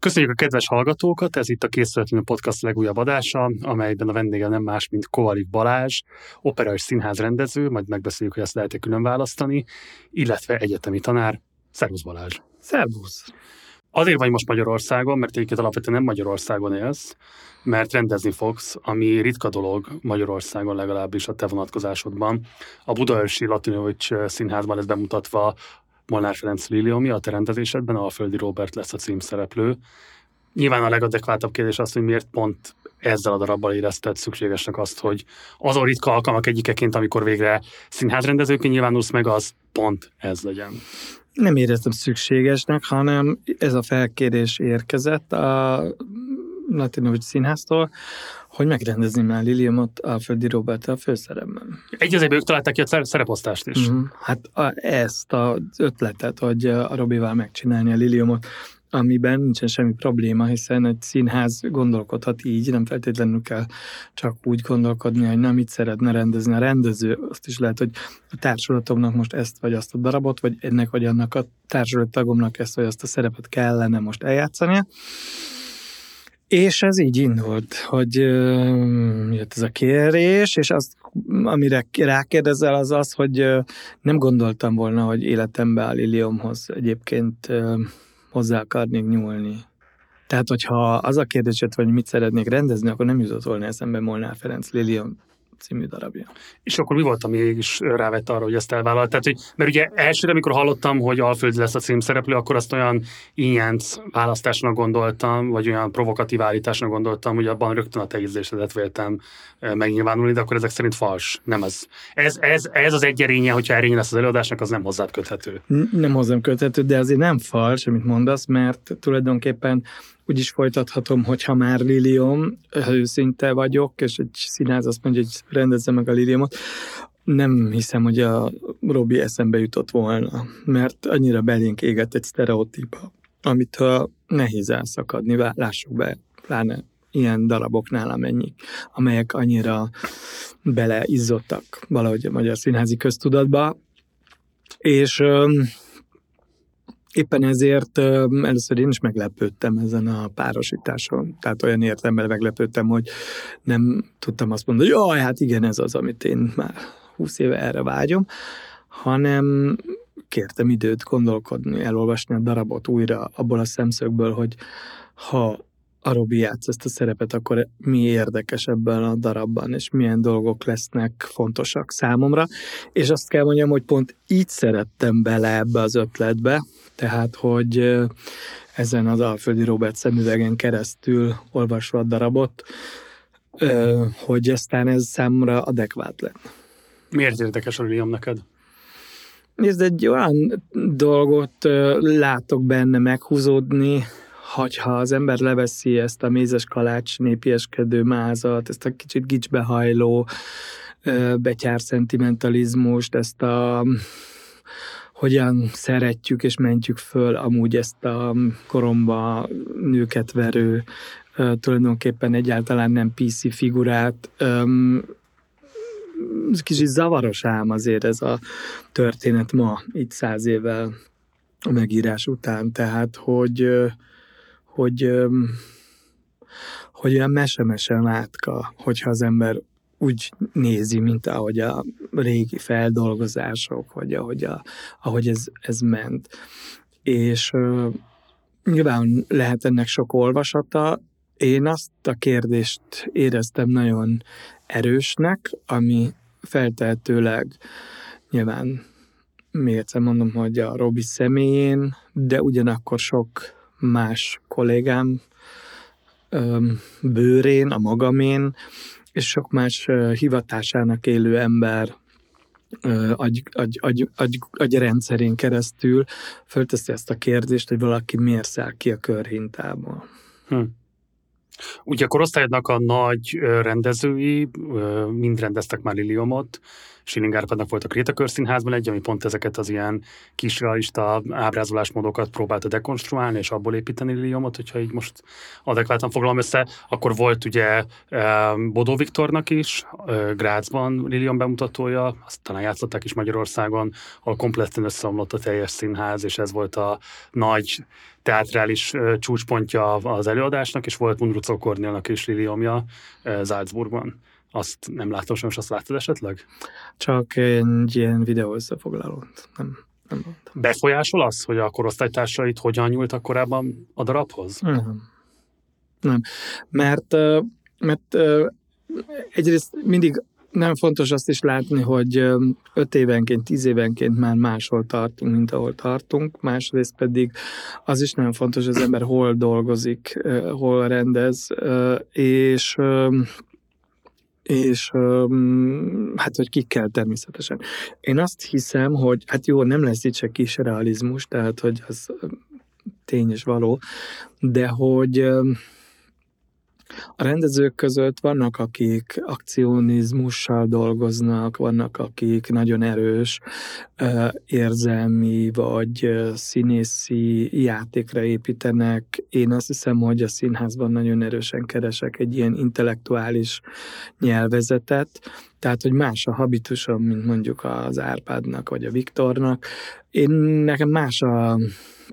Köszönjük a kedves hallgatókat, ez itt a Készületlenül Podcast legújabb adása, amelyben a vendége nem más, mint Kovalik Balázs, opera és színház rendező, majd megbeszéljük, hogy ezt lehet külön választani, illetve egyetemi tanár. Szervusz Balázs! Szervusz! Azért vagy most Magyarországon, mert egyébként alapvetően nem Magyarországon élsz, mert rendezni fogsz, ami ritka dolog Magyarországon legalábbis a te vonatkozásodban. A Budaörsi Latinovics Színházban lesz bemutatva Molnár Ferenc Liliomi, a te rendezésedben Alföldi Robert lesz a címszereplő. Nyilván a legadekvátabb kérdés az, hogy miért pont ezzel a darabbal érezted szükségesnek azt, hogy azon ritka alkalmak egyikeként, amikor végre színházrendezőként nyilvánulsz meg, az pont ez legyen. Nem éreztem szükségesnek, hanem ez a felkérés érkezett a Latinovics színháztól, hogy megrendezni már Liliumot a Földi Robert a főszerepben. Egy az ők találták ki a szereposztást is. Mm, hát a, ezt az ötletet, hogy a Robival megcsinálni a Liliumot, amiben nincsen semmi probléma, hiszen egy színház gondolkodhat így, nem feltétlenül kell csak úgy gondolkodni, hogy nem mit szeretne rendezni a rendező. Azt is lehet, hogy a társulatomnak most ezt vagy azt a darabot, vagy ennek vagy annak a társulat ezt vagy azt a szerepet kellene most eljátszania. És ez így indult, hogy jött ez a kérés, és azt, amire rákérdezel, az az, hogy nem gondoltam volna, hogy életembe a Liliumhoz egyébként hozzá akarnék nyúlni. Tehát, hogyha az a kérdés hogy mit szeretnék rendezni, akkor nem jutott volna eszembe Molnár Ferenc Lilium című darabja. És akkor mi volt, ami mégis rávett arra, hogy ezt elvállalt? Tehát, hogy, mert ugye elsőre, amikor hallottam, hogy Alföld lesz a címszereplő, akkor azt olyan ingyenc választásnak gondoltam, vagy olyan provokatív állításnak gondoltam, hogy abban rögtön a te ízlésedet véltem megnyilvánulni, de akkor ezek szerint fals. Nem ez. Ez, ez, ez az egy erénye, hogyha erény lesz az előadásnak, az nem hozzád köthető. Nem hozzám köthető, de azért nem fals, amit mondasz, mert tulajdonképpen úgy is folytathatom, hogyha már Lilium, őszinte vagyok, és egy színház azt mondja, hogy rendezze meg a Liliumot, nem hiszem, hogy a Robi eszembe jutott volna, mert annyira belénk égett egy sztereotípa, amit ha nehéz elszakadni, lássuk be, pláne ilyen daraboknál amennyi, amelyek annyira beleizzottak valahogy a magyar színházi köztudatba, és Éppen ezért először én is meglepődtem ezen a párosításon. Tehát olyan értelemben meglepődtem, hogy nem tudtam azt mondani, hogy jaj, hát igen, ez az, amit én már 20 éve erre vágyom, hanem kértem időt gondolkodni, elolvasni a darabot újra abból a szemszögből, hogy ha a Robi játsz ezt a szerepet, akkor mi érdekes ebben a darabban, és milyen dolgok lesznek fontosak számomra. És azt kell mondjam, hogy pont így szerettem bele ebbe az ötletbe, tehát, hogy ezen az Alföldi Robert szemüvegen keresztül olvasva a darabot, hogy aztán ez számomra adekvát lett. Miért érdekes a William neked? Nézd, egy olyan dolgot látok benne meghúzódni, hogyha az ember leveszi ezt a mézes kalács népieskedő mázat, ezt a kicsit gicsbehajló betyár szentimentalizmust, ezt a hogyan szeretjük és mentjük föl amúgy ezt a koromba nőket verő, tulajdonképpen egyáltalán nem PC figurát. Ez kicsit zavaros ám azért ez a történet ma, itt száz évvel a megírás után, tehát hogy, hogy, hogy olyan mese-mese látka, hogyha az ember úgy nézi, mint ahogy a régi feldolgozások, vagy ahogy, a, ahogy ez, ez ment. És uh, nyilván lehet ennek sok olvasata. Én azt a kérdést éreztem nagyon erősnek, ami feltehetőleg nyilván még egyszer mondom, hogy a Robi személyén, de ugyanakkor sok más kollégám bőrén, a magamén, és sok más hivatásának élő ember agy, agy, agy, agy, agy rendszerén keresztül fölteszi ezt a kérdést, hogy valaki miért száll ki a körhintából. Hm. Ugye a korosztályodnak a nagy rendezői mind rendeztek már Liliomot, Schilling Árpádnak volt a Krétakör Színházban egy, ami pont ezeket az ilyen kis realista ábrázolásmódokat próbálta dekonstruálni, és abból építeni Liliumot, hogyha így most adekvátan foglalom össze. Akkor volt ugye Bodó Viktornak is, Grácsban Lilium bemutatója, azt talán játszották is Magyarországon, ahol kompletten összeomlott a teljes színház, és ez volt a nagy teátrális csúcspontja az előadásnak, és volt Mundrucó Kornélnak is Liliumja Salzburgban. Azt nem látom, most azt láttad esetleg? Csak egy ilyen videó összefoglalót. Nem, nem voltam. Befolyásol az, hogy a korosztálytársait hogyan nyúltak korábban a darabhoz? Nem. Nem. Mert, mert egyrészt mindig nem fontos azt is látni, hogy öt évenként, tíz évenként már máshol tartunk, mint ahol tartunk, másrészt pedig az is nagyon fontos, hogy az ember hol dolgozik, hol rendez, és és hát, hogy kikkel természetesen. Én azt hiszem, hogy hát jó, nem lesz itt se kis realizmus, tehát, hogy az tény és való, de hogy a rendezők között vannak, akik akcionizmussal dolgoznak, vannak, akik nagyon erős érzelmi vagy színészi játékra építenek. Én azt hiszem, hogy a színházban nagyon erősen keresek egy ilyen intellektuális nyelvezetet, tehát, hogy más a habitusom, mint mondjuk az Árpádnak vagy a Viktornak. Én nekem más a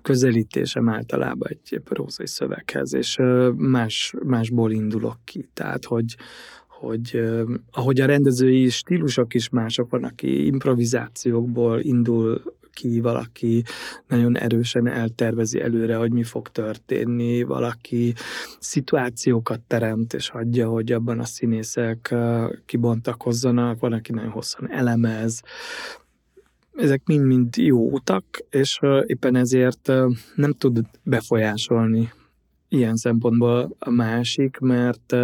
közelítésem általában egy prózai szöveghez, és más, másból indulok ki. Tehát, hogy, hogy ahogy a rendezői stílusok is mások, van, aki improvizációkból indul ki, valaki nagyon erősen eltervezi előre, hogy mi fog történni, valaki szituációkat teremt, és hagyja, hogy abban a színészek kibontakozzanak, van, aki nagyon hosszan elemez, ezek mind-mind jó utak, és éppen ezért nem tud befolyásolni ilyen szempontból a másik, mert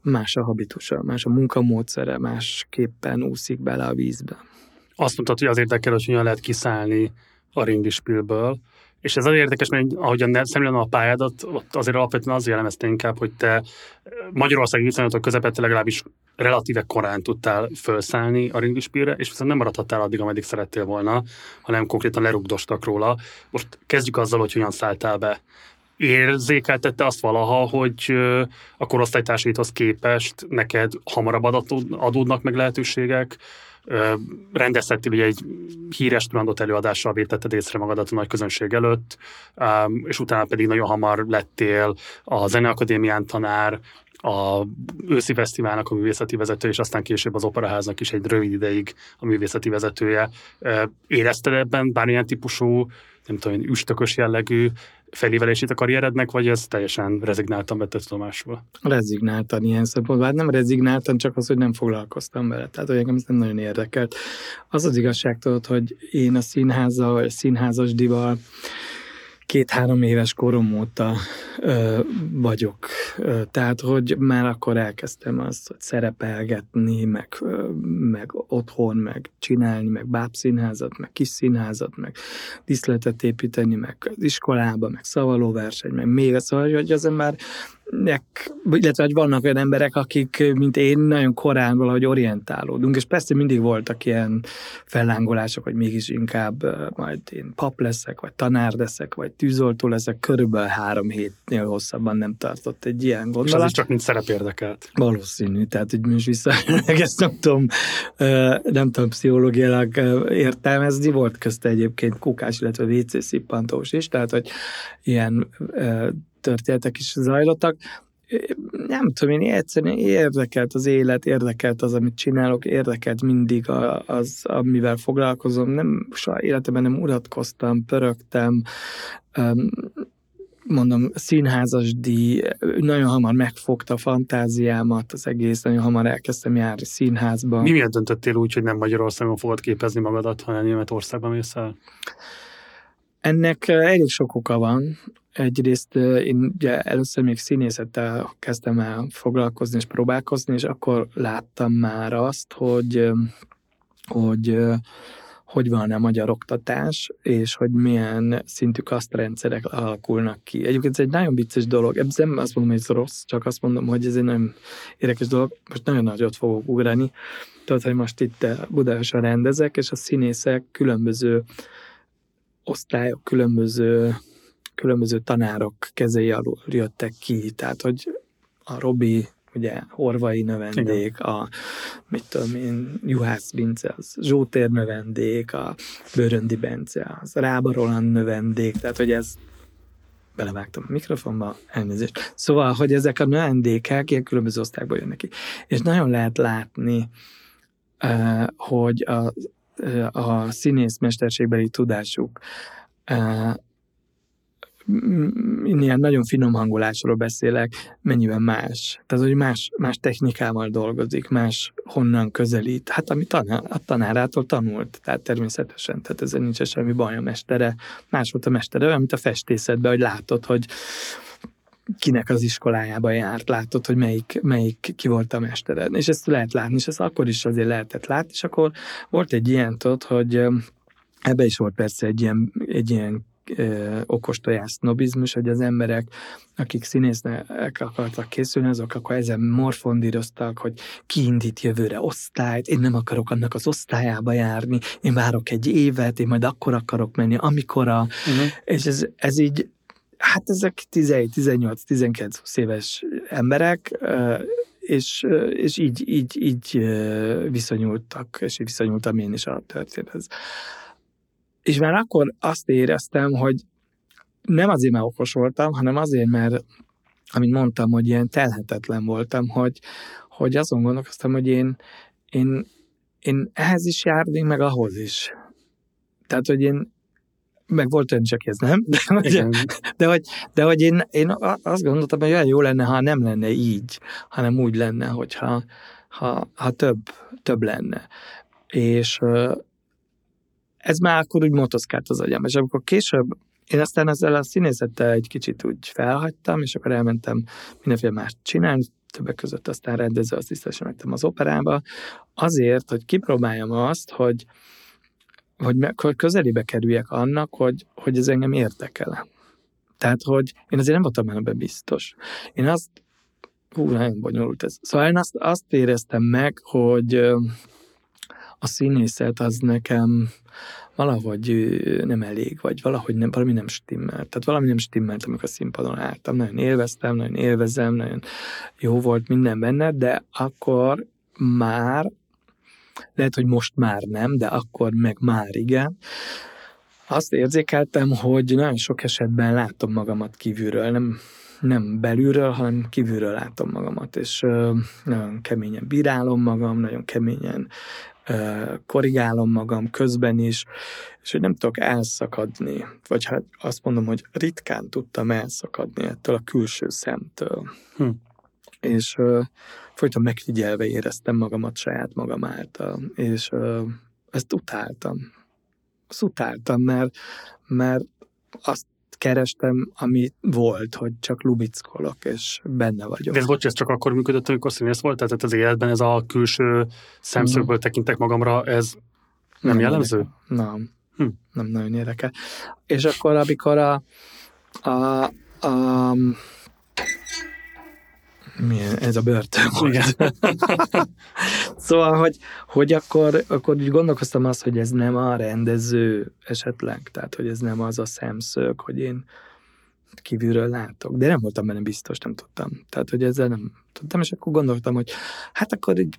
más a habitusa, más a munkamódszere, másképpen úszik bele a vízbe. Azt mondtad, hogy az érdekel, hogy hogyan lehet kiszállni a rindispilből, és ez az érdekes, mert ahogyan szemlélem a pályádat, ott azért alapvetően az jellemezte inkább, hogy te Magyarországi viszonylatok közepette legalábbis relatíve korán tudtál felszállni a ringlispírre, és viszont nem maradhattál addig, ameddig szerettél volna, hanem konkrétan lerugdostak róla. Most kezdjük azzal, hogy hogyan szálltál be. Érzékeltette azt valaha, hogy a korosztálytársaidhoz képest neked hamarabb adódnak meg lehetőségek, rendezhettél ugye egy híres turandot előadással vétetted észre magadat a nagy közönség előtt, és utána pedig nagyon hamar lettél a Zeneakadémián tanár, a őszi fesztiválnak a művészeti vezető, és aztán később az operaháznak is egy rövid ideig a művészeti vezetője. Érezted ebben bármilyen típusú, nem tudom, üstökös jellegű felévelését a karrierednek, vagy ez teljesen rezignáltan vette tudomásul? Rezignáltan ilyen szempontból. Hát nem rezignáltan, csak az, hogy nem foglalkoztam vele. Tehát, hogy engem ez nem nagyon érdekelt. Az az igazság tudod, hogy én a színházzal, vagy a színházas dival két-három éves korom óta ö, vagyok. Ö, tehát, hogy már akkor elkezdtem azt, hogy szerepelgetni, meg, ö, meg otthon, meg csinálni, meg bábszínházat, meg kis színházat, meg diszletet építeni, meg az iskolába, meg szavalóverseny, meg még szóval, hogy az ember nek, illetve hogy vannak olyan emberek, akik, mint én, nagyon korán valahogy orientálódunk, és persze mindig voltak ilyen fellángolások, hogy mégis inkább majd én pap leszek, vagy tanár leszek, vagy tűzoltó leszek, körülbelül három hétnél hosszabban nem tartott egy ilyen gondolat. És az is csak mint szerep érdekelt. Valószínű, tehát hogy most vissza, ezt nem tudom, nem tudom pszichológiailag értelmezni, volt közte egyébként kukás, illetve WC szippantós is, tehát hogy ilyen történetek is zajlottak. Nem tudom, én egyszerűen érdekelt az élet, érdekelt az, amit csinálok, érdekelt mindig az, amivel foglalkozom. Nem, soha életemben nem uratkoztam, pörögtem, mondom, színházas díj, nagyon hamar megfogta a fantáziámat, az egész, nagyon hamar elkezdtem járni színházba. Mi miért döntöttél úgy, hogy nem Magyarországon fogod képezni magadat, hanem Németországban mész el? Ennek elég sok oka van. Egyrészt én ugye először még színészettel kezdtem el foglalkozni és próbálkozni, és akkor láttam már azt, hogy, hogy, hogy van a magyar oktatás, és hogy milyen szintű kasztrendszerek alakulnak ki. Egyébként ez egy nagyon vicces dolog. Ebben nem azt mondom, hogy ez rossz, csak azt mondom, hogy ez egy nagyon érdekes dolog. Most nagyon nagyot fogok ugrani. Tudod, hogy most itt Budaörsön rendezek, és a színészek különböző osztályok, különböző, különböző tanárok kezei alul jöttek ki. Tehát, hogy a Robi ugye Horvai növendék, Igen. a mit tudom én, Juhász Bince, az Zsótér növendék, a Bőröndi Bence, az Rába Roland növendék, tehát hogy ez belevágtam a mikrofonba, elnézést. Szóval, hogy ezek a növendékek ilyen különböző osztályból jönnek ki. És nagyon lehet látni, hogy a, a színész mesterségbeli tudásuk ilyen nagyon finom hangolásról beszélek, mennyiben más. Tehát, hogy más, más technikával dolgozik, más honnan közelít. Hát, ami tanár, a tanárától tanult, tehát természetesen, tehát ezzel nincs semmi baj a mestere. Más volt a mestere, olyan, mint a festészetben, hogy látod, hogy kinek az iskolájába járt, látod, hogy melyik, melyik ki volt a mestere. És ezt lehet látni, és ezt akkor is azért lehetett látni, és akkor volt egy ilyen, tudod, hogy ebbe is volt persze egy ilyen, egy ilyen okos tojás sznobizmus, hogy az emberek, akik színésznek akartak készülni, azok akkor ezen morfondíroztak, hogy kiindít jövőre osztályt, én nem akarok annak az osztályába járni, én várok egy évet, én majd akkor akarok menni, amikor a... Uh-huh. És ez, ez így, hát ezek 17-18-19 éves emberek, és, és így, így, így viszonyultak, és így viszonyultam én is a történethez. És már akkor azt éreztem, hogy nem azért, mert okos voltam, hanem azért, mert amit mondtam, hogy ilyen telhetetlen voltam, hogy, hogy azon gondolkoztam, hogy én, én, én ehhez is járnék, meg ahhoz is. Tehát, hogy én meg volt olyan csak ez nem, de, hogy, de, hogy, de hogy én, én azt gondoltam, hogy olyan jó lenne, ha nem lenne így, hanem úgy lenne, hogyha ha, ha több, több lenne. És, ez már akkor úgy motoszkált az agyam, és amikor később én aztán ezzel a színészettel egy kicsit úgy felhagytam, és akkor elmentem mindenféle más csinálni, többek között aztán rendező asszisztensen mentem az operába, azért, hogy kipróbáljam azt, hogy, hogy közelébe kerüljek annak, hogy, hogy ez engem érdekel. Tehát, hogy én azért nem voltam ebben biztos. Én azt, hú, nagyon bonyolult ez. Szóval én azt, azt éreztem meg, hogy a színészet az nekem valahogy nem elég, vagy valahogy nem, valami nem stimmel. Tehát valami nem stimmelt, amikor színpadon álltam. Nagyon élveztem, nagyon élvezem, nagyon jó volt minden benne, de akkor már, lehet, hogy most már nem, de akkor meg már igen, azt érzékeltem, hogy nagyon sok esetben látom magamat kívülről, nem, nem belülről, hanem kívülről látom magamat, és nagyon keményen bírálom magam, nagyon keményen korrigálom magam közben is, és hogy nem tudok elszakadni, vagy hát azt mondom, hogy ritkán tudtam elszakadni ettől a külső szemtől. Hm. És uh, folyton megfigyelve éreztem magamat saját magam által, és uh, ezt utáltam. Azt utáltam, mert, mert azt kerestem, ami volt, hogy csak lubickolok, és benne vagyok. De ez, bocs, ez csak akkor működött, amikor színész volt? Tehát az életben ez a külső szemszögből mm. tekintek magamra, ez nem, nem jellemző? Érdekel. Nem. Hm. Nem nagyon érdekel. És akkor, amikor a, a, a milyen, ez a börtön volt. szóval, hogy, hogy akkor, akkor úgy gondolkoztam azt, hogy ez nem a rendező esetleg, tehát, hogy ez nem az a szemszög, hogy én kívülről látok. De nem voltam benne biztos, nem tudtam. Tehát, hogy ezzel nem tudtam, és akkor gondoltam, hogy hát akkor így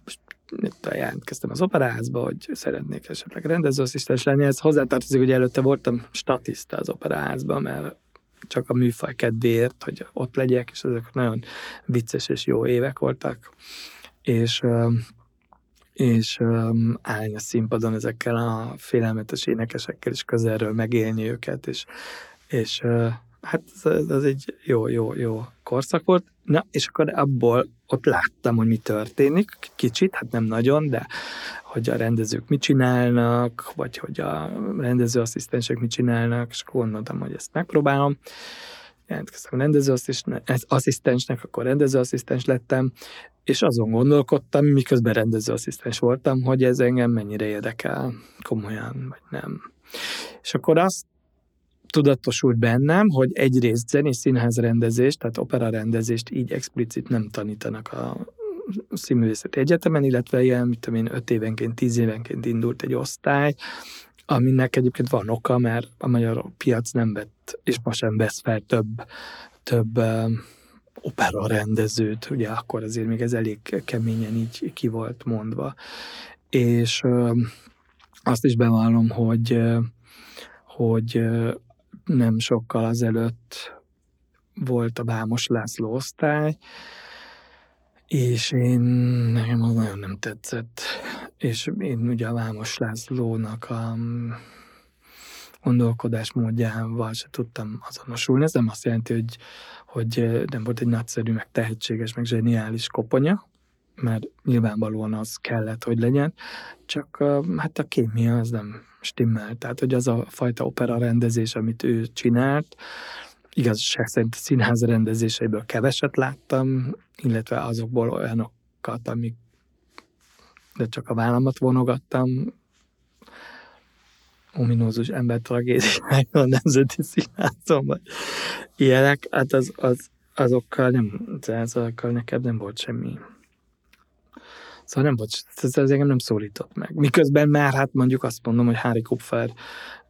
jelentkeztem az operázba, hogy szeretnék esetleg rendezőasszisztens lenni. Ez hozzátartozik, hogy előtte voltam statiszta az operázba, mert csak a műfaj kedvéért, hogy ott legyek, és ezek nagyon vicces és jó évek voltak. És és állni a színpadon ezekkel a félelmetes énekesekkel, és közelről megélni őket, és, és hát ez, ez egy jó, jó, jó korszak volt. Na, és akkor abból ott láttam, hogy mi történik, kicsit, hát nem nagyon, de hogy a rendezők mit csinálnak, vagy hogy a rendezőasszisztensek mit csinálnak, és gondoltam, hogy ezt megpróbálom. jelentkeztem rendezőasszisztensnek, akkor rendezőasszisztens lettem, és azon gondolkodtam, miközben rendezőasszisztens voltam, hogy ez engem mennyire érdekel komolyan, vagy nem. És akkor azt tudatosult bennem, hogy egyrészt zenés színház rendezést, tehát opera rendezést így explicit nem tanítanak a színművészeti egyetemen, illetve ilyen, mit tudom én, öt évenként, tíz évenként indult egy osztály, aminek egyébként van oka, mert a magyar piac nem vett, és most sem vesz fel több, több opera rendezőt, ugye akkor azért még ez elég keményen így ki volt mondva. És azt is bevallom, hogy, hogy nem sokkal azelőtt volt a Bámos László osztály, és én, nekem az nagyon nem tetszett. És én ugye a Vámos Lászlónak a mm, gondolkodásmódjával se tudtam azonosulni. Ez nem azt jelenti, hogy, hogy nem volt egy nagyszerű, meg tehetséges, meg zseniális koponya, mert nyilvánvalóan az kellett, hogy legyen, csak hát a kémia az nem stimmel. Tehát, hogy az a fajta opera rendezés, amit ő csinált, igazság szerint a színház rendezéseiből keveset láttam, illetve azokból olyanokat, amik de csak a vállamat vonogattam, ominózus ember tragédiája a Nemzeti Színházon, vagy ilyenek, hát az, az, azokkal nem, azokkal neked nem volt semmi. Szóval nem volt, ez, ez engem nem szólított meg. Miközben már hát mondjuk azt mondom, hogy Hári Kupfer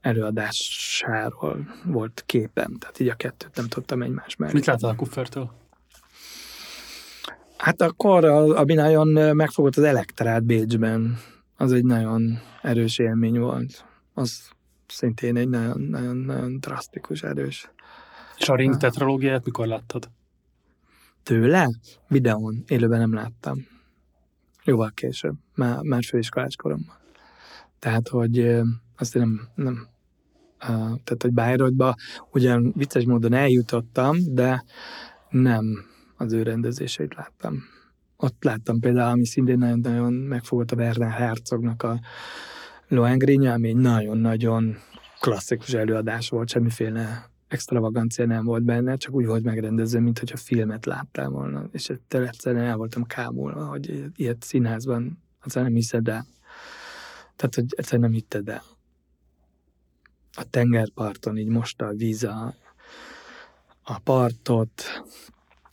előadásáról volt képem, tehát így a kettőt nem tudtam egymás mellé. Mit láttál a Kupfertől? Hát akkor, ami nagyon megfogott az elektrát Bécsben, az egy nagyon erős élmény volt. Az szintén egy nagyon, nagyon, nagyon drasztikus, erős. És a Ring tetralógiát mikor láttad? Tőle? Videón. Élőben nem láttam. Jóval később. Már, már főiskolás koromban. Tehát, hogy azt nem, nem tehát, hogy Bayreuthba ugyan vicces módon eljutottam, de nem az ő rendezéseit láttam. Ott láttam például, ami szintén nagyon-nagyon megfogott a Werner Herzognak a Lohengrinja, ami egy nagyon-nagyon klasszikus előadás volt, semmiféle extravagancia nem volt benne, csak úgy volt megrendezve, mint hogyha filmet láttam volna, és egyszerűen el voltam kámulva, hogy ilyet színházban, az nem hiszed el. Tehát, hogy egyszerűen nem hitted el. A tengerparton így most a víz a, a partot,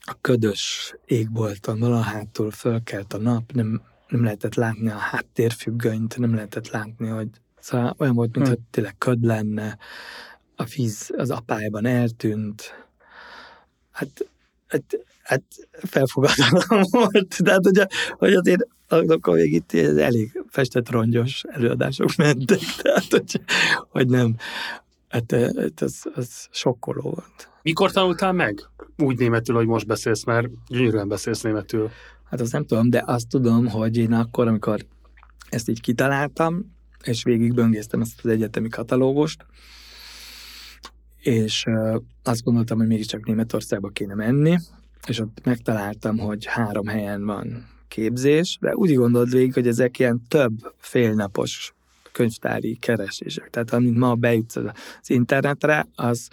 a ködös égbolton valahátul fölkelt a nap, nem, nem lehetett látni a háttérfüggönyt, nem lehetett látni, hogy szóval olyan volt, mintha hmm. tényleg köd lenne, a víz az apályban eltűnt. Hát, hát, hát felfogadhatom volt. Tehát, hogy, hogy azért akkor még itt elég festett rongyos előadások mentek, tehát, hogy, hogy nem. Hát, hát az, az sokkoló volt. Mikor tanultál meg? Úgy németül, hogy most beszélsz, mert gyönyörűen beszélsz németül. Hát azt nem tudom, de azt tudom, hogy én akkor, amikor ezt így kitaláltam, és végig böngésztem ezt az egyetemi katalógust, és azt gondoltam, hogy mégiscsak Németországba kéne menni, és ott megtaláltam, hogy három helyen van képzés, de úgy gondolt végig, hogy ezek ilyen több félnapos könyvtári keresések. Tehát amint ma bejutsz az internetre, az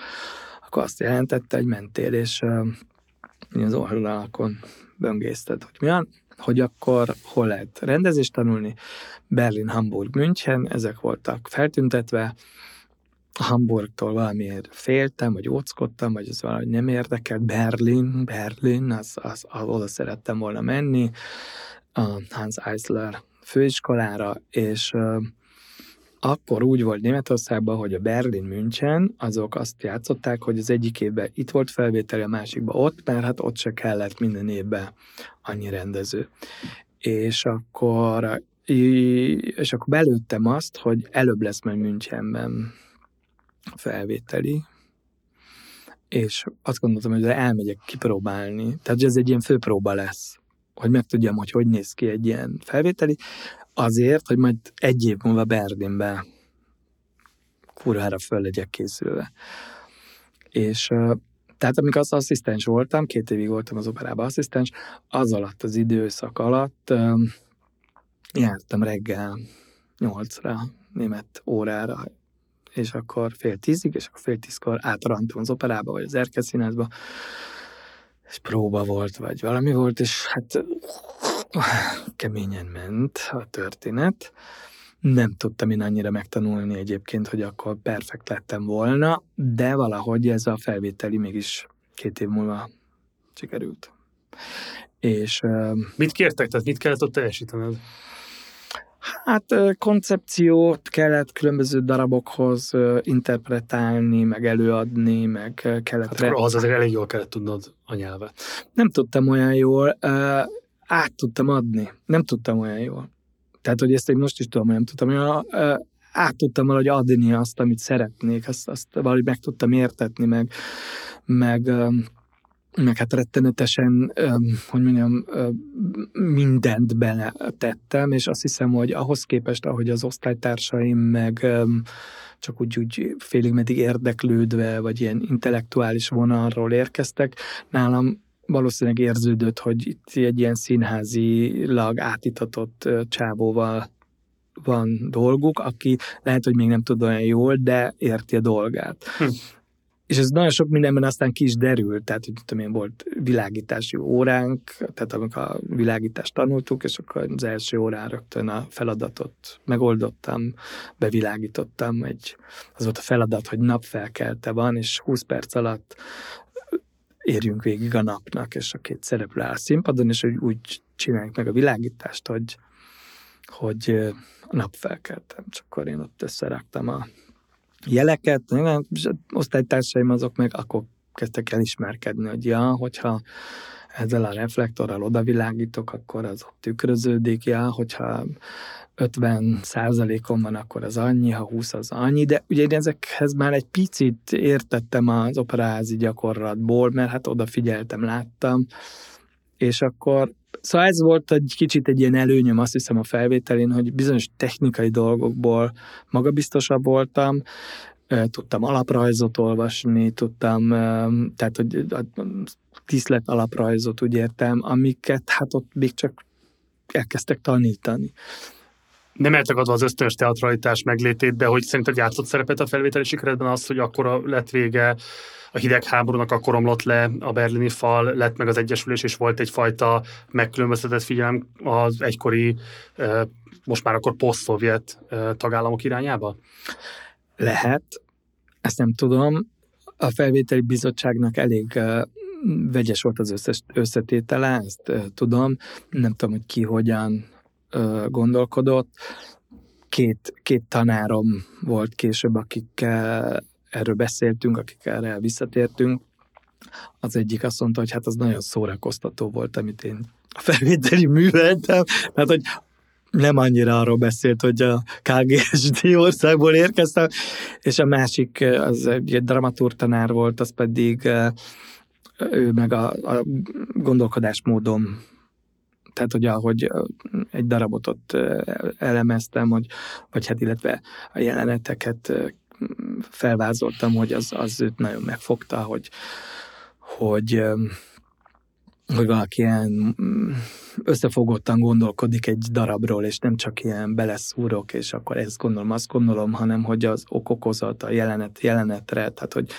akkor azt jelentette, hogy mentél, és uh, az oldalakon böngészted, hogy mi van, hogy akkor hol lehet rendezést tanulni. Berlin, Hamburg, München, ezek voltak feltüntetve, Hamburgtól valamiért féltem, vagy óckodtam, vagy ez valahogy nem érdekelt. Berlin, Berlin, az, az, az, oda szerettem volna menni, a Hans Eisler főiskolára, és akkor úgy volt Németországban, hogy a Berlin München, azok azt játszották, hogy az egyik évben itt volt felvételi, a másikban ott, mert hát ott se kellett minden évben annyi rendező. És akkor, és akkor belőttem azt, hogy előbb lesz majd Münchenben felvételi, és azt gondoltam, hogy elmegyek kipróbálni. Tehát, hogy ez egy ilyen főpróba lesz, hogy megtudjam, hogy hogy néz ki egy ilyen felvételi, azért, hogy majd egy év múlva Berlinbe kurvára föl legyek készülve. És tehát amikor az asszisztens voltam, két évig voltam az operában asszisztens, az alatt az időszak alatt jártam reggel nyolcra német órára és akkor fél tízig, és akkor fél tízkor átrantunk az operába, vagy az Erkel színházba, és próba volt, vagy valami volt, és hát keményen ment a történet. Nem tudtam én annyira megtanulni egyébként, hogy akkor perfekt lettem volna, de valahogy ez a felvételi mégis két év múlva sikerült. És, mit kértek, tehát mit kellett ott teljesítened? Hát koncepciót kellett különböző darabokhoz interpretálni, meg előadni, meg kellett... Hát akkor az azért elég jól kellett tudnod a nyelvet. Nem tudtam olyan jól, át tudtam adni. Nem tudtam olyan jól. Tehát, hogy ezt én most is tudom, hogy nem tudtam olyan, át tudtam valahogy adni azt, amit szeretnék, azt, azt valahogy meg tudtam értetni, meg, meg meg hát rettenetesen, hogy mondjam, mindent beletettem, és azt hiszem, hogy ahhoz képest, ahogy az osztálytársaim meg csak úgy, úgy félig meddig érdeklődve, vagy ilyen intellektuális vonalról érkeztek, nálam valószínűleg érződött, hogy itt egy ilyen színházilag átitatott csávóval van dolguk, aki lehet, hogy még nem tud olyan jól, de érti a dolgát. Hm. És ez nagyon sok mindenben aztán ki is derült, tehát hogy tudom én, volt világítási óránk, tehát amikor a világítást tanultuk, és akkor az első órán rögtön a feladatot megoldottam, bevilágítottam, egy, az volt a feladat, hogy napfelkelte van, és 20 perc alatt érjünk végig a napnak, és a két szereplő áll a színpadon, és hogy úgy csináljuk meg a világítást, hogy, hogy a napfelkeltem. Csak akkor én ott összeraktam a jeleket, és osztálytársaim azok meg akkor kezdtek el ismerkedni, hogy ja, hogyha ezzel a reflektorral odavilágítok, akkor az ott tükröződik, ja, hogyha 50 százalékon van, akkor az annyi, ha 20 az annyi, de ugye én ezekhez már egy picit értettem az operaházi gyakorlatból, mert hát odafigyeltem, láttam, és akkor Szóval ez volt egy kicsit egy ilyen előnyöm, azt hiszem a felvételén, hogy bizonyos technikai dolgokból magabiztosabb voltam, tudtam alaprajzot olvasni, tudtam, tehát hogy tisztlet alaprajzot úgy értem, amiket hát ott még csak elkezdtek tanítani. Nem eltagadva az ösztönös teatralitás meglétét, de hogy szerinted játszott szerepet a felvételi sikeredben az, hogy akkor lett vége a hidegháborúnak akkor omlott le a berlini fal, lett meg az egyesülés, és volt egyfajta megkülönböztetett figyelem az egykori, most már akkor poszt-szovjet tagállamok irányába? Lehet, ezt nem tudom. A felvételi bizottságnak elég vegyes volt az összes összetétele, ezt tudom. Nem tudom, hogy ki hogyan gondolkodott. Két, két tanárom volt később, akikkel erről beszéltünk, akik erre visszatértünk, az egyik azt mondta, hogy hát az nagyon szórakoztató volt, amit én a felvételi műveltem, mert hogy nem annyira arról beszélt, hogy a KGSD országból érkeztem, és a másik, az egy dramaturtanár volt, az pedig ő meg a, a gondolkodásmódom. Tehát, hogy ahogy egy darabot ott elemeztem, hogy, vagy hát illetve a jeleneteket felvázoltam, hogy az, az őt nagyon megfogta, hogy, hogy, hogy valaki ilyen mm, összefogottan gondolkodik egy darabról, és nem csak ilyen beleszúrok, és akkor ezt gondolom, azt gondolom, hanem hogy az okokozat a jelenet, jelenetre, tehát hogy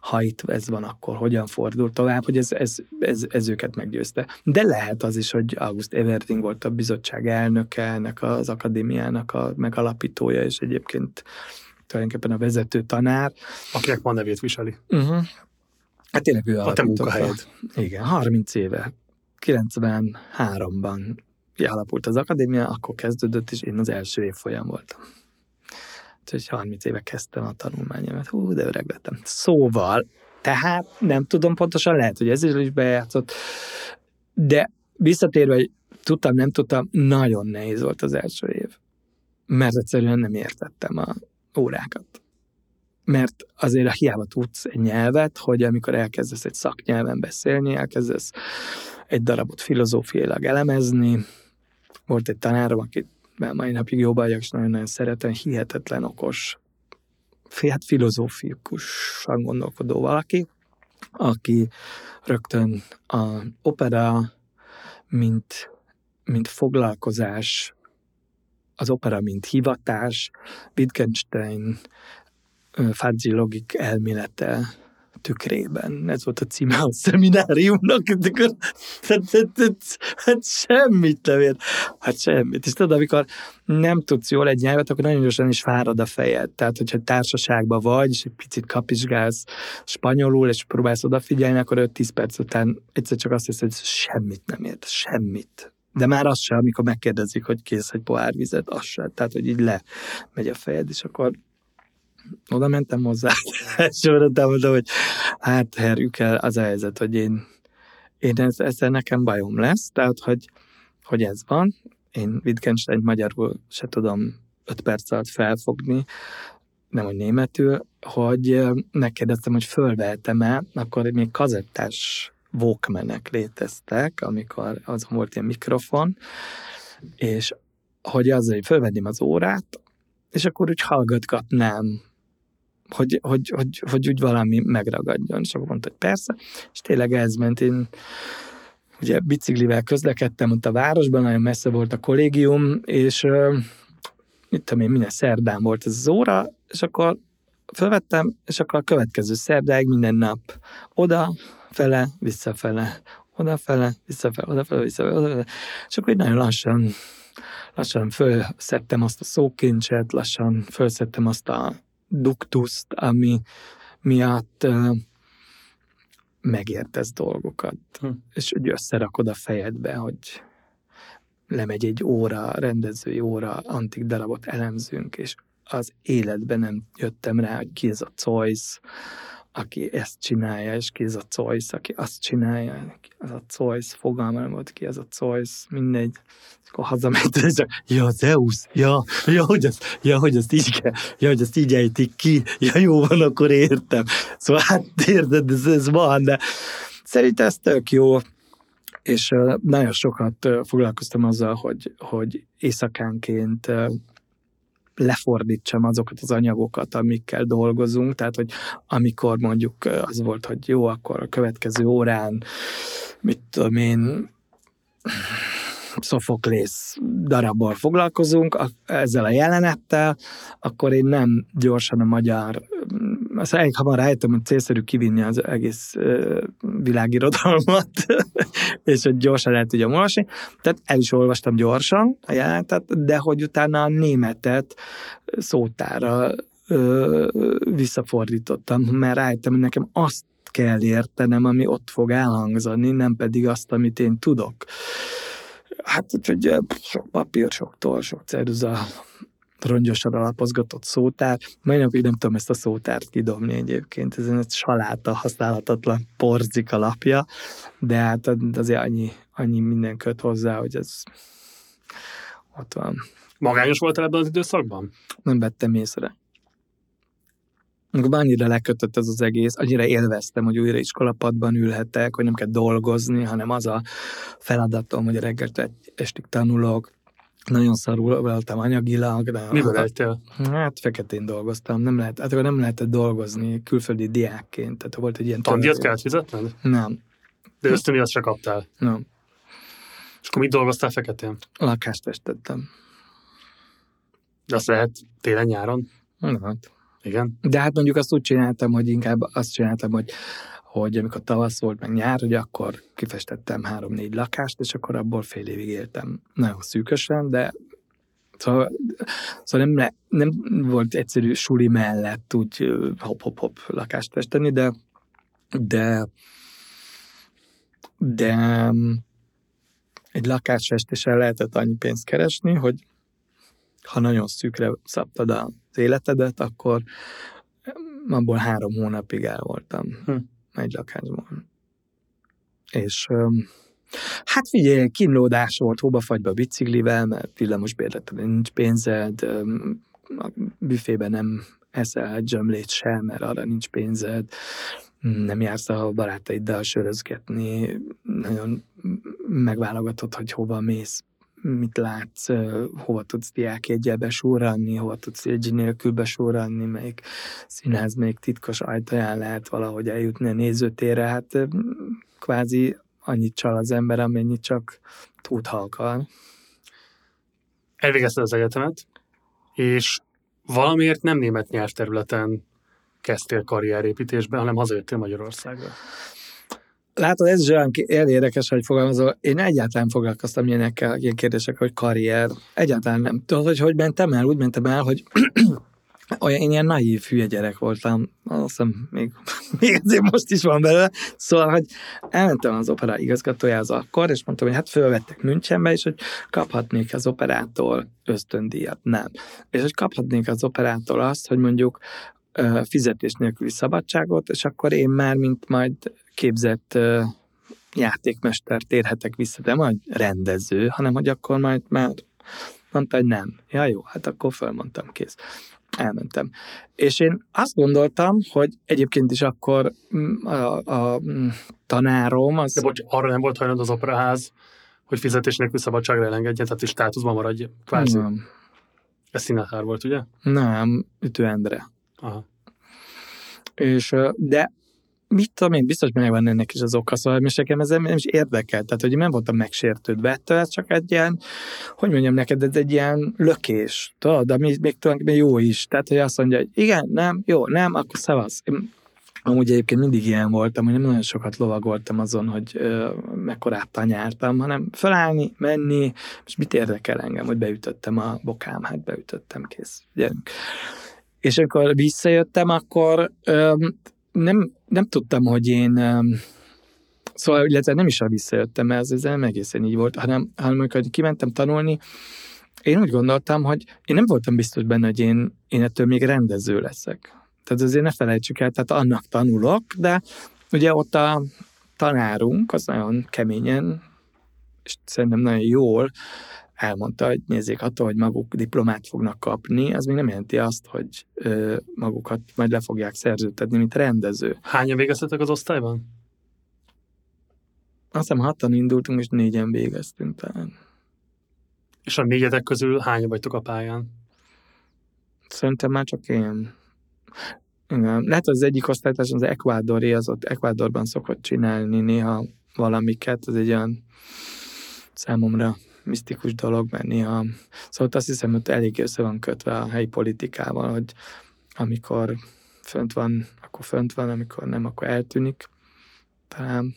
ha itt ez van, akkor hogyan fordul tovább, hogy ez, ez, ez, ez őket meggyőzte. De lehet az is, hogy August Everding volt a bizottság elnöke, ennek az akadémiának a megalapítója, és egyébként tulajdonképpen a vezető tanár. Akinek van nevét viseli. Uh-huh. Hát tényleg ő a te munkahelyed. Igen, 30 éve. 93-ban alapult az akadémia, akkor kezdődött, és én az első év folyam voltam. Úgyhogy 30 éve kezdtem a tanulmányomat. Hú, de öreg lettem. Szóval, tehát nem tudom pontosan, lehet, hogy ez is bejátszott, de visszatérve, hogy tudtam, nem tudtam, nagyon nehéz volt az első év. Mert egyszerűen nem értettem a órákat. Mert azért a hiába tudsz egy nyelvet, hogy amikor elkezdesz egy szaknyelven beszélni, elkezdesz egy darabot filozófiailag elemezni. Volt egy tanárom, akit mai napig jobb vagyok, és nagyon-nagyon szeretem, hihetetlen okos, hát filozófikusan gondolkodó valaki, aki rögtön a opera, mint, mint foglalkozás az opera, mint hivatás, Wittgenstein fuzzy logik elmélete tükrében. Ez volt a címe a szemináriumnak, hát, hát, hát, hát semmit nem ér. Hát semmit. És tudod, amikor nem tudsz jól egy nyelvet, akkor nagyon gyorsan is fárad a fejed. Tehát, hogyha társaságban vagy, és egy picit kapizsgálsz spanyolul, és próbálsz odafigyelni, akkor 5-10 perc után egyszer csak azt hiszed, hogy semmit nem ért, semmit. De már az sem, amikor megkérdezik, hogy kész egy pohár vizet, az sem. Tehát, hogy így le megy a fejed, és akkor oda mentem hozzá, és mondtam, hogy hát herjük el az a helyzet, hogy én, én ez, ezzel nekem bajom lesz, tehát, hogy, hogy ez van, én Wittgenstein magyarul se tudom öt perc alatt felfogni, nem hogy németül, hogy megkérdeztem, hogy fölvehetem-e, akkor még kazettás walkmanek léteztek, amikor azon volt ilyen mikrofon, és hogy azzal, hogy fölvenném az órát, és akkor úgy hallgatgatnám hogy, hogy, hogy, hogy úgy valami megragadjon. És akkor mondta, hogy persze, és tényleg ez ment. Én ugye biciklivel közlekedtem ott a városban, nagyon messze volt a kollégium, és mit tudom én, minden szerdán volt ez az óra, és akkor felvettem, és akkor a következő szerdáig minden nap oda, fele, visszafele, odafele, visszafele, odafele, visszafele, odafele, és akkor így nagyon lassan lassan fölszedtem azt a szókincset, lassan fölszedtem azt a duktuszt, ami miatt uh, megértesz dolgokat, hm. és hogy összerakod a fejedbe, hogy lemegy egy óra, rendezői óra, antik darabot elemzünk, és az életben nem jöttem rá, hogy ki ez a Zeus, aki ezt csinálja, és ki ez a Zeus, aki azt csinálja, az a Zeus, fogalma nem volt ki ez a Zeus, mindegy. Akkor hazament, és csak, ja, Zeus, ja, ja, hogy azt, ja, hogy azt így kell, ja, hogy azt így ejtik ki, ja, jó van, akkor értem. Szóval hát érted, ez, ez van, de szerintem ez tök jó, és nagyon sokat foglalkoztam azzal, hogy, hogy éjszakánként lefordítsam azokat az anyagokat, amikkel dolgozunk, tehát, hogy amikor mondjuk az volt, hogy jó, akkor a következő órán, mit tudom én, Szofoklész darabbal foglalkozunk, ezzel a jelenettel, akkor én nem gyorsan a magyar, azt elég hamar rájöttem, hogy célszerű kivinni az egész világirodalmat, és hogy gyorsan el tudjam olvasni. Tehát el is olvastam gyorsan a jelenetet, de hogy utána a németet szótára visszafordítottam, mert rájöttem, hogy nekem azt kell értenem, ami ott fog elhangzani, nem pedig azt, amit én tudok. Hát úgyhogy sok papír, sok toll, sok ceruza, rongyosan alapozgatott szótár. Mai napig nem tudom ezt a szótárt kidobni egyébként, ez egy saláta, használhatatlan porzik alapja, de hát azért annyi, annyi minden köt hozzá, hogy ez ott van. Magányos volt ebben az időszakban? Nem vettem észre. Amikor annyira lekötött ez az egész, annyira élveztem, hogy újra iskolapadban ülhetek, hogy nem kell dolgozni, hanem az a feladatom, hogy reggel estig tanulok, nagyon szarul voltam anyagilag. De Miből lettél? Hát feketén dolgoztam, nem lehet, hát akkor nem lehetett dolgozni külföldi diákként, tehát volt egy ilyen... Tandíjat kellett fizetned? Nem. De ösztöni se kaptál? Nem. És akkor mit dolgoztál feketén? Lakást festettem. De azt lehet télen-nyáron? Hát. Igen. De hát mondjuk azt úgy csináltam, hogy inkább azt csináltam, hogy hogy amikor tavasz volt, meg nyár, hogy akkor kifestettem három-négy lakást, és akkor abból fél évig éltem. Nagyon szűkösen, de Szóval, szóval nem, nem volt egyszerű suli mellett úgy hop-hop-hop lakást festeni, de de de egy lakásfestéssel lehetett annyi pénzt keresni, hogy ha nagyon szűkre szabtad az életedet, akkor abból három hónapig el voltam hm. Egy lakásban. És hát figyelj, kínlódás volt hóba-fagyba biciklivel, mert villamos bérletre nincs pénzed, a büfében nem eszel egy zsömlét sem, mert arra nincs pénzed, nem jársz a barátaiddal sörözgetni, nagyon megválogatod, hogy hova mész mit látsz, hova tudsz diákjegyel besúranni, hova tudsz egy nélkül besúranni, melyik színház még titkos ajtaján lehet valahogy eljutni a nézőtérre, hát kvázi annyit csal az ember, amennyit csak tud halkal. Elvégezted az egyetemet, és valamiért nem német nyelvterületen kezdtél karrierépítésbe, hanem hazajöttél Magyarországra? Látod, ez is olyan érdekes, hogy fogalmazol. Én egyáltalán foglalkoztam ilyenekkel, ilyen kérdések, hogy karrier. Egyáltalán nem. Tudod, hogy hogy mentem el? Úgy mentem el, hogy olyan, én ilyen naív hülye gyerek voltam, azt hiszem még, még azért most is van belőle, szóval, hogy elmentem az opera igazgatójához akkor, és mondtam, hogy hát fölvettek Münchenbe, és hogy kaphatnék az operától ösztöndíjat. Nem. És hogy kaphatnék az operától azt, hogy mondjuk fizetés nélküli szabadságot, és akkor én már, mint majd képzett játékmester térhetek vissza, de majd rendező, hanem hogy akkor majd már mondta, hogy nem. Ja, jó, hát akkor felmondtam, kész elmentem. És én azt gondoltam, hogy egyébként is akkor mm, a, a, mm, tanárom az... De bocs, arra nem volt hajlandó az operaház, hogy fizetés nélkül szabadságra elengedjen, tehát is státuszban maradj, kvázi. Nem. Ez színátár volt, ugye? Nem, Ütő Endre. Aha. És, de mit tudom én, biztos megvan ennek is az oka, szóval most nekem ez nem is érdekel, tehát hogy nem voltam megsértődve ettől, ez csak egy ilyen, hogy mondjam neked, ez egy ilyen lökés, tudod, ami még tulajdonképpen jó is, tehát hogy azt mondja, hogy igen, nem, jó, nem, akkor szavasz. Én Amúgy egyébként mindig ilyen voltam, hogy nem nagyon sokat lovagoltam azon, hogy ö, tanyártam, hanem felállni, menni, és mit érdekel engem, hogy beütöttem a bokám, hát beütöttem, kész, gyerünk. És amikor visszajöttem, akkor ö, nem, nem tudtam, hogy én Szóval, illetve nem is a visszajöttem, mert ez nem egészen így volt, hanem, hanem amikor kimentem tanulni, én úgy gondoltam, hogy én nem voltam biztos benne, hogy én, én ettől még rendező leszek. Tehát azért ne felejtsük el, tehát annak tanulok, de ugye ott a tanárunk az nagyon keményen, és szerintem nagyon jól elmondta, hogy nézzék, attól, hogy maguk diplomát fognak kapni, az még nem jelenti azt, hogy ö, magukat majd le fogják szerződtetni, mint rendező. Hányan végeztetek az osztályban? Azt hiszem hatan indultunk, és négyen végeztünk talán. És a négyetek közül hányan vagytok a pályán? Szerintem már csak én. Igen. Lehet, az egyik osztálytárs az Ecuadori, az ott Ecuadorban szokott csinálni néha valamiket, ez egy olyan számomra misztikus dolog, mert néha, szóval azt hiszem, hogy elég össze van kötve a helyi politikával, hogy amikor fönt van, akkor fönt van, amikor nem, akkor eltűnik. Talán.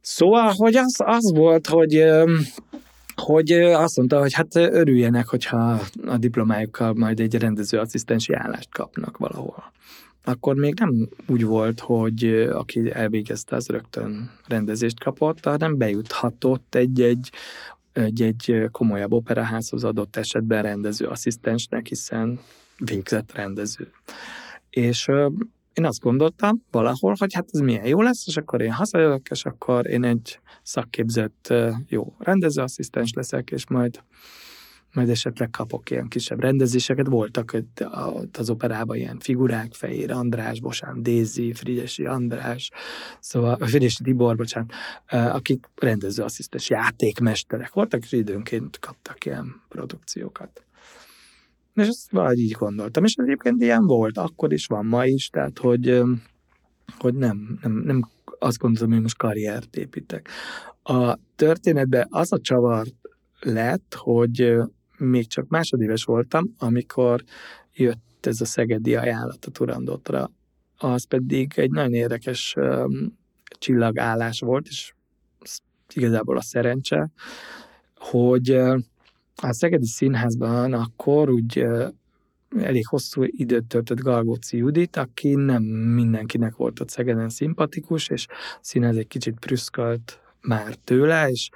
Szóval, hogy az, az volt, hogy hogy azt mondta, hogy hát örüljenek, hogyha a diplomájukkal majd egy rendezőasszisztensi állást kapnak valahol akkor még nem úgy volt, hogy aki elvégezte, az rögtön rendezést kapott, hanem bejuthatott egy-egy egy-egy komolyabb operaházhoz adott esetben rendező asszisztensnek, hiszen végzett rendező. És én azt gondoltam valahol, hogy hát ez milyen jó lesz, és akkor én hazajövök, és akkor én egy szakképzett jó rendezőasszisztens leszek, és majd majd esetleg kapok ilyen kisebb rendezéseket. Voltak az operában ilyen figurák, Fehér András, Bosán Dézi, Frigyesi András, szóval Frigyesi Tibor, bocsánat, akik rendezőasszisztens játékmesterek voltak, és időnként kaptak ilyen produkciókat. És ezt valahogy így gondoltam. És egyébként ilyen volt, akkor is van, ma is, tehát hogy, hogy nem, nem, nem azt gondolom, hogy most karriert építek. A történetben az a csavar lett, hogy még csak másodéves voltam, amikor jött ez a szegedi ajánlat a Turandotra. Az pedig egy nagyon érdekes um, csillagállás volt, és igazából a szerencse, hogy a Szegedi Színházban akkor úgy elég hosszú időt töltött Galgóci Judit, aki nem mindenkinek volt ott Szegeden szimpatikus, és színház egy kicsit prüszkölt már tőle, és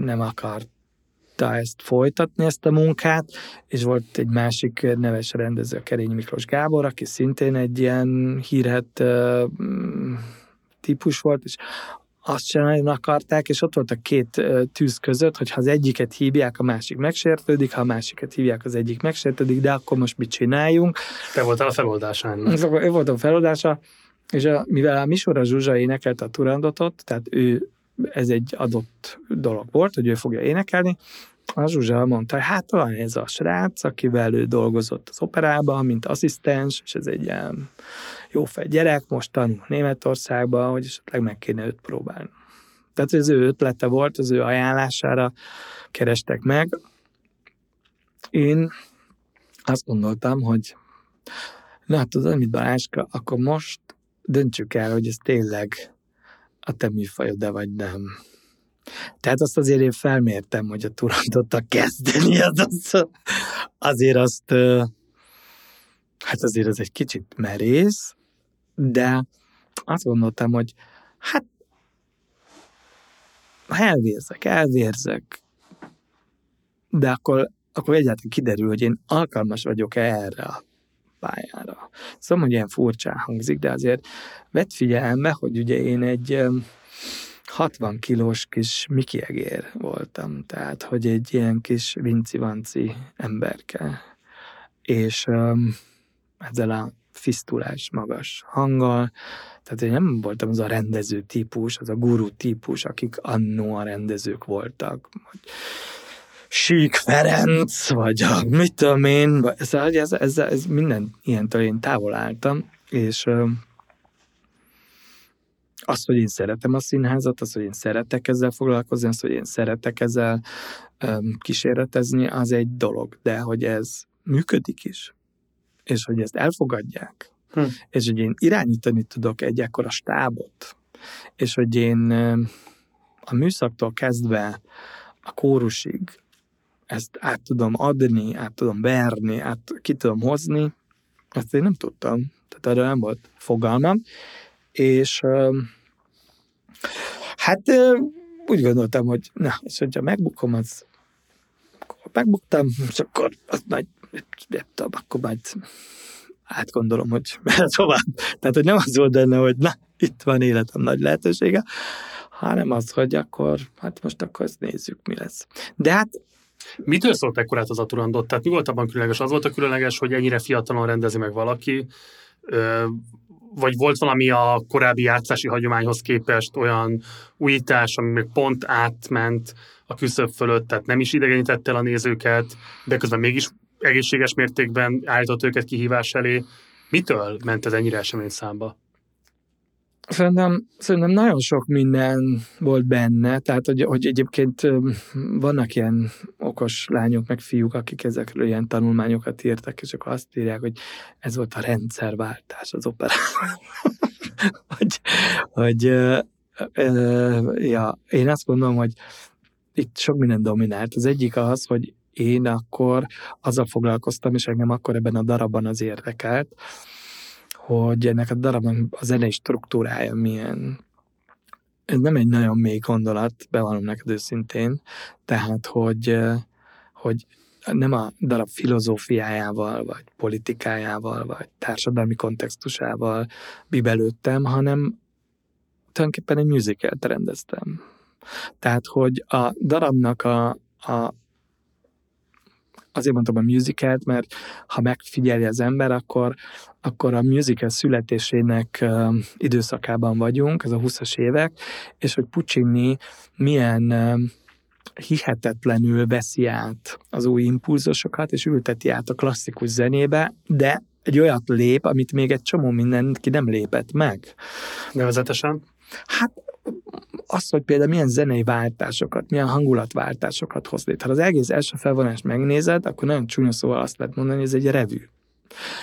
nem akart tudta ezt folytatni, ezt a munkát, és volt egy másik neves rendező, Kerény Miklós Gábor, aki szintén egy ilyen hírhet uh, típus volt, és azt sem nagyon akarták, és ott volt a két tűz között, hogy ha az egyiket hívják, a másik megsértődik, ha a másikat hívják, az egyik megsértődik, de akkor most mit csináljunk? Te voltál a feloldása ennek. Ő voltam a feloldása, és a, mivel a Misora Zsuzsa énekelt a Turandotot, tehát ő ez egy adott dolog volt, hogy ő fogja énekelni, a Zsuzsa mondta, hogy hát van ez a srác, akivel ő dolgozott az operában, mint asszisztens, és ez egy ilyen jó gyerek, most tanul Németországban, hogy esetleg meg kéne őt próbálni. Tehát az ő ötlete volt, az ő ajánlására kerestek meg. Én azt gondoltam, hogy Na, tudod mit, Baláska, akkor most döntsük el, hogy ez tényleg a te műfajod, vagy nem. Tehát azt azért én felmértem, hogy a turandottal kezdeni, az, az, azért azt, hát azért ez egy kicsit merész, de azt gondoltam, hogy hát elvérzek, elvérzek, de akkor, akkor egyáltalán kiderül, hogy én alkalmas vagyok-e erre a pályára. Szóval, hogy ilyen furcsán hangzik, de azért vett figyelme, hogy ugye én egy 60 kilós kis Miki Egér voltam, tehát, hogy egy ilyen kis vinci-vanci emberke. És um, ezzel a fisztulás magas hanggal, tehát én nem voltam az a rendező típus, az a guru típus, akik annó a rendezők voltak. Hogy Sík Ferenc, vagy a, mit tudom én, ez, ez, ez, ez minden ilyentől én távol álltam, és azt, hogy én szeretem a színházat, azt, hogy én szeretek ezzel foglalkozni, azt, hogy én szeretek ezzel kísérletezni, az egy dolog, de hogy ez működik is, és hogy ezt elfogadják, hm. és hogy én irányítani tudok egy ekkora stábot, és hogy én a műszaktól kezdve a kórusig ezt át tudom adni, át tudom verni, át ki tudom hozni, ezt én nem tudtam. Tehát erre nem volt fogalmam. És hát úgy gondoltam, hogy na, és hogyha megbukom, az akkor megbuktam, és akkor az majd, nem tudom, akkor majd átgondolom, hogy tovább. Tehát, hogy nem az volt benne, hogy na, itt van életem nagy lehetősége, hanem az, hogy akkor, hát most akkor ezt nézzük, mi lesz. De hát Mitől szólt ekkorát az Aturandot? Tehát mi volt abban különleges? Az volt a különleges, hogy ennyire fiatalon rendezi meg valaki, vagy volt valami a korábbi játszási hagyományhoz képest olyan újítás, ami még pont átment a küszöb fölött, tehát nem is idegenítette el a nézőket, de közben mégis egészséges mértékben állított őket kihívás elé. Mitől ment ez ennyire esemény számba? Szerintem, szerintem nagyon sok minden volt benne, tehát hogy, hogy egyébként vannak ilyen okos lányok, meg fiúk, akik ezekről ilyen tanulmányokat írtak, és akkor azt írják, hogy ez volt a rendszerváltás az operában. hogy, hogy ja, én azt gondolom, hogy itt sok minden dominált. Az egyik az, hogy én akkor azzal foglalkoztam, és engem akkor ebben a darabban az érdekelt, hogy ennek a darabnak a zenei struktúrája milyen. Ez nem egy nagyon mély gondolat, bevallom neked őszintén, tehát, hogy, hogy nem a darab filozófiájával, vagy politikájával, vagy társadalmi kontextusával bibelődtem, hanem tulajdonképpen egy musicalt rendeztem. Tehát, hogy a darabnak a, a azért mondtam a musicalt, mert ha megfigyeli az ember, akkor, akkor a musical születésének uh, időszakában vagyunk, ez a 20-as évek, és hogy Puccini milyen uh, hihetetlenül veszi át az új impulzusokat, és ülteti át a klasszikus zenébe, de egy olyat lép, amit még egy csomó mindenki nem lépett meg. Nevezetesen? Hát az, hogy például milyen zenei váltásokat, milyen hangulatváltásokat hoz létre. Ha az egész első felvonást megnézed, akkor nagyon csúnya szóval azt lehet mondani, hogy ez egy revű.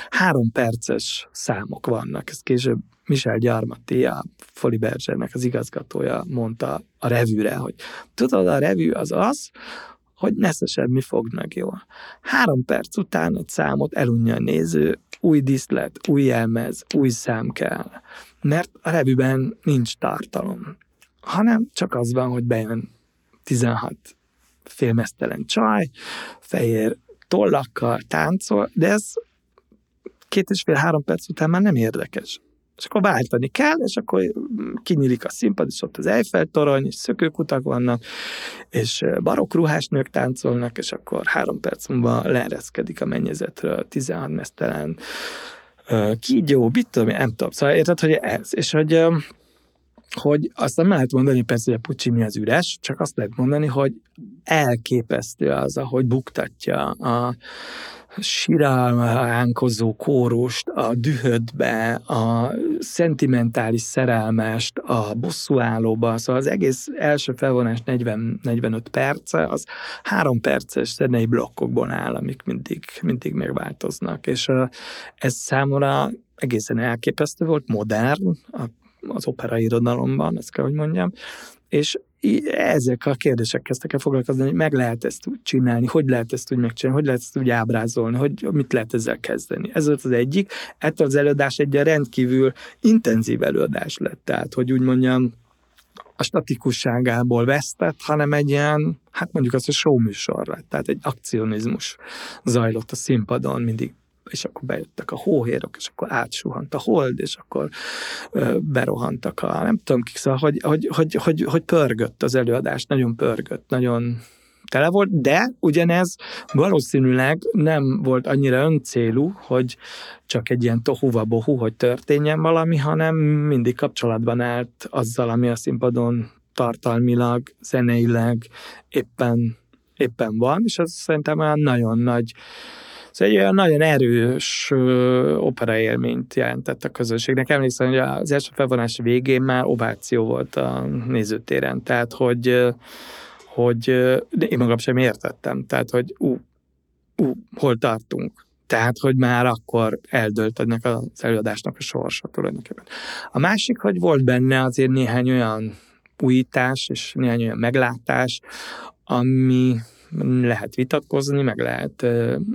Három perces számok vannak, ezt később Michel Gyarmati, a Foli Bergernek az igazgatója mondta a revűre, hogy tudod, a revű az az, hogy neszesen mi fog meg jól. Három perc után egy számot elunja a néző, új diszlet, új jelmez, új szám kell. Mert a revűben nincs tartalom hanem csak az van, hogy bejön 16 félmeztelen csaj, fehér tollakkal táncol, de ez két és fél-három perc után már nem érdekes. És akkor váltani kell, és akkor kinyílik a színpad, és ott az Eiffel torony, és szökőkutak vannak, és barokk ruhás nők táncolnak, és akkor három perc múlva leereszkedik a mennyezetről 16 mesztelen kígyó, mit tudom, nem tudom. Szóval érted, hogy ez. És hogy hogy azt nem lehet mondani persze, hogy a Puccini az üres, csak azt lehet mondani, hogy elképesztő az, ahogy buktatja a sirálmánkozó kórust, a dühödbe, a szentimentális szerelmest, a bosszúállóba, szóval az egész első felvonás 40-45 perce, az három perces zenei blokkokból áll, amik mindig, mindig megváltoznak, és ez számomra egészen elképesztő volt, modern, az opera irodalomban, ezt kell, hogy mondjam, és ezek a kérdések kezdtek el foglalkozni, hogy meg lehet ezt úgy csinálni, hogy lehet ezt úgy megcsinálni, hogy lehet ezt úgy ábrázolni, hogy mit lehet ezzel kezdeni. Ez volt az egyik. Ettől az előadás egy rendkívül intenzív előadás lett, tehát hogy úgy mondjam, a statikusságából vesztett, hanem egy ilyen, hát mondjuk azt, hogy show műsor lett, tehát egy akcionizmus zajlott a színpadon, mindig és akkor bejöttek a hóhérok, és akkor átsuhant a hold, és akkor berohantak a nem tudom kik, szóval, hogy, hogy, hogy, hogy, hogy pörgött az előadás, nagyon pörgött, nagyon tele volt, de ugyanez valószínűleg nem volt annyira öncélú, hogy csak egy ilyen tohuva bohu, hogy történjen valami, hanem mindig kapcsolatban állt azzal, ami a színpadon tartalmilag, zeneileg éppen, éppen van, és ez szerintem olyan nagyon nagy Szóval egy olyan nagyon erős opera élményt jelentett a közönségnek. Emlékszem, hogy az első felvonás végén már ováció volt a nézőtéren, tehát hogy, hogy én magam sem értettem, tehát hogy ú, ú, hol tartunk. Tehát, hogy már akkor eldőlt ennek az előadásnak a sorsa tulajdonképpen. A másik, hogy volt benne azért néhány olyan újítás és néhány olyan meglátás, ami lehet vitatkozni, meg lehet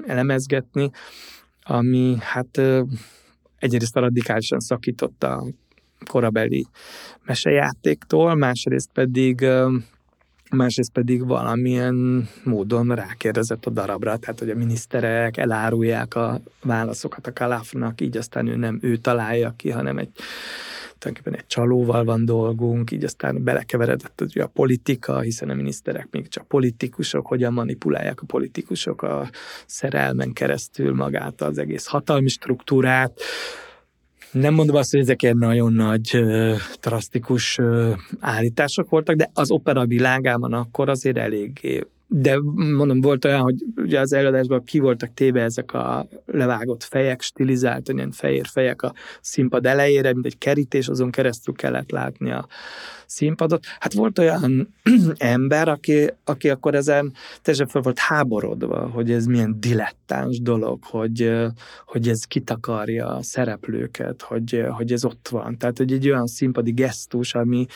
elemezgetni, ami hát egyrészt radikálisan szakított a korabeli mesejátéktól, másrészt pedig másrészt pedig valamilyen módon rákérdezett a darabra, tehát hogy a miniszterek elárulják a válaszokat a Kalafnak, így aztán ő nem ő találja ki, hanem egy tulajdonképpen egy csalóval van dolgunk, így aztán belekeveredett a politika, hiszen a miniszterek még csak politikusok, hogyan manipulálják a politikusok a szerelmen keresztül magát az egész hatalmi struktúrát. Nem mondom azt, hogy ezek egy nagyon nagy, drasztikus állítások voltak, de az opera világában akkor azért eléggé de mondom, volt olyan, hogy ugye az előadásban ki voltak téve ezek a levágott fejek, stilizált, ilyen fehér fejek a színpad elejére, mint egy kerítés, azon keresztül kellett látni a színpadot. Hát volt olyan ember, aki, aki akkor ezen teljesen fel volt háborodva, hogy ez milyen dilettáns dolog, hogy, hogy ez kitakarja a szereplőket, hogy, hogy ez ott van. Tehát, hogy egy olyan színpadi gesztus, ami,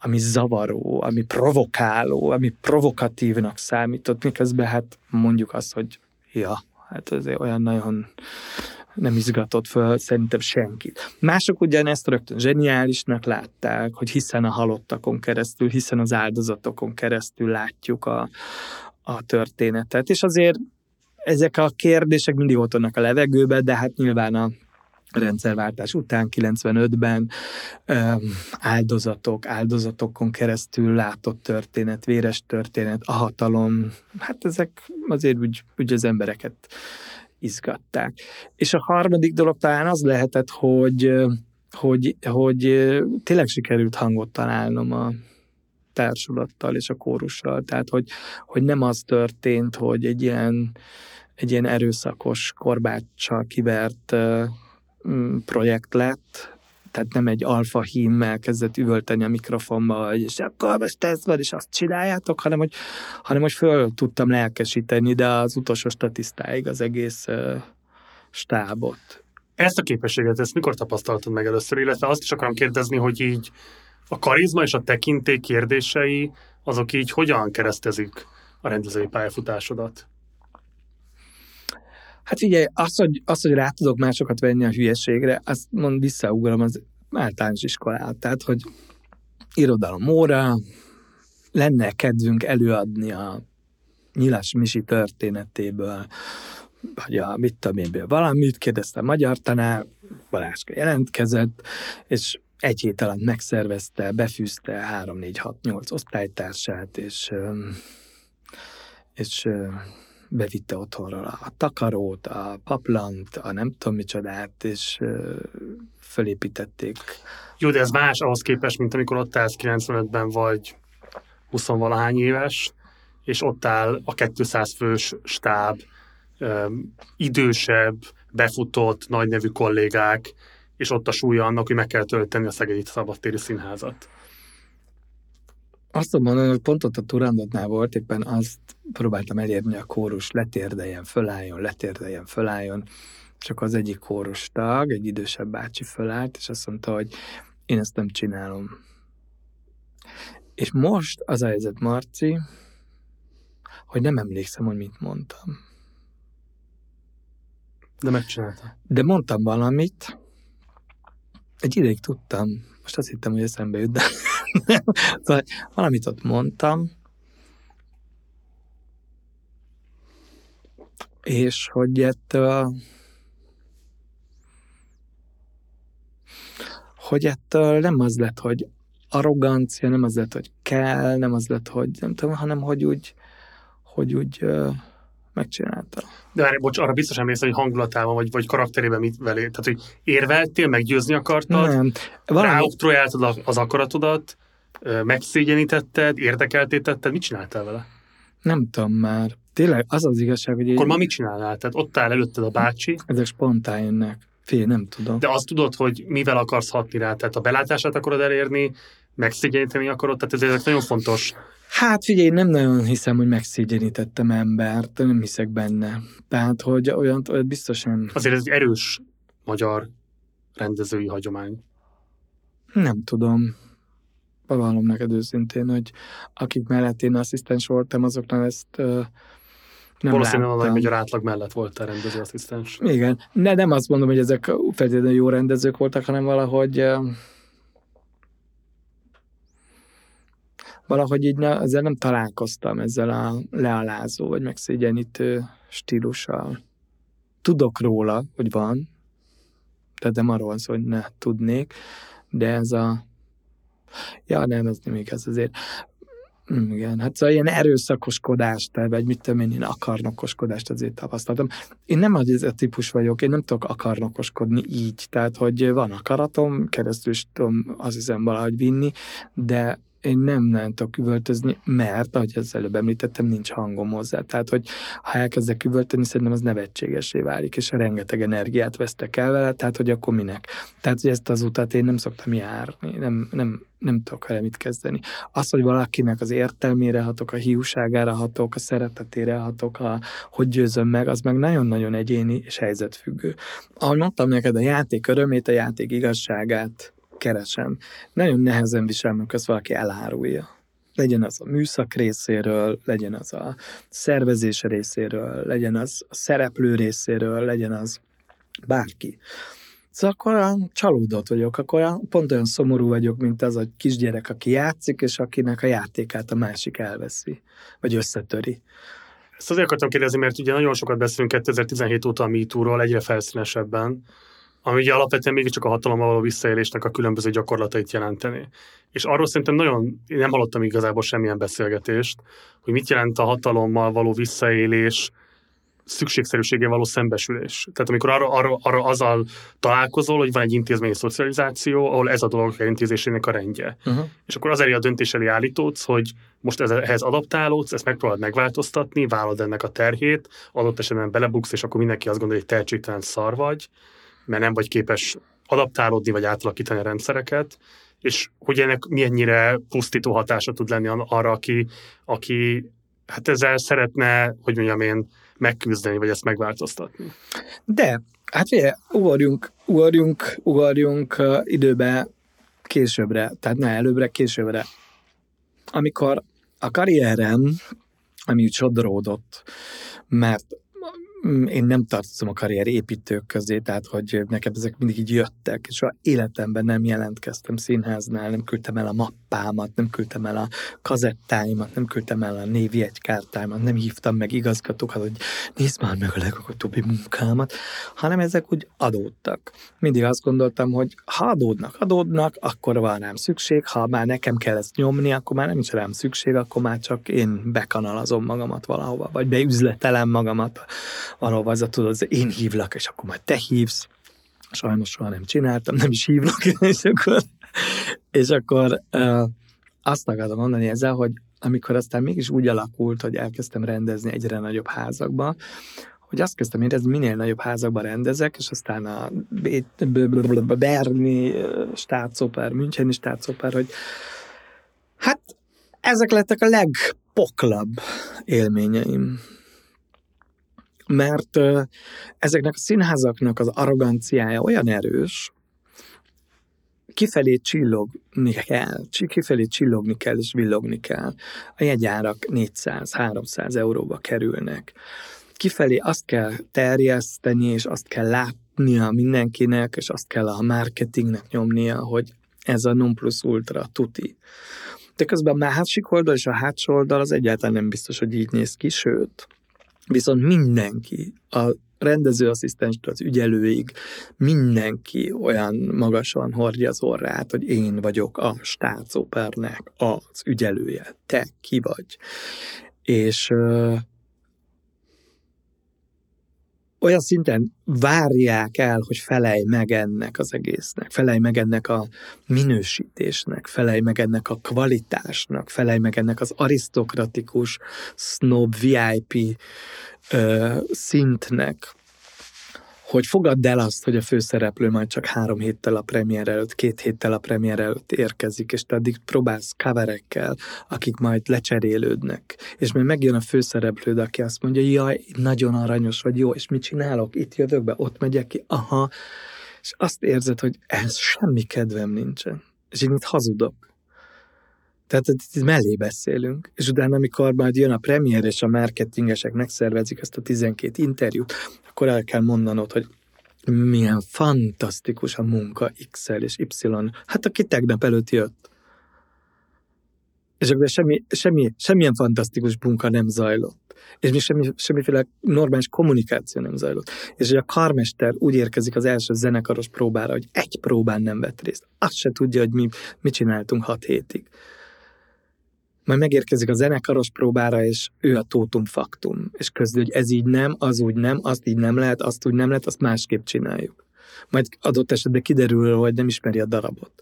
ami zavaró, ami provokáló, ami provokatívnak számított, miközben hát mondjuk azt, hogy ja, hát ez olyan nagyon nem izgatott föl szerintem senkit. Mások ugyanezt rögtön zseniálisnak látták, hogy hiszen a halottakon keresztül, hiszen az áldozatokon keresztül látjuk a, a történetet. És azért ezek a kérdések mindig ott vannak a levegőben, de hát nyilván a rendszerváltás után 95-ben áldozatok, áldozatokon keresztül látott történet, véres történet, a hatalom, hát ezek azért úgy, úgy az embereket izgatták. És a harmadik dolog talán az lehetett, hogy, hogy, hogy tényleg sikerült hangot találnom a társulattal és a kórussal. Tehát, hogy, hogy nem az történt, hogy egy ilyen, egy ilyen erőszakos korbáccsal kivert projekt lett, tehát nem egy alfa hímmel kezdett üvölteni a mikrofonba, hogy és akkor most ez van, és azt csináljátok, hanem hogy, hanem hogy föl tudtam lelkesíteni, de az utolsó statisztáig az egész stábot. Ezt a képességet, ezt mikor tapasztaltad meg először, illetve azt is akarom kérdezni, hogy így a karizma és a tekinték kérdései, azok így hogyan keresztezik a rendezői pályafutásodat? Hát ugye, az, hogy, az, hogy rá tudok másokat venni a hülyeségre, azt mond visszaugrom az általános iskolát. Tehát, hogy irodalom óra, lenne kedvünk előadni a Nyilas Misi történetéből, vagy a mit tudom én, valamit, kérdezte a magyar tanár, Baláska jelentkezett, és egy hét alatt megszervezte, befűzte 3, 4, 6, 8 osztálytársát, és, és bevitte otthonról a takarót, a paplant, a nem tudom micsodát, és fölépítették. Jó, de ez más ahhoz képest, mint amikor ott állsz 95-ben vagy 20 valahány éves, és ott áll a 200 fős stáb, idősebb, befutott, nagy nevű kollégák, és ott a súlya annak, hogy meg kell tölteni a Szegedi Szabadtéri Színházat. Azt tudom mondani, hogy pont ott a Turandotnál volt, éppen azt próbáltam elérni a kórus, letérdeljen, fölálljon, letérdeljen, fölálljon. Csak az egyik kórus tag, egy idősebb bácsi fölállt, és azt mondta, hogy én ezt nem csinálom. És most az a helyzet, Marci, hogy nem emlékszem, hogy mit mondtam. De megcsinálta. De mondtam valamit, egy ideig tudtam, most azt hittem, hogy eszembe jut, de valamit ott mondtam, és hogy ettől hogy ettől nem az lett, hogy arrogancia, nem az lett, hogy kell, nem az lett, hogy nem tudom, hanem hogy úgy, hogy úgy uh, megcsinálta. De várj, bocs, arra biztos emlékszel, hogy hangulatában vagy, vagy karakterében mit velé. Tehát, hogy érveltél, meggyőzni akartad, Nem. Valami, ráoktrojáltad az akaratodat, megszégyenítetted, érdekeltétetted, mit csináltál vele? nem tudom már. Tényleg az az igazság, hogy Akkor én, ma mit csinálnál? Tehát ott áll előtted a bácsi, ezek spontán jönnek. Fél, nem tudom. de azt tudod, hogy mivel akarsz hatni rá, tehát a belátását akarod elérni, megszégyeníteni akarod, tehát ez- ezek nagyon fontos. Hát figyelj, nem nagyon hiszem, hogy megszégyenítettem embert, nem hiszek benne. Tehát, hogy olyan, olyan biztos nem, Azért ez egy erős magyar rendezői hagyomány. nem tudom. Bevallom neked őszintén, hogy akik mellett én asszisztens voltam, azoknál ezt uh, nem Valószínűleg a nagy láttam. magyar átlag mellett volt a rendezőasszisztens. Igen, de nem azt mondom, hogy ezek feltétlenül jó rendezők voltak, hanem valahogy valahogy így ne, ezzel nem találkoztam, ezzel a lealázó vagy megszégyenítő stílussal. Tudok róla, hogy van, tehát nem arról szó, hogy ne tudnék, de ez a ja, nem, az nem igaz azért. Mm, Igen, hát szóval ilyen erőszakoskodást, vagy mit tudom én, én akarnokoskodást azért tapasztaltam. Én nem az a típus vagyok, én nem tudok akarnokoskodni így, tehát hogy van akaratom, keresztül is tudom azt hiszem valahogy vinni, de én nem nagyon tudok üvöltözni, mert, ahogy az előbb említettem, nincs hangom hozzá. Tehát, hogy ha elkezdek üvöltözni, szerintem az nevetségesé válik, és rengeteg energiát vesztek el vele, tehát, hogy akkor minek. Tehát, hogy ezt az utat én nem szoktam járni, nem, nem, nem tudok vele mit kezdeni. Az, hogy valakinek az értelmére hatok, a hiúságára hatok, a szeretetére hatok, a, hogy győzöm meg, az meg nagyon-nagyon egyéni és helyzetfüggő. Ahogy mondtam neked, a játék örömét, a játék igazságát keresem. Nagyon nehezen viselem, amikor ezt valaki elárulja. Legyen az a műszak részéről, legyen az a szervezés részéről, legyen az a szereplő részéről, legyen az bárki. Szóval akkor olyan csalódott vagyok, akkor olyan, pont olyan szomorú vagyok, mint az a kisgyerek, aki játszik, és akinek a játékát a másik elveszi, vagy összetöri. Ezt azért akartam kérdezni, mert ugye nagyon sokat beszélünk 2017 óta a MeToo-ról, egyre felszínesebben, ami ugye alapvetően mégiscsak a hatalommal való visszaélésnek a különböző gyakorlatait jelenteni. És arról szerintem nagyon, én nem hallottam igazából semmilyen beszélgetést, hogy mit jelent a hatalommal való visszaélés, szükségszerűségén való szembesülés. Tehát amikor arra, arra, arra azzal találkozol, hogy van egy intézményi szocializáció, ahol ez a dolog elintézésének a rendje. Uh-huh. És akkor az elé a döntés elé állítódsz, hogy most ez- ehhez adaptálódsz, ezt megpróbálod megváltoztatni, vállalod ennek a terhét, adott esetben belebuksz, és akkor mindenki azt gondolja, hogy tehetségtelen szar vagy, mert nem vagy képes adaptálódni, vagy átalakítani a rendszereket, és hogy ennek milyennyire pusztító hatása tud lenni arra, aki, aki hát ezzel szeretne, hogy mondjam én, megküzdeni, vagy ezt megváltoztatni. De, hát figyelj, ugorjunk, ugorjunk, ugorjunk időbe későbbre, tehát ne előbbre, későbbre. Amikor a karrierem, ami úgy sodródott, mert én nem tartozom a karrier építők közé, tehát hogy nekem ezek mindig így jöttek, és a életemben nem jelentkeztem színháznál, nem küldtem el a mappámat, nem küldtem el a kazettáimat, nem küldtem el a névjegykártáimat, nem hívtam meg igazgatókat, hogy nézd már meg a legutóbbi munkámat, hanem ezek úgy adódtak. Mindig azt gondoltam, hogy ha adódnak, adódnak, akkor van rám szükség, ha már nekem kell ezt nyomni, akkor már nem is rám szükség, akkor már csak én bekanalazom magamat valahova, vagy beüzletelem magamat valahova, az a tudod, az én hívlak, és akkor majd te hívsz. Sajnos soha nem csináltam, nem is hívnak, és akkor, és akkor azt akarom mondani ezzel, hogy amikor aztán mégis úgy alakult, hogy elkezdtem rendezni egyre nagyobb házakba, hogy azt kezdtem érezni, minél nagyobb házakban rendezek, és aztán a Berni Staatsoper, Müncheni Staatsoper, hogy hát ezek lettek a legpoklabb élményeim. Mert ezeknek a színházaknak az arroganciája olyan erős, kifelé csillogni kell, kifelé csillogni kell és villogni kell. A jegyárak 400-300 euróba kerülnek. Kifelé azt kell terjeszteni, és azt kell látnia mindenkinek, és azt kell a marketingnek nyomnia, hogy ez a non plus ultra tuti. De közben a másik oldal és a hátsó oldal az egyáltalán nem biztos, hogy így néz ki, sőt, viszont mindenki, a rendezőasszisztenstől az ügyelőig mindenki olyan magasan hordja az orrát, hogy én vagyok a stácopernek az ügyelője, te ki vagy. És olyan szinten várják el, hogy felej meg ennek az egésznek, felej meg ennek a minősítésnek, felej meg ennek a kvalitásnak, felej meg ennek az arisztokratikus, snob, VIP ö, szintnek, hogy fogadd el azt, hogy a főszereplő majd csak három héttel a premier előtt, két héttel a premier előtt érkezik, és te addig próbálsz coverekkel, akik majd lecserélődnek. És majd megjön a főszereplőd, aki azt mondja, jaj, nagyon aranyos vagy, jó, és mit csinálok? Itt jövök be, ott megyek ki, aha. És azt érzed, hogy ez semmi kedvem nincsen. És én itt hazudok. Tehát itt mellé beszélünk, és utána, amikor majd jön a premier és a marketingesek megszervezik ezt a 12 interjút, akkor el kell mondanod, hogy milyen fantasztikus a munka x és Y. Hát aki tegnap előtt jött. És akkor semmi, semmi, semmilyen fantasztikus munka nem zajlott. És még semmi, semmiféle normális kommunikáció nem zajlott. És hogy a karmester úgy érkezik az első zenekaros próbára, hogy egy próbán nem vett részt. Azt se tudja, hogy mi mit csináltunk hat hétig majd megérkezik a zenekaros próbára, és ő a tótum faktum, és közül, hogy ez így nem, az úgy nem, azt így nem lehet, azt úgy nem lehet, azt másképp csináljuk. Majd adott esetben kiderül, hogy nem ismeri a darabot,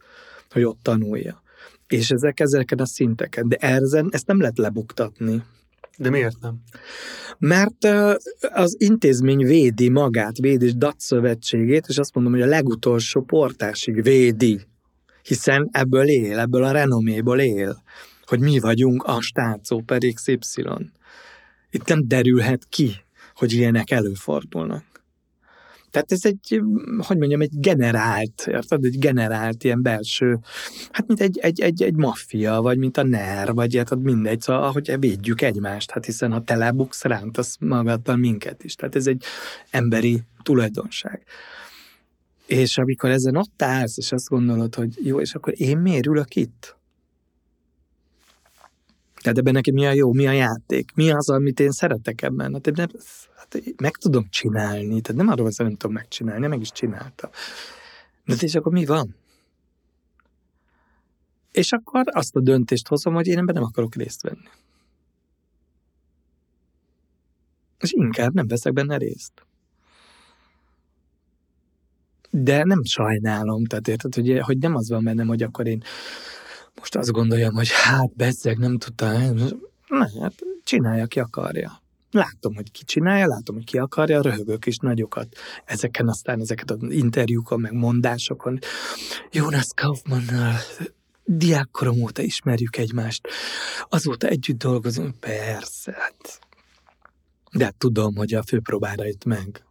hogy ott tanulja. És ezek ezeken a szinteken. De ezen ezt nem lehet lebuktatni. De miért nem? Mert az intézmény védi magát, védi és DAT szövetségét, és azt mondom, hogy a legutolsó portásig védi. Hiszen ebből él, ebből a renoméból él hogy mi vagyunk a stácó per XY. Itt nem derülhet ki, hogy ilyenek előfordulnak. Tehát ez egy, hogy mondjam, egy generált, érted? Egy generált ilyen belső, hát mint egy, egy, egy, egy maffia, vagy mint a NER, vagy hát mindegy, szóval ahogy védjük egymást, hát hiszen ha te lebuksz, rántasz magaddal minket is. Tehát ez egy emberi tulajdonság. És amikor ezen ott állsz, és azt gondolod, hogy jó, és akkor én miért ülök itt? Tehát ebben neki mi a jó, mi a játék, mi az, amit én szeretek ebben. Hát, nem, hát meg tudom csinálni, tehát nem arról, hogy nem tudom megcsinálni, meg is csináltam. De és akkor mi van? És akkor azt a döntést hozom, hogy én ebben nem akarok részt venni. És inkább nem veszek benne részt. De nem sajnálom, tehát érted, hogy, hogy nem az van bennem, hogy akkor én most azt gondoljam, hogy hát bezzeg nem tudta, ne, hát csinálja, ki akarja. Látom, hogy ki csinálja, látom, hogy ki akarja, röhögök is nagyokat. Ezeken aztán, ezeket az interjúkon, meg mondásokon. Jonas Kaufmannnal diákkorom óta ismerjük egymást. Azóta együtt dolgozunk, persze. Hát. De hát tudom, hogy a főpróbára jött meg.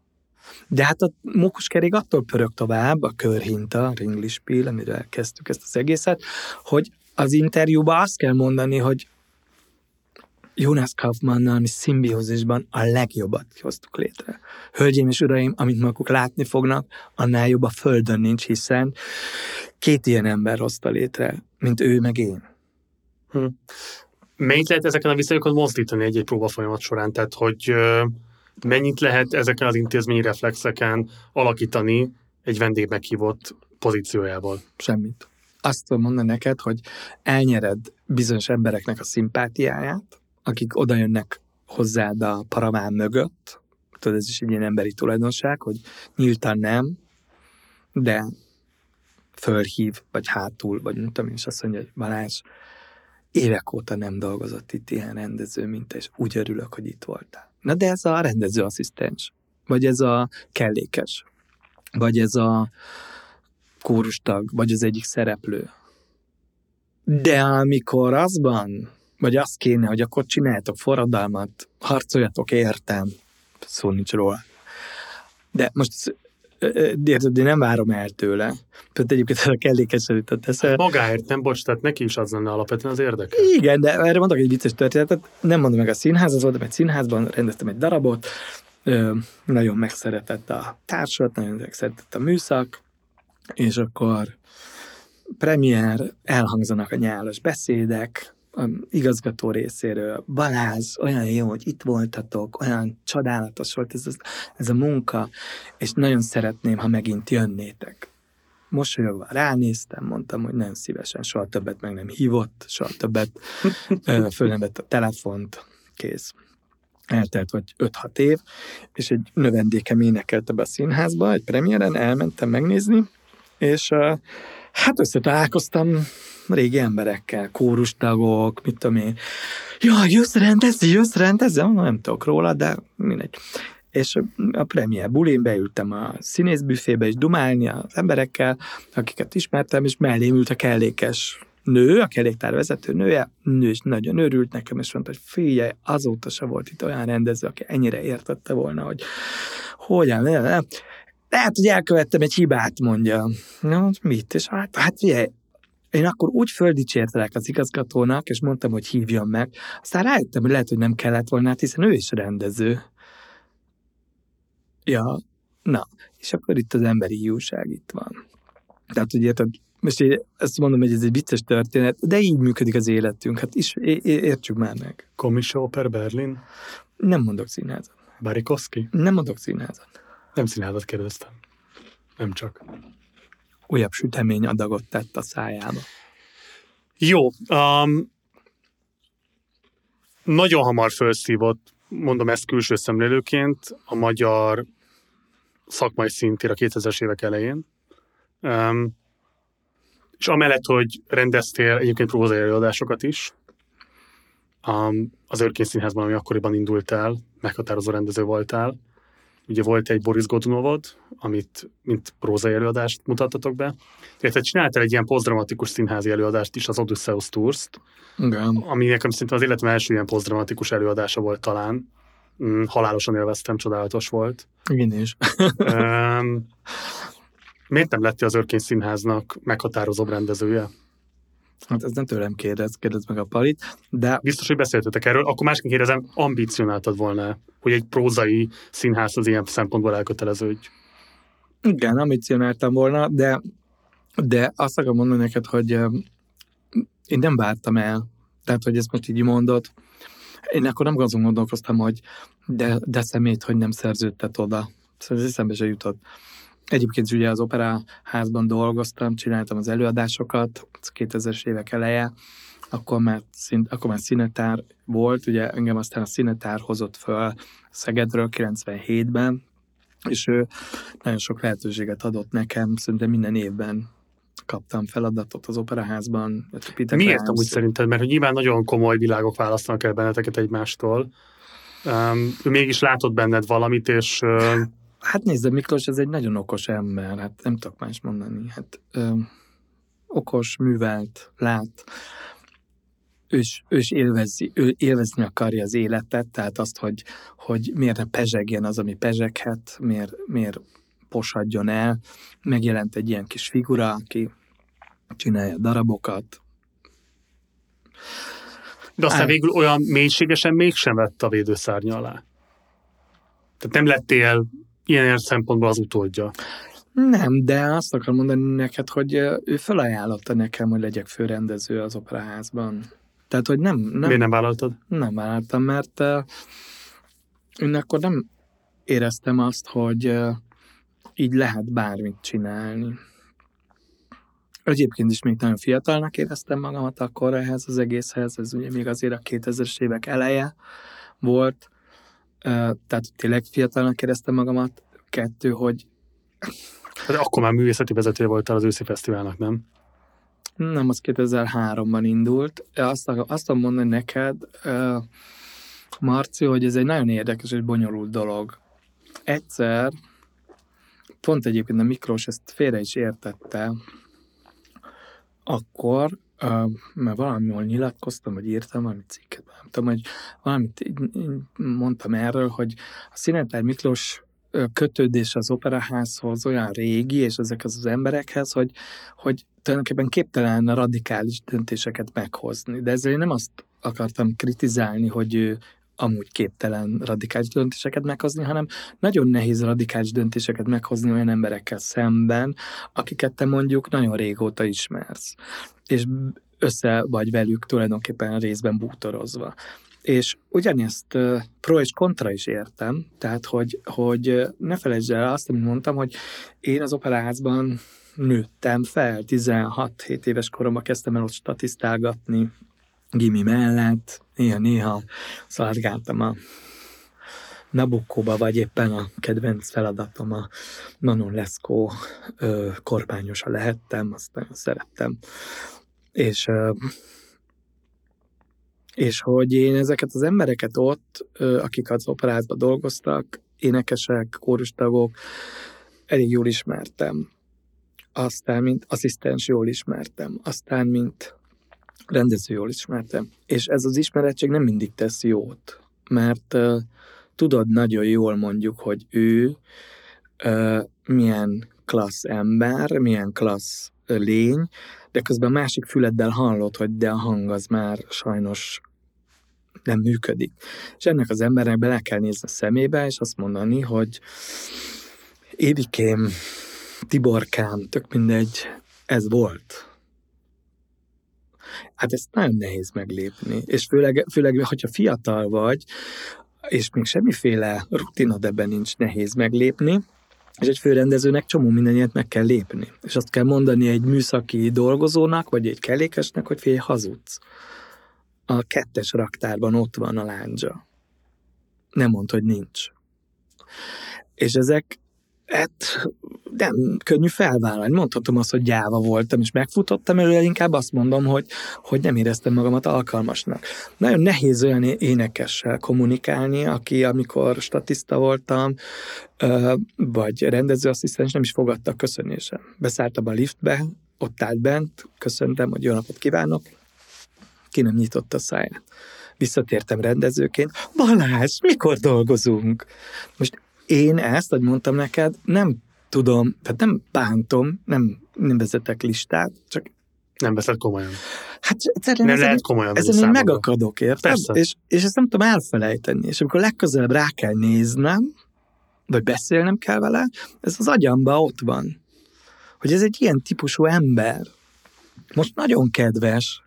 De hát a mókuskerék attól pörög tovább, a körhinta, a ringlispiel, amire kezdtük ezt az egészet, hogy az interjúban azt kell mondani, hogy Jonas Kaufmannnal mi szimbiózisban a legjobbat hoztuk létre. Hölgyeim és uraim, amit maguk látni fognak, annál jobb a földön nincs, hiszen két ilyen ember hozta létre, mint ő meg én. Hm. Mennyit lehet ezeken a viszonyokon mozdítani egy-egy próba folyamat során? Tehát, hogy mennyit lehet ezeken az intézményi reflexeken alakítani egy vendég meghívott pozíciójából? Semmit. Azt tudom mondani neked, hogy elnyered bizonyos embereknek a szimpátiáját, akik oda jönnek hozzád a paramán mögött, tudod, ez is egy ilyen emberi tulajdonság, hogy nyíltan nem, de fölhív, vagy hátul, vagy nem tudom, és azt mondja, hogy Balázs, évek óta nem dolgozott itt ilyen rendező, mint és úgy örülök, hogy itt voltál. Na de ez a rendezőasszisztens, vagy ez a kellékes, vagy ez a kórustag, vagy az egyik szereplő. De amikor azban, vagy azt kéne, hogy akkor csináljátok forradalmat, harcoljatok értem, szó nincs róla. De most érted, én nem várom el tőle. Tehát egyébként ez a kellékesen jutott eszembe. Hát magáért nem, bocs, tehát neki is az lenne alapvetően az érdeke. Igen, de erre mondok egy vicces történetet. Nem mondom meg a színház, az voltam egy színházban, rendeztem egy darabot, nagyon megszeretett a társat, nagyon megszeretett a műszak, és akkor premier, elhangzanak a nyálas beszédek, a igazgató részéről, Balázs, olyan jó, hogy itt voltatok, olyan csodálatos volt ez, ez a munka, és nagyon szeretném, ha megint jönnétek. Mosolyogva ránéztem, mondtam, hogy nagyon szívesen, soha többet meg nem hívott, soha többet föl nem vett a telefont, kész. Eltelt vagy 5-6 év, és egy növendékem énekelte be a színházba, egy premiéren, elmentem megnézni, és hát összetalálkoztam régi emberekkel, kórustagok, mit tudom én. Jaj, jössz rendezni, jössz rendezni? Nem tudok róla, de mindegy. És a premier bulin beültem a színészbüfébe és dumálni az emberekkel, akiket ismertem, és mellém ült a kellékes nő, a kelléktár vezető nője, nő is nagyon örült nekem, és mondta, hogy figyelj, azóta se volt itt olyan rendező, aki ennyire értette volna, hogy hogyan, lehet, hogy elkövettem egy hibát, mondja. Na, mit? És hát, hát figyelj, én akkor úgy földicsértelek az igazgatónak, és mondtam, hogy hívjam meg. Aztán rájöttem, hogy lehet, hogy nem kellett volna, hát hiszen ő is rendező. Ja, na, és akkor itt az emberi jóság itt van. Tehát, hogy érted, most én ezt mondom, hogy ez egy vicces történet, de így működik az életünk, hát is, értsük már meg. Komissó per Berlin? Nem mondok színházat. Barikowski? Nem mondok színházat. Nem színházat kérdeztem. Nem csak. Újabb sütemény adagot tett a szájába. Jó. Um, nagyon hamar felszívott, mondom ezt külső szemlélőként, a magyar szakmai szintér a 2000-es évek elején. Um, és amellett, hogy rendeztél egyébként prózai előadásokat is, um, az Örkény Színházban, ami akkoriban indult el, meghatározó rendező voltál, Ugye volt egy Boris Godunovod, amit mint prózai előadást mutattatok be. Tehát csináltál egy ilyen posztdramatikus színházi előadást is, az Odysseus Tours-t, Igen. ami nekem szerintem az életem első ilyen posztdramatikus előadása volt talán. Mm, halálosan élveztem, csodálatos volt. Igen is. um, miért nem lettél az Örkény Színháznak meghatározóbb rendezője? Hát ez nem tőlem kérdez, kérdez meg a palit, de... Biztos, hogy beszéltetek erről, akkor másként kérdezem, ambicionáltad volna, hogy egy prózai színház az ilyen szempontból elköteleződj? Igen, ambicionáltam volna, de, de azt akarom mondani neked, hogy én nem vártam el, tehát, hogy ezt most így mondod, én akkor nem azon gondolkoztam, hogy de, de szemét, hogy nem szerződtet oda. Szóval ez eszembe se jutott. Egyébként ugye az operaházban dolgoztam, csináltam az előadásokat, 2000-es évek eleje, akkor már, szín, akkor már színetár volt, ugye engem aztán a színetár hozott föl Szegedről 97-ben, és ő nagyon sok lehetőséget adott nekem, szerintem minden évben kaptam feladatot az operaházban. Peter Miért Rams. amúgy szerinted? Mert hogy nyilván nagyon komoly világok választanak el benneteket egymástól. Um, ő mégis látott benned valamit, és... Uh... Hát nézd, Miklós, ez egy nagyon okos ember, hát nem tudok más mondani. Hát ö, okos, művelt, lát, ő is, ő is élvezi, ő élvezni akarja az életet, tehát azt, hogy, hogy miért ne pezsegjen az, ami pezseghet, miért, miért posadjon el. Megjelent egy ilyen kis figura, aki csinálja darabokat. De aztán Á... végül olyan mélységesen mégsem vett a védőszárny alá. Tehát nem lettél ilyen szempontból az utódja. Nem, de azt akarom mondani neked, hogy ő felajánlotta nekem, hogy legyek főrendező az operaházban. Tehát, hogy nem... nem Miért nem vállaltad? Nem vállaltam, mert uh, én akkor nem éreztem azt, hogy uh, így lehet bármit csinálni. Egyébként is még nagyon fiatalnak éreztem magamat akkor ehhez az egészhez, ez ugye még azért a 2000-es évek eleje volt, tehát tényleg fiatalnak éreztem magamat. Kettő, hogy... Hát akkor már művészeti vezetője voltál az őszi fesztiválnak, nem? Nem, az 2003-ban indult. Azt, azt tudom mondani neked, Marci, hogy ez egy nagyon érdekes és bonyolult dolog. Egyszer, pont egyébként a Miklós ezt félre is értette, akkor, mert valamihol nyilatkoztam, vagy írtam valami cikket, nem tudom, hogy valamit mondtam erről, hogy a Szinetár Miklós kötődés az operaházhoz olyan régi, és ezekhez az emberekhez, hogy, hogy tulajdonképpen képtelen radikális döntéseket meghozni. De ezzel én nem azt akartam kritizálni, hogy ő amúgy képtelen radikális döntéseket meghozni, hanem nagyon nehéz radikális döntéseket meghozni olyan emberekkel szemben, akiket te mondjuk nagyon régóta ismersz. És össze vagy velük tulajdonképpen részben bútorozva. És ugyanezt pro és kontra is értem, tehát hogy, hogy ne felejtsd el azt, amit mondtam, hogy én az operázban nőttem fel, 16-7 éves koromban kezdtem el ott statisztálgatni, gimi mellett, néha-néha szaladgáltam a Nabukóba, vagy éppen a kedvenc feladatom a Manon Leszkó kormányosa lehettem, azt nagyon szerettem. És ö, és hogy én ezeket az embereket ott, akik az operázban dolgoztak, énekesek, kórustagok, elég jól ismertem. Aztán, mint asszisztens jól ismertem. Aztán, mint rendező jól ismertem. És ez az ismerettség nem mindig tesz jót, mert uh, tudod nagyon jól mondjuk, hogy ő uh, milyen klassz ember, milyen klassz lény, de közben a másik füleddel hallod, hogy de a hang az már sajnos nem működik. És ennek az embernek bele kell nézni a szemébe, és azt mondani, hogy Évikém, Tiborkám, tök mindegy, ez volt. Hát ezt nagyon nehéz meglépni. És főleg, főleg hogyha fiatal vagy, és még semmiféle rutinod ebben nincs nehéz meglépni, és egy főrendezőnek csomó mindenért meg kell lépni. És azt kell mondani egy műszaki dolgozónak, vagy egy kellékesnek, hogy félj, hazudsz. A kettes raktárban ott van a lándzsa. Nem mond, hogy nincs. És ezek hát nem könnyű felvállalni. Mondhatom azt, hogy gyáva voltam, és megfutottam előle, inkább azt mondom, hogy, hogy nem éreztem magamat alkalmasnak. Nagyon nehéz olyan énekessel kommunikálni, aki amikor statiszta voltam, vagy rendezőasszisztens, nem is fogadta a köszönésem. Beszálltam a liftbe, ott állt bent, köszöntem, hogy jó napot kívánok, ki nem nyitotta a száját. Visszatértem rendezőként, Balázs, mikor dolgozunk? Most én ezt, hogy mondtam neked, nem tudom, tehát nem bántom, nem, nem vezetek listát, csak nem veszed komolyan. Hát egyszerűen nem lehet komolyan ezen én megakadok, érted? És, és ezt nem tudom elfelejteni. És amikor legközelebb rá kell néznem, vagy beszélnem kell vele, ez az agyamba ott van. Hogy ez egy ilyen típusú ember. Most nagyon kedves.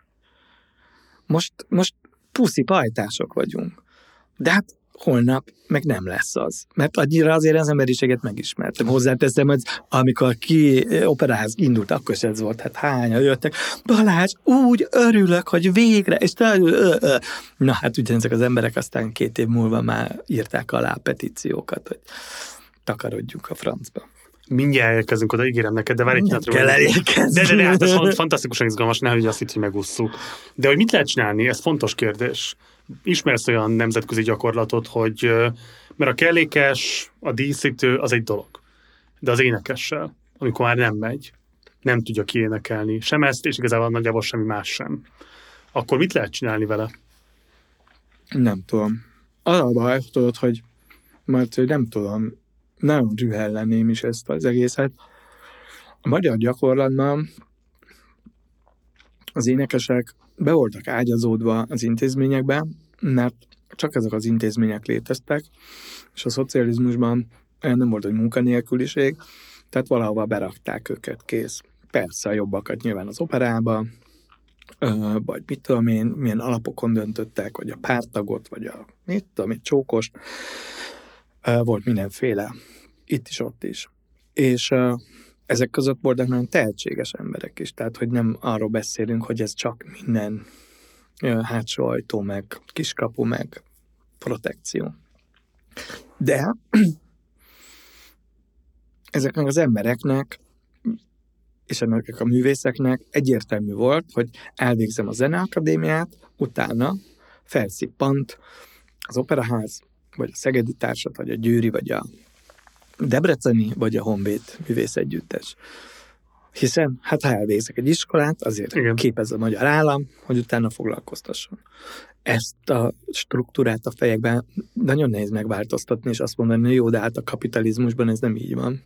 Most, most puszi pajtások vagyunk. De hát holnap meg nem lesz az. Mert annyira azért az emberiséget megismertem. Hozzáteszem, hogy amikor ki operáz indult, akkor is ez volt, hát hányan jöttek. Balázs, úgy örülök, hogy végre, és te. Na hát ugye ezek az emberek aztán két év múlva már írták alá petíciókat, hogy takarodjunk a francba. Mindjárt érkezünk oda, ígérem neked, de várj egy Kell elérkezni. De, de, de, hát ez fantasztikusan izgalmas, nehogy azt itt, hogy megusszuk. De hogy mit lehet csinálni, ez fontos kérdés ismersz olyan nemzetközi gyakorlatot, hogy mert a kellékes, a díszítő az egy dolog, de az énekessel, amikor már nem megy, nem tudja kiénekelni, sem ezt, és igazából nagyjából semmi más sem. Akkor mit lehet csinálni vele? Nem tudom. Az a baj, tudod, hogy mert nem tudom, nagyon rühellenném is ezt az egészet. A magyar gyakorlatban az énekesek be voltak ágyazódva az intézményekbe, mert csak ezek az intézmények léteztek, és a szocializmusban nem volt egy munkanélküliség, tehát valahova berakták őket, kész. Persze a jobbakat nyilván az operába, vagy mit tudom én, milyen alapokon döntöttek, vagy a pártagot, vagy a mit tudom én, csókost. Volt mindenféle, itt is, ott is. És ezek között voltak nagyon tehetséges emberek is, tehát hogy nem arról beszélünk, hogy ez csak minden hátsó ajtó, meg kiskapu, meg protekció. De ezeknek az embereknek és ennek a művészeknek egyértelmű volt, hogy elvégzem a Zeneakadémiát, utána felszippant az Operaház, vagy a Szegedi Társat, vagy a Győri, vagy a Debreceni, vagy a Honvéd művészegyüttes. Hiszen, hát ha elvégzek egy iskolát, azért Igen. képez a magyar állam, hogy utána foglalkoztasson. Ezt a struktúrát a fejekben nagyon nehéz megváltoztatni, és azt mondani, hogy jó, de hát a kapitalizmusban ez nem így van.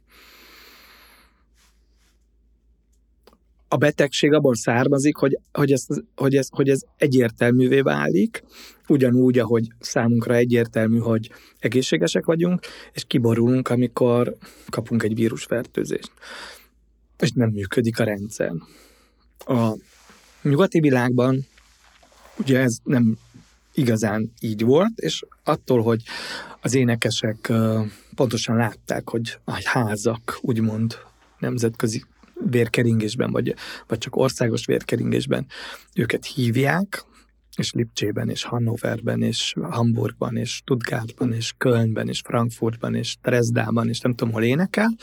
A betegség abból származik, hogy, hogy, ez, hogy, ez, hogy ez egyértelművé válik, ugyanúgy, ahogy számunkra egyértelmű, hogy egészségesek vagyunk, és kiborulunk, amikor kapunk egy vírusfertőzést. És nem működik a rendszer. A nyugati világban ugye ez nem igazán így volt, és attól, hogy az énekesek pontosan látták, hogy a házak úgymond nemzetközi vérkeringésben, vagy, vagy csak országos vérkeringésben őket hívják, és Lipcsében, és Hannoverben, és Hamburgban, és Stuttgartban, és Kölnben, és Frankfurtban, és Dresdában, és nem tudom, hol énekel,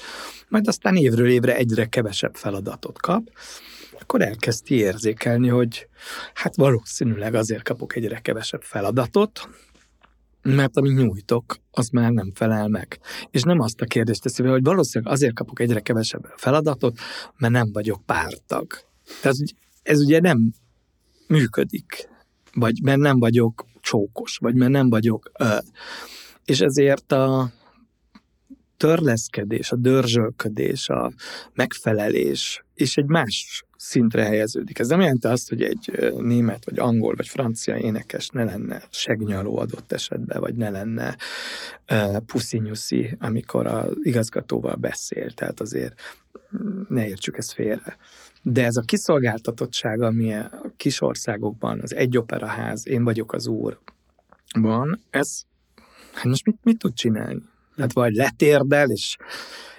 majd aztán évről évre egyre kevesebb feladatot kap, akkor elkezdi érzékelni, hogy hát valószínűleg azért kapok egyre kevesebb feladatot, mert amit nyújtok, az már nem felel meg. És nem azt a kérdést teszi hogy valószínűleg azért kapok egyre kevesebb feladatot, mert nem vagyok pártag. Tehát ez ugye nem működik, vagy mert nem vagyok csókos, vagy mert nem vagyok... Ö. És ezért a törleszkedés, a dörzsölködés, a megfelelés, és egy más szintre helyeződik. Ez nem jelenti azt, hogy egy német, vagy angol, vagy francia énekes ne lenne segnyaló adott esetben, vagy ne lenne puszinyuszi, amikor az igazgatóval beszél. Tehát azért mm, ne értsük ezt félre. De ez a kiszolgáltatottság, ami a kis országokban, az egy operaház, én vagyok az úr, van, ez, hát most mit, mit tud csinálni? Tehát vagy letérdel, és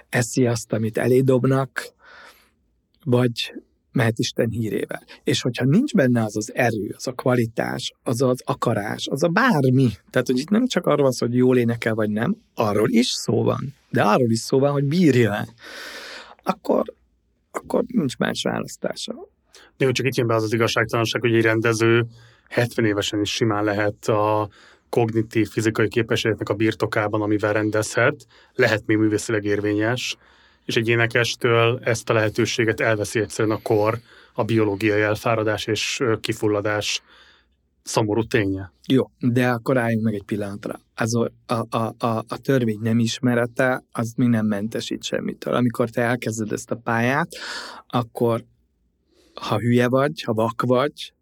eszi azt, amit elédobnak, vagy mehet Isten hírével. És hogyha nincs benne az az erő, az a kvalitás, az az akarás, az a bármi, tehát hogy itt nem csak arról van szó, hogy jól énekel vagy nem, arról is szó van, de arról is szó van, hogy bírja akkor, akkor nincs más választása. De csak itt jön be az az igazságtalanság, hogy egy rendező 70 évesen is simán lehet a kognitív fizikai képességeknek a birtokában, amivel rendezhet, lehet még művészileg érvényes, és egy énekestől ezt a lehetőséget elveszi egyszerűen a kor, a biológiai elfáradás és kifulladás szomorú ténye. Jó, de akkor álljunk meg egy pillanatra. Az a, a, a, a törvény nem ismerete, az mi nem mentesít semmitől. Amikor te elkezded ezt a pályát, akkor ha hülye vagy, ha vak vagy,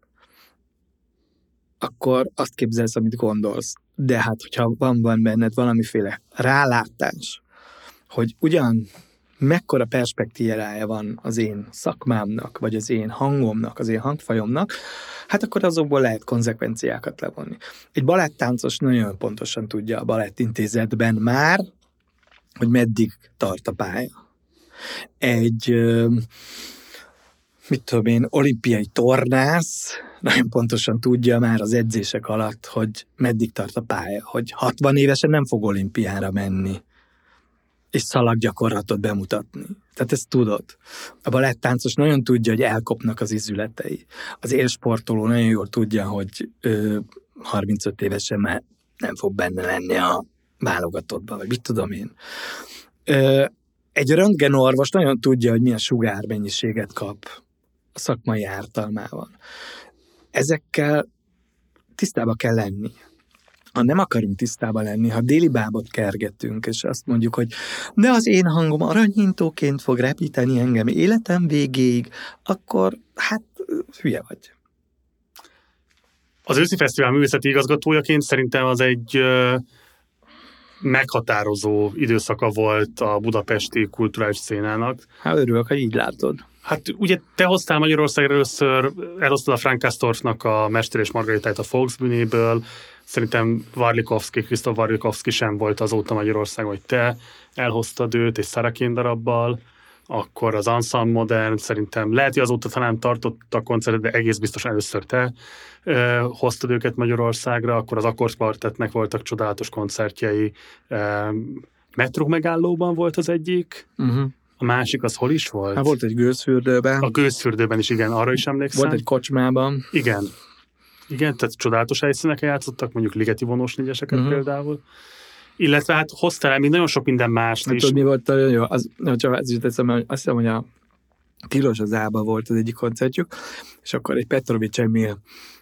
akkor azt képzelsz, amit gondolsz. De hát, hogyha van, van benned valamiféle rálátás, hogy ugyan mekkora perspektívája van az én szakmámnak, vagy az én hangomnak, az én hangfajomnak, hát akkor azokból lehet konzekvenciákat levonni. Egy balettáncos nagyon pontosan tudja a balettintézetben már, hogy meddig tart a pálya. Egy, mit tudom én, olimpiai tornász nagyon pontosan tudja már az edzések alatt, hogy meddig tart a pálya, hogy 60 évesen nem fog olimpiára menni és szalaggyakorlatot bemutatni. Tehát ezt tudod. A balettáncos nagyon tudja, hogy elkopnak az izületei. Az élsportoló nagyon jól tudja, hogy ö, 35 évesen már nem fog benne lenni a válogatottban, vagy mit tudom én. Ö, egy röntgenorvos nagyon tudja, hogy milyen sugármennyiséget kap a szakmai ártalmával. Ezekkel tisztába kell lenni ha nem akarunk tisztában lenni, ha déli bábot kergetünk, és azt mondjuk, hogy de az én hangom aranyhintóként fog repíteni engem életem végéig, akkor hát hülye vagy. Az őszi fesztivál művészeti igazgatójaként szerintem az egy meghatározó időszaka volt a budapesti kulturális szénának. Hát örülök, hogy így látod. Hát ugye te hoztál Magyarországra először, elhoztad a Frank Kastorfnak a Mester és Margaritáját a Volksbühnéből, Szerintem Varlikovski, Krisztof Varlikovski sem volt azóta Magyarországon, hogy te elhoztad őt, és Szarakin darabbal, akkor az Ansan Modern, szerintem lehet, hogy azóta talán tartott a koncertet, de egész biztos először te ö, hoztad őket Magyarországra, akkor az Akkord Quartetnek voltak csodálatos koncertjei, ö, metró megállóban volt az egyik, uh-huh. A másik az hol is volt? Hát volt egy gőzfürdőben. A gőzfürdőben is, igen, arra is emlékszem. Volt egy kocsmában. Igen. Igen, tehát csodálatos helyszíneken játszottak, mondjuk ligeti vonós négyeseket uh-huh. például. Illetve hát hoztál el még nagyon sok minden mást hát, is. Tudod, mi volt nagyon jó? Az, csak ez is teszem, azt hiszem, hogy a Tilos az Ába volt az egyik koncertjük, és akkor egy Petrovics Emil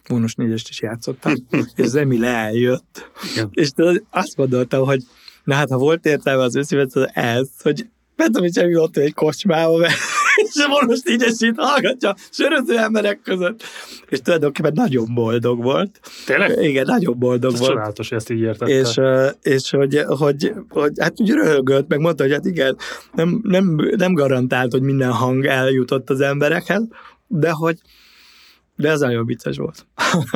vonós négyest is játszottam, és az Emil eljött, Igen. és azt gondoltam, hogy na hát, ha volt értelme az őszívet, az ez, hogy Petrovics Emil ott egy kocsmába, mert és a vonos négyesét hallgatja söröző emberek között. És tulajdonképpen nagyon boldog volt. Tényleg? Igen, nagyon boldog Ez volt. csodálatos, hogy ezt így értette. És, és hogy, hogy, hogy, hát úgy röhögött, meg mondta, hogy hát igen, nem, nem, nem garantált, hogy minden hang eljutott az emberekhez, de hogy de ez nagyon vicces volt.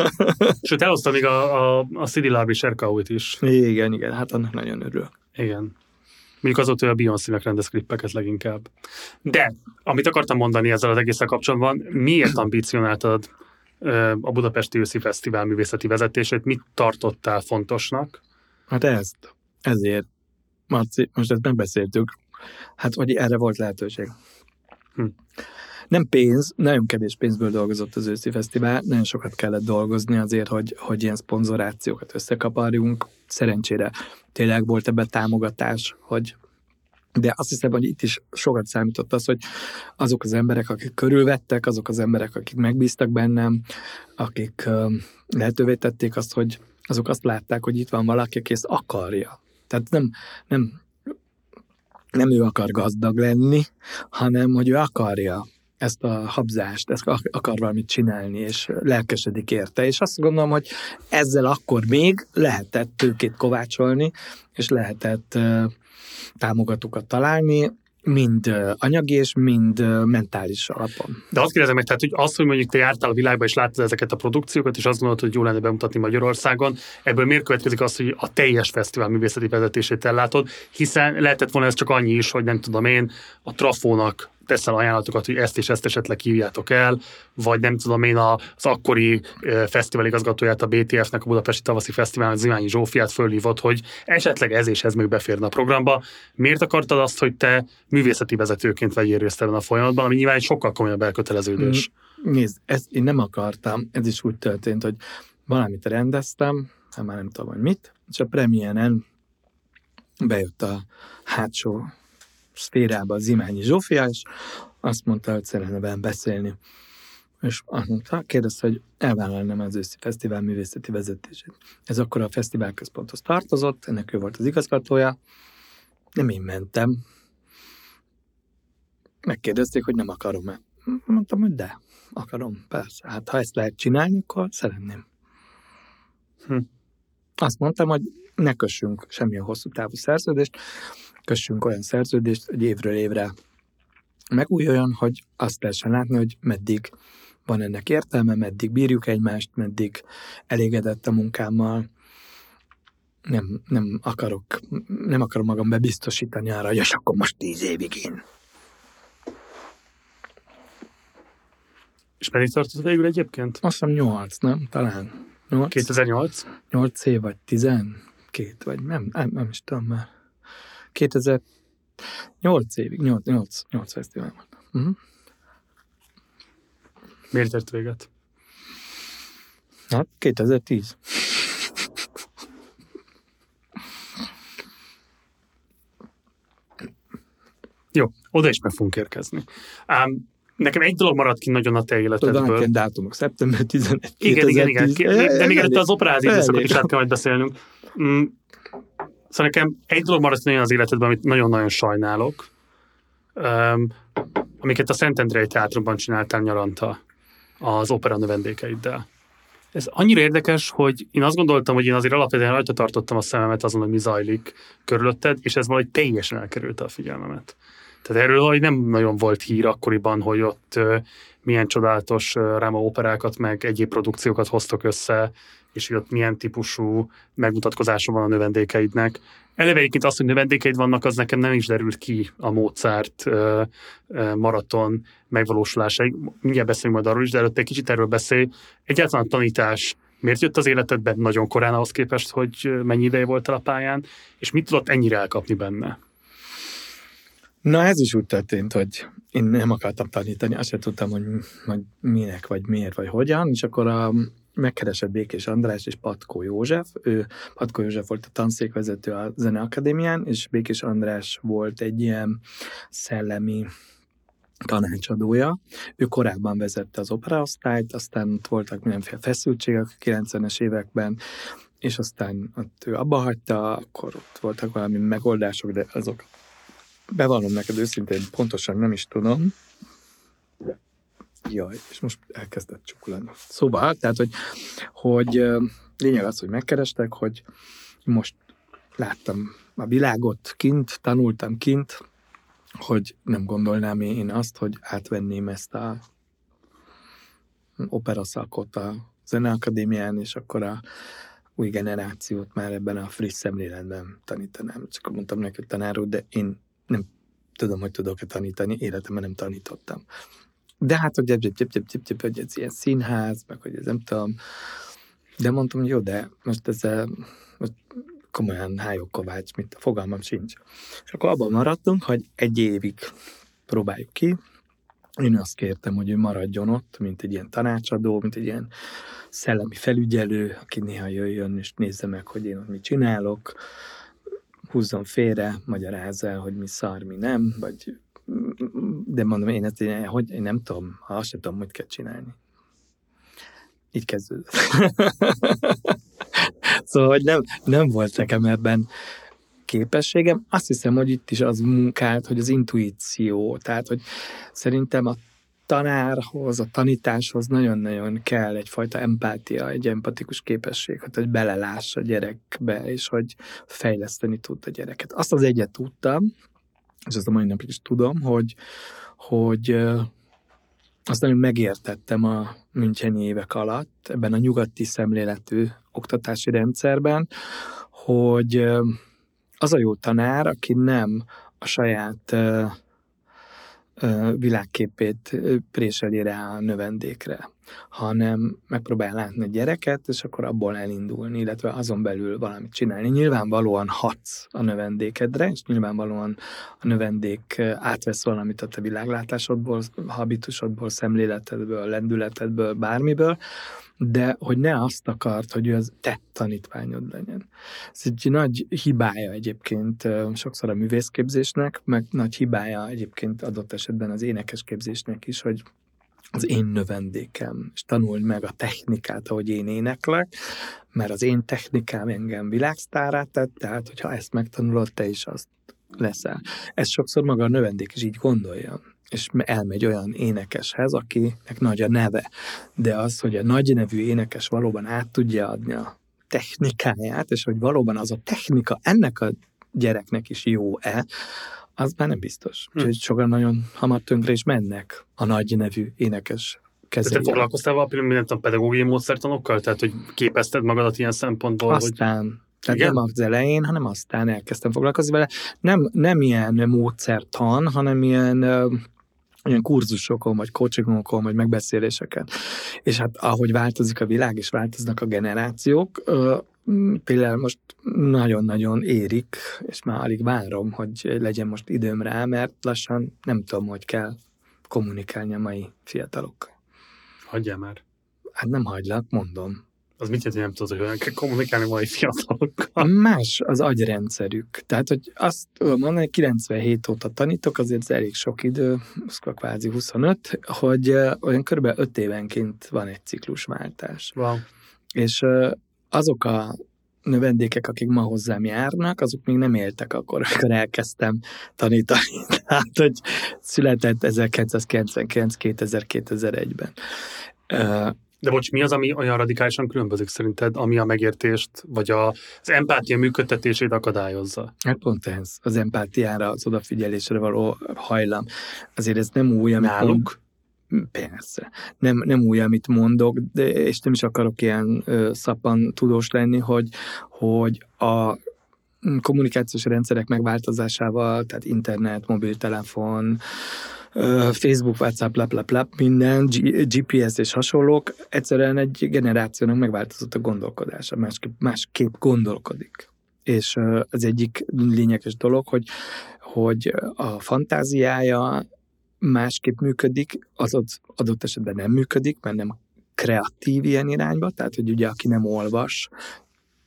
Sőt, elhozta még a, a, a City Larbi Serkaut is. Igen, igen, hát annak nagyon örül. Igen. Mondjuk azóta, a Beyoncé-nek rendez klippeket leginkább. De, amit akartam mondani ezzel az egészen kapcsolatban, miért ambicionáltad a Budapesti Őszi Fesztivál művészeti vezetését, mit tartottál fontosnak? Hát ezt, ezért. Marci, most ezt megbeszéltük. Hát, hogy erre volt lehetőség. Hm. Nem pénz, nagyon kevés pénzből dolgozott az őszi fesztivál, nagyon sokat kellett dolgozni azért, hogy, hogy ilyen szponzorációkat összekaparjunk. Szerencsére tényleg volt ebben támogatás, hogy de azt hiszem, hogy itt is sokat számított az, hogy azok az emberek, akik körülvettek, azok az emberek, akik megbíztak bennem, akik lehetővé tették azt, hogy azok azt látták, hogy itt van valaki, aki ezt akarja. Tehát nem, nem, nem ő akar gazdag lenni, hanem hogy ő akarja ezt a habzást, ezt akar valamit csinálni, és lelkesedik érte. És azt gondolom, hogy ezzel akkor még lehetett tőkét kovácsolni, és lehetett támogatókat találni, mind anyagi és mind mentális alapon. De azt kérdezem meg, tehát, hogy az, hogy mondjuk te jártál a világba és láttad ezeket a produkciókat, és azt gondolod, hogy jó lenne bemutatni Magyarországon, ebből miért következik az, hogy a teljes fesztivál művészeti vezetését ellátod, hiszen lehetett volna ez csak annyi is, hogy nem tudom én, a trafónak teszel ajánlatokat, hogy ezt és ezt esetleg hívjátok el, vagy nem tudom én az akkori fesztivál igazgatóját a BTF-nek a Budapesti Tavaszi Fesztivál, Zimányi Zsófiát fölhívott, hogy esetleg ez és ez még beférne a programba. Miért akartad azt, hogy te művészeti vezetőként vegyél részt ebben a folyamatban, ami nyilván egy sokkal komolyabb elköteleződés? Mm, nézd, ezt én nem akartam, ez is úgy történt, hogy valamit rendeztem, hát már nem tudom, hogy mit, és a premiéren bejött a hátsó szférába az Imányi Zsófia, és azt mondta, hogy szeretne velem beszélni. És azt mondta, kérdezte, hogy elvállalnám az őszi fesztivál művészeti vezetését. Ez akkor a fesztivál központhoz tartozott, ennek ő volt az igazgatója. Nem én mentem. Megkérdezték, hogy nem akarom-e. Mondtam, hogy de, akarom, persze. Hát ha ezt lehet csinálni, akkor szeretném. Hm. Azt mondtam, hogy ne kössünk semmilyen hosszú távú szerződést, kössünk olyan szerződést, hogy évről évre megújuljon, hogy azt lehessen látni, hogy meddig van ennek értelme, meddig bírjuk egymást, meddig elégedett a munkámmal. Nem, nem akarok, nem akarom magam bebiztosítani arra, hogy és akkor most tíz évig én. És pedig tartott végül egyébként? Azt hiszem nyolc, nem? Talán. 8? 2008? 8 év, vagy 12, vagy nem, nem, nem is tudom már. 2008 évig, 8, 8, 8 fesztivál volt. Uh-huh. Miért ért véget? Hát 2010. Jó, oda is meg fogunk érkezni. Um, nekem egy dolog maradt ki nagyon a te életedből. Tudom, egy dátumok, szeptember 11. Igen, igen, igen. De, még előtte az operázi időszakot is át kell majd beszélnünk. Szóval nekem egy dolog maradt nagyon az életedben, amit nagyon-nagyon sajnálok, um, amiket a Szentendrei Teátrumban csináltál nyaranta az opera növendékeiddel. Ez annyira érdekes, hogy én azt gondoltam, hogy én azért alapvetően rajta tartottam a szememet azon, hogy mi zajlik körülötted, és ez valahogy teljesen elkerülte a figyelmemet. Tehát erről hogy nem nagyon volt hír akkoriban, hogy ott milyen csodálatos ráma operákat, meg egyéb produkciókat hoztok össze, és hogy ott milyen típusú megmutatkozása van a növendékeidnek. Eleve egyébként az, hogy növendékeid vannak, az nekem nem is derült ki a Mozart uh, uh, maraton megvalósulásáig. Mindjárt beszélünk majd arról is, de előtte egy kicsit erről beszélj. Egyáltalán a tanítás miért jött az életedben nagyon korán ahhoz képest, hogy mennyi ideje voltál a pályán, és mit tudott ennyire elkapni benne? Na ez is úgy történt, hogy én nem akartam tanítani, azt sem tudtam, hogy, hogy minek, vagy miért, vagy hogyan, és akkor a, megkeresett Békés András és Patkó József. Ő, Patkó József volt a tanszékvezető a Zeneakadémián, és Békés András volt egy ilyen szellemi tanácsadója. Ő korábban vezette az operaosztályt, aztán ott voltak mindenféle feszültségek a 90-es években, és aztán ott ő abba hagyta, akkor ott voltak valami megoldások, de azok bevallom neked őszintén, pontosan nem is tudom. Jaj, és most elkezdett csukulani. Szóval, tehát, hogy, hogy lényeg az, hogy megkerestek, hogy most láttam a világot kint, tanultam kint, hogy nem gondolnám én azt, hogy átvenném ezt a operaszakot a Zeneakadémián, és akkor a új generációt már ebben a friss szemléletben tanítanám. Csak mondtam neki, hogy tanár úr, de én nem tudom, hogy tudok-e tanítani, életemben nem tanítottam. De hát, hogy, gyep, gyep, gyep, gyep, gyep, hogy ez ilyen színház, meg hogy ez nem tudom. De mondtam, hogy jó, de most ezzel most komolyan hájok kovács, mint a fogalmam sincs. És akkor abban maradtunk, hogy egy évig próbáljuk ki. Én azt kértem, hogy ő maradjon ott, mint egy ilyen tanácsadó, mint egy ilyen szellemi felügyelő, aki néha jöjjön és nézze meg, hogy én ott mit csinálok, húzzon félre, magyarázza el, hogy mi szar, mi nem, vagy de mondom, én ezt én, hogy én nem tudom, ha azt sem tudom, hogy kell csinálni. Így kezdődött. szóval, hogy nem, nem volt nekem ebben képességem. Azt hiszem, hogy itt is az munkált, hogy az intuíció, tehát, hogy szerintem a tanárhoz, a tanításhoz nagyon-nagyon kell egyfajta empátia, egy empatikus képesség, hogy beleláss a gyerekbe, és hogy fejleszteni tud a gyereket. Azt az egyet tudtam, és ezt a mai napig is tudom, hogy, hogy azt nagyon megértettem a Müncheni évek alatt, ebben a nyugati szemléletű oktatási rendszerben, hogy az a jó tanár, aki nem a saját világképét préseli rá a növendékre, hanem megpróbál látni a gyereket, és akkor abból elindulni, illetve azon belül valamit csinálni. Nyilvánvalóan hatsz a növendékedre, és nyilvánvalóan a növendék átvesz valamit a te világlátásodból, habitusodból, szemléletedből, lendületedből, bármiből, de hogy ne azt akart, hogy ő az te tanítványod legyen. Ez egy nagy hibája egyébként sokszor a művészképzésnek, meg nagy hibája egyébként adott esetben az énekesképzésnek is, hogy az én növendékem, és tanuld meg a technikát, ahogy én éneklek, mert az én technikám engem világsztárát tett, tehát hogyha ezt megtanulod, te is azt leszel. Ez sokszor maga a növendék is így gondolja és elmegy olyan énekeshez, akinek nagy a neve. De az, hogy a nagy nevű énekes valóban át tudja adni a technikáját, és hogy valóban az a technika ennek a gyereknek is jó-e, az már nem biztos. Hm. Úgyhogy sokan nagyon hamar tönkre is mennek a nagy nevű énekes kezében. Te foglalkoztál valami, nem tudom, pedagógiai módszertanokkal? Tehát, hogy képezted magadat ilyen szempontból? Aztán, hogy... Tehát Igen? nem az elején, hanem aztán elkezdtem foglalkozni vele. Nem, nem ilyen módszertan, hanem ilyen olyan kurzusokon, vagy coachingokon, vagy megbeszéléseken. És hát ahogy változik a világ, és változnak a generációk, például most nagyon-nagyon érik, és már alig várom, hogy legyen most időm rá, mert lassan nem tudom, hogy kell kommunikálni a mai fiatalokkal. Hagyjál már. Hát nem hagylak, mondom. Az mit jelenti, nem tudod, hogy olyan kell kommunikálni mai fiatalokkal? Más az agyrendszerük. Tehát, hogy azt mondani, hogy 97 óta tanítok, azért ez elég sok idő, kvázi 25, hogy olyan kb. 5 évenként van egy ciklusváltás. Wow. És azok a növendékek, akik ma hozzám járnak, azok még nem éltek akkor, amikor elkezdtem tanítani. Tehát, hogy született 1999-2001-ben. De bocs, mi az, ami olyan radikálisan különbözik szerinted, ami a megértést, vagy a, az empátia működtetését akadályozza? Hát pont ez, az empátiára, az odafigyelésre való hajlam. Azért ez nem új, amit Náluk? Persze. Nem, nem új, amit mondok, de, és nem is akarok ilyen ö, szappan tudós lenni, hogy, hogy a kommunikációs rendszerek megváltozásával, tehát internet, mobiltelefon, Facebook, WhatsApp, lap, lap, lap, minden, GPS és hasonlók, egyszerűen egy generációnak megváltozott a gondolkodása, másképp, másképp gondolkodik. És az egyik lényeges dolog, hogy, hogy a fantáziája másképp működik, az adott esetben nem működik, mert nem kreatív ilyen irányba, tehát hogy ugye aki nem olvas,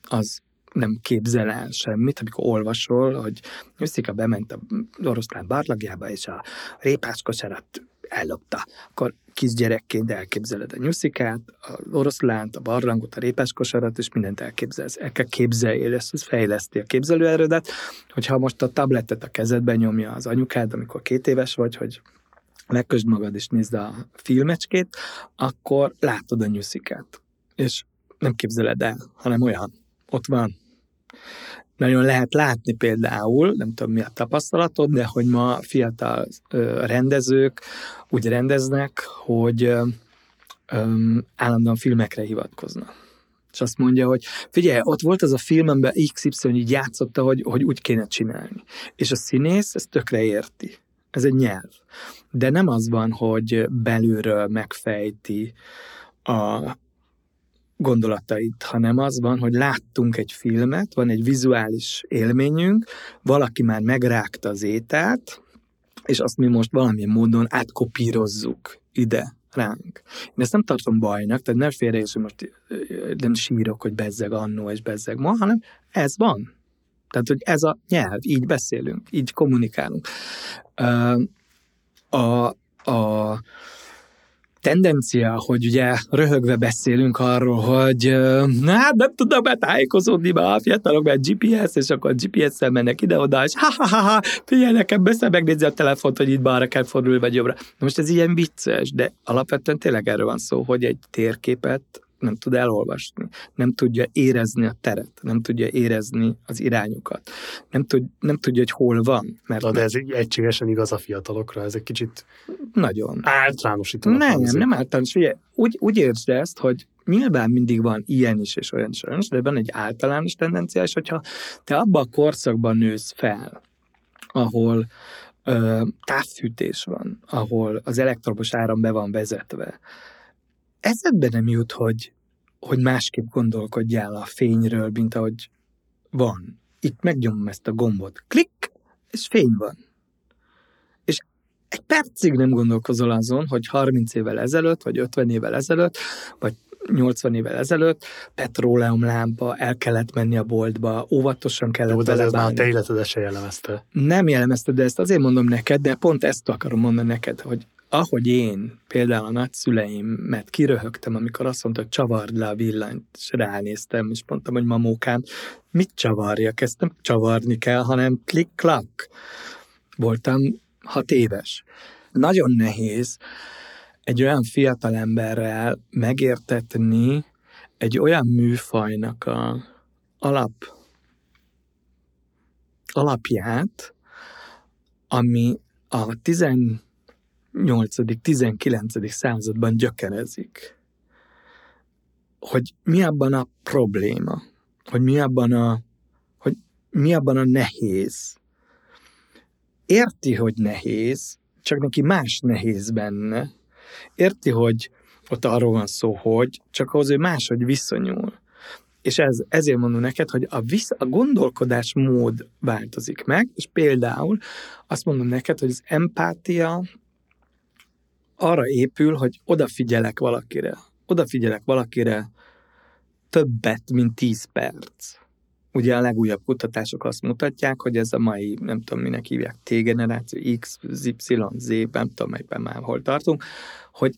az nem képzel el semmit, amikor olvasol, hogy Nyuszika bement a oroszlán barlagjába, és a répáskosarat ellopta. Akkor kisgyerekként elképzeled a nyuszikát, a oroszlánt, a barlangot, a répáskosarat, és mindent elképzelsz. El kell képzeljél, ezt, ez fejleszti a képzelőerődet. Hogyha most a tabletet a kezedben nyomja az anyukád, amikor két éves vagy, hogy megkösd magad és nézd a filmecskét, akkor látod a nyuszikát. És nem képzeled el, hanem olyan. Ott van. Nagyon lehet látni például, nem tudom mi a tapasztalatod, de hogy ma fiatal rendezők úgy rendeznek, hogy állandóan filmekre hivatkoznak és azt mondja, hogy figyelj, ott volt az a film, amiben XY így játszotta, hogy, hogy úgy kéne csinálni. És a színész ezt tökre érti. Ez egy nyelv. De nem az van, hogy belülről megfejti a gondolatait, hanem az van, hogy láttunk egy filmet, van egy vizuális élményünk, valaki már megrágta az ételt, és azt mi most valamilyen módon átkopírozzuk ide ránk. Én ezt nem tartom bajnak, tehát ne félre hogy most nem sírok, hogy bezzeg annó és bezzeg ma, hanem ez van. Tehát, hogy ez a nyelv, így beszélünk, így kommunikálunk. A, a tendencia, hogy ugye röhögve beszélünk arról, hogy na, hát nem tudnak betájékozódni be a fiatalok, mert GPS, és akkor GPS-szel mennek ide-oda, és ha-ha-ha, figyelj nekem, beszél megnézi a telefont, hogy itt balra kell fordulni, vagy jobbra. Na most ez ilyen vicces, de alapvetően tényleg erről van szó, hogy egy térképet nem tud elolvasni, nem tudja érezni a teret, nem tudja érezni az irányokat, nem, tud, nem tudja, hogy hol van. Mert Na, de ez egységesen igaz a fiatalokra, ez egy kicsit nagyon általánosítanak. Nem, nem, nem általános. Ugye, úgy, úgy értsd ezt, hogy nyilván mindig van ilyen is és olyan is, olyan is de ebben egy általános tendencia, és hogyha te abban a korszakban nősz fel, ahol ö, távfűtés van, ahol az elektromos áram be van vezetve, eszedbe nem jut, hogy, hogy másképp gondolkodjál a fényről, mint ahogy van. Itt megnyomom ezt a gombot. Klik, és fény van. És egy percig nem gondolkozol azon, hogy 30 évvel ezelőtt, vagy 50 évvel ezelőtt, vagy 80 évvel ezelőtt petróleumlámpa, el kellett menni a boltba, óvatosan kellett Jó, de ez már a te életedet se jellemezte. Nem jellemezte, de ezt azért mondom neked, de pont ezt akarom mondani neked, hogy ahogy én például a nagyszüleimet kiröhögtem, amikor azt mondta, hogy csavard le a villanyt, és ránéztem, és mondtam, hogy mamókám, mit csavarjak? Ezt nem csavarni kell, hanem klik-klak. Voltam hat éves. Nagyon nehéz egy olyan fiatal emberrel megértetni egy olyan műfajnak a alap alapját, ami a 8.-19. században gyökerezik. Hogy mi abban a probléma, hogy mi abban a, hogy mi abban a nehéz. Érti, hogy nehéz, csak neki más nehéz benne. Érti, hogy ott arról van szó, hogy csak ahhoz, hogy máshogy viszonyul. És ez, ezért mondom neked, hogy a, visz, a gondolkodás mód változik meg, és például azt mondom neked, hogy az empátia arra épül, hogy odafigyelek valakire. Odafigyelek valakire többet, mint 10 perc. Ugye a legújabb kutatások azt mutatják, hogy ez a mai, nem tudom minek hívják, T-generáció, X, Y, Z, nem tudom melyben már hol tartunk, hogy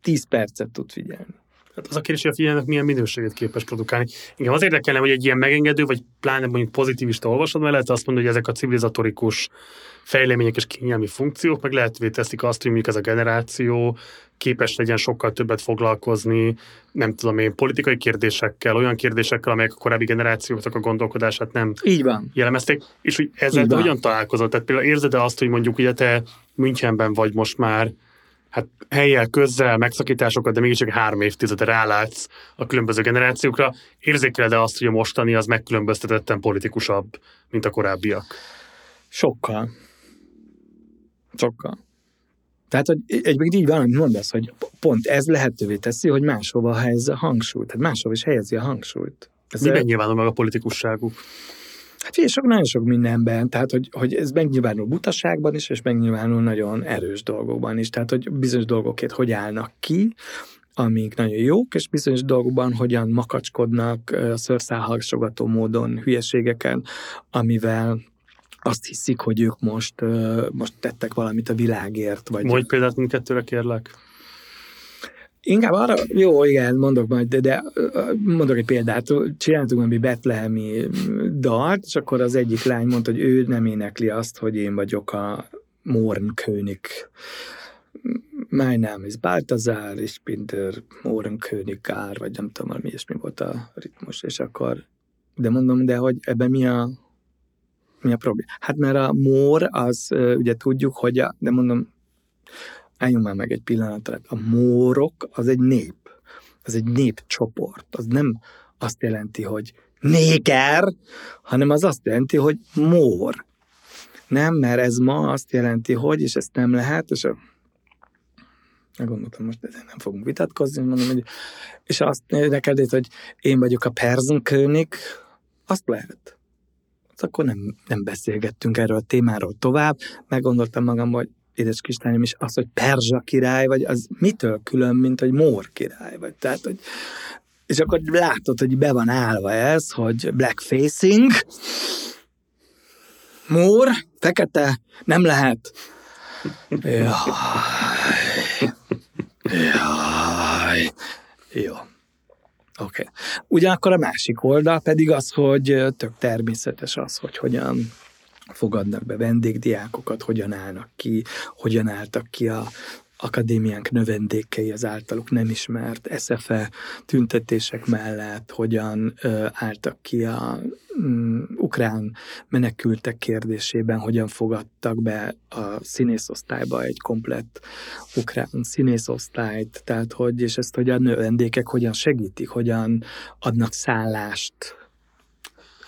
10 percet tud figyelni. Hát az a kérdés, hogy a figyelmek milyen minőséget képes produkálni. Igen, az érdekelne, hogy egy ilyen megengedő, vagy pláne mondjuk pozitivista olvasod, mert lehet azt mondani, hogy ezek a civilizatorikus fejlemények és kényelmi funkciók, meg lehetővé teszik azt, hogy mondjuk ez a generáció képes legyen sokkal többet foglalkozni, nem tudom én, politikai kérdésekkel, olyan kérdésekkel, amelyek a korábbi generációknak a gondolkodását nem Így van. jellemezték, és hogy ezzel hogyan találkozott? Tehát például érzed-e azt, hogy mondjuk ugye te Münchenben vagy most már, hát helyel, közzel, megszakításokat, de mégiscsak három évtizede rálátsz a különböző generációkra. Érzékeled-e azt, hogy a mostani az megkülönböztetetten politikusabb, mint a korábbiak? Sokkal. Sokkal. Tehát, hogy egyébként így van, mondasz, hogy pont ez lehetővé teszi, hogy máshova helyezze a hangsúlyt. Tehát máshova is helyezi a hangsúlyt. Ez Miben el... nyilvánul meg a politikusságuk? figyelj, sok, nagyon sok mindenben, tehát hogy, hogy ez megnyilvánul butaságban is, és megnyilvánul nagyon erős dolgokban is, tehát hogy bizonyos dolgokért hogy állnak ki, amik nagyon jók, és bizonyos dolgokban hogyan makacskodnak szőrszálhagsogató módon hülyeségeken, amivel azt hiszik, hogy ők most, most tettek valamit a világért. Vagy... Mondj példát mindkettőre, kérlek. Inkább arra, jó, igen, mondok majd, de, de mondok egy példát. Csináltunk valami betlehemi dalt, és akkor az egyik lány mondta, hogy ő nem énekli azt, hogy én vagyok a Mornkönig. My name is Baltazar, és Pinter Mornkönig Gár, vagy nem tudom, mi mi volt a ritmus, és akkor, de mondom, de hogy ebben mi a mi a probléma? Hát mert a mór, az ugye tudjuk, hogy a, de mondom, álljunk már meg egy pillanatra, a mórok az egy nép, az egy népcsoport, az nem azt jelenti, hogy néger, hanem az azt jelenti, hogy mór. Nem, mert ez ma azt jelenti, hogy, és ezt nem lehet, és a gondoltam, most ezen nem fogunk vitatkozni, mondom, hogy, és azt neked, hogy én vagyok a Persenkönig, azt lehet akkor nem, nem beszélgettünk erről a témáról tovább. Meggondoltam magam, hogy édes kislányom is az, hogy Perzsa király, vagy az mitől külön, mint hogy Mór király, vagy tehát, hogy és akkor látod, hogy be van állva ez, hogy blackfacing, Mór, fekete, nem lehet. Jaj. Jaj. Jó. Oké. Okay. Ugyanakkor a másik oldal pedig az, hogy tök természetes az, hogy hogyan fogadnak be vendégdiákokat, hogyan állnak ki, hogyan álltak ki a akadémiánk növendékei az általuk nem ismert SFE tüntetések mellett, hogyan ö, álltak ki a um, ukrán menekültek kérdésében, hogyan fogadtak be a színészosztályba egy komplett ukrán színészosztályt, tehát hogy, és ezt hogy a növendékek hogyan segítik, hogyan adnak szállást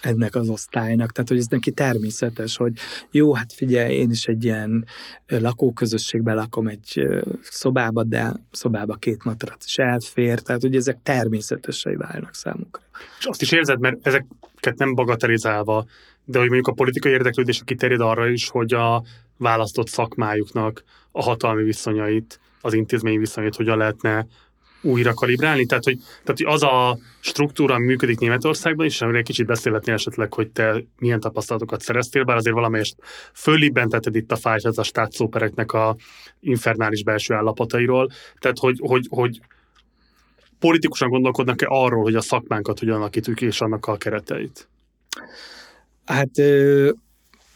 ennek az osztálynak, tehát hogy ez neki természetes, hogy jó, hát figyelj, én is egy ilyen lakóközösségben lakom egy szobába, de szobába két matrac is elfér, tehát hogy ezek természetesei válnak számukra. És azt is érzed, mert ezeket nem bagatelizálva, de hogy mondjuk a politikai érdeklődés kiterjed arra is, hogy a választott szakmájuknak a hatalmi viszonyait, az intézményi viszonyait hogyan lehetne újra kalibrálni? Tehát hogy, tehát, hogy az a struktúra, ami működik Németországban is, amire kicsit beszélhetnél esetleg, hogy te milyen tapasztalatokat szereztél, bár azért valamelyest föllibbenteted itt a fájt az a státszópereknek a infernális belső állapotairól. Tehát, hogy, hogy, hogy politikusan gondolkodnak-e arról, hogy a szakmánkat hogyan alakítjuk és annak a kereteit? Hát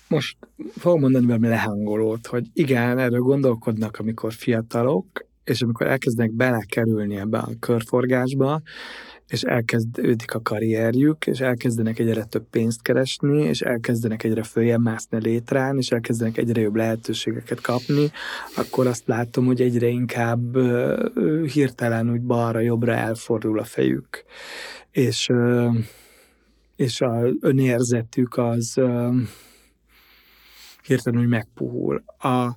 most fogom mondani valami lehangolót, hogy igen, erről gondolkodnak, amikor fiatalok, és amikor elkezdenek belekerülni ebbe a körforgásba, és elkezdődik a karrierjük, és elkezdenek egyre több pénzt keresni, és elkezdenek egyre följebb mászni létrán, és elkezdenek egyre jobb lehetőségeket kapni, akkor azt látom, hogy egyre inkább hirtelen úgy balra-jobbra elfordul a fejük. És, és a önérzetük az hirtelen úgy megpuhul. A,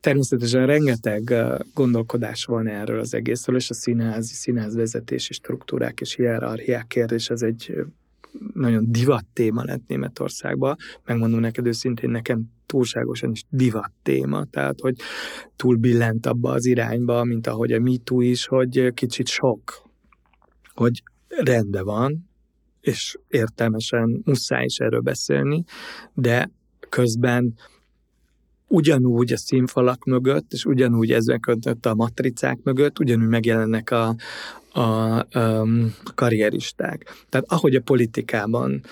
természetesen rengeteg gondolkodás van erről az egészről, és a színházi, színházvezetési struktúrák és hierarchiák kérdés az egy nagyon divat téma lett Németországban. Megmondom neked őszintén, nekem túlságosan is divat téma, tehát hogy túl billent abba az irányba, mint ahogy a MeToo is, hogy kicsit sok, hogy rende van, és értelmesen muszáj is erről beszélni, de közben ugyanúgy a színfalak mögött, és ugyanúgy ezek között a matricák mögött, ugyanúgy megjelennek a, a, a karrieristák. Tehát ahogy a politikában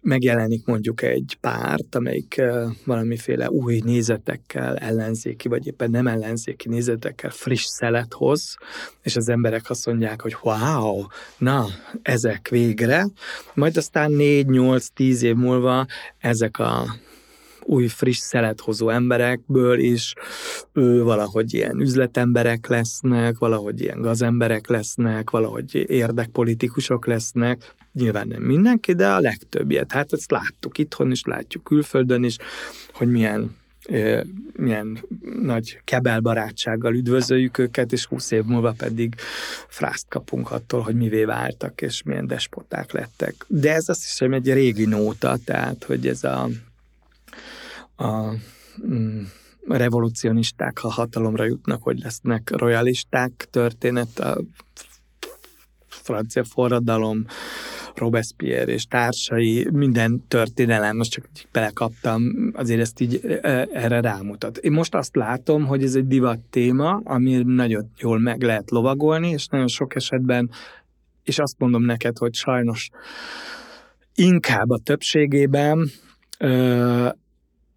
megjelenik mondjuk egy párt, amelyik valamiféle új nézetekkel, ellenzéki, vagy éppen nem ellenzéki nézetekkel friss szelet hoz, és az emberek azt mondják, hogy wow, na, ezek végre, majd aztán 4-8-10 év múlva ezek a új friss szelethozó emberekből is ő valahogy ilyen üzletemberek lesznek, valahogy ilyen gazemberek lesznek, valahogy érdekpolitikusok lesznek. Nyilván nem mindenki, de a legtöbbet. Hát ezt láttuk itthon is, látjuk külföldön is, hogy milyen milyen nagy kebelbarátsággal üdvözöljük őket, és 20 év múlva pedig frászt kapunk attól, hogy mivé váltak, és milyen despoták lettek. De ez azt hiszem egy régi nóta, tehát, hogy ez a, a mm, revolucionisták, ha hatalomra jutnak, hogy lesznek royalisták történet, a francia forradalom, Robespierre és társai, minden történelem, most csak belekaptam, azért ezt így erre rámutat. Én most azt látom, hogy ez egy divat téma, ami nagyon jól meg lehet lovagolni, és nagyon sok esetben, és azt mondom neked, hogy sajnos inkább a többségében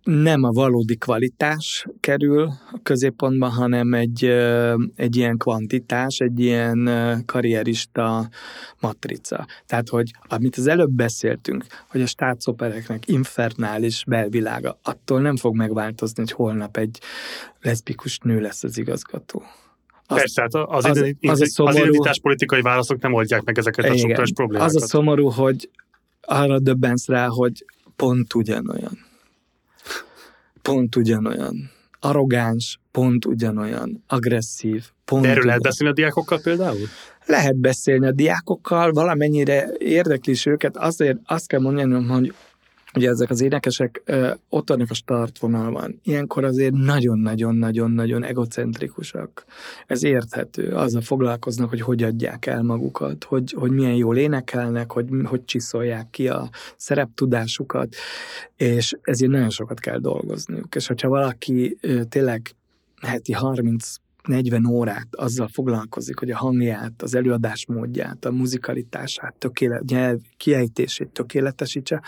nem a valódi kvalitás kerül a középpontba, hanem egy, egy ilyen kvantitás, egy ilyen karrierista matrica. Tehát, hogy amit az előbb beszéltünk, hogy a státsopereknek infernális belvilága, attól nem fog megváltozni, hogy holnap egy leszbikus nő lesz az igazgató. Az, Persze, hát az, az, az, az, szomorú, az identitáspolitikai válaszok nem oldják meg ezeket a struktúrás problémákat. Az a szomorú, hogy arra döbbensz rá, hogy pont ugyanolyan pont ugyanolyan arrogáns, pont ugyanolyan agresszív, pont De erről lehet beszélni a diákokkal például? Lehet beszélni a diákokkal, valamennyire érdekli őket, azért azt kell mondani, hogy Ugye ezek az énekesek ö, ott vannak a startvonalban. Ilyenkor azért nagyon-nagyon-nagyon-nagyon egocentrikusak. Ez érthető. Azzal foglalkoznak, hogy hogy adják el magukat, hogy, hogy milyen jól énekelnek, hogy hogy csiszolják ki a szereptudásukat, és ezért nagyon sokat kell dolgozniuk. És hogyha valaki tényleg heti 30 40 órát azzal foglalkozik, hogy a hangját, az előadás módját, a muzikalitását, tökéle, nyelv kiejtését tökéletesítse,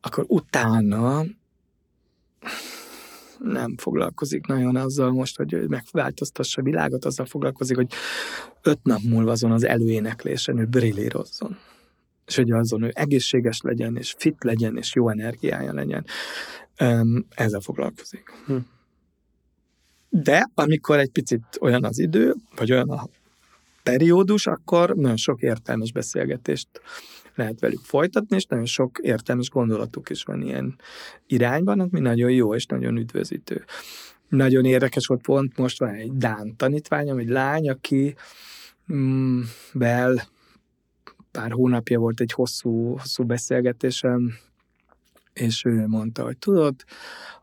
akkor utána nem foglalkozik nagyon azzal most, hogy megváltoztassa a világot, azzal foglalkozik, hogy öt nap múlva azon az előéneklésen ő brillírozzon. És hogy azon ő egészséges legyen, és fit legyen, és jó energiája legyen. Ezzel foglalkozik. Hm. De amikor egy picit olyan az idő, vagy olyan a periódus, akkor nagyon sok értelmes beszélgetést lehet velük folytatni, és nagyon sok értelmes gondolatuk is van ilyen irányban, ami nagyon jó és nagyon üdvözítő. Nagyon érdekes volt pont most van egy Dán tanítványom, egy lány, aki mm, bel pár hónapja volt egy hosszú, hosszú beszélgetésem, és ő mondta, hogy tudod,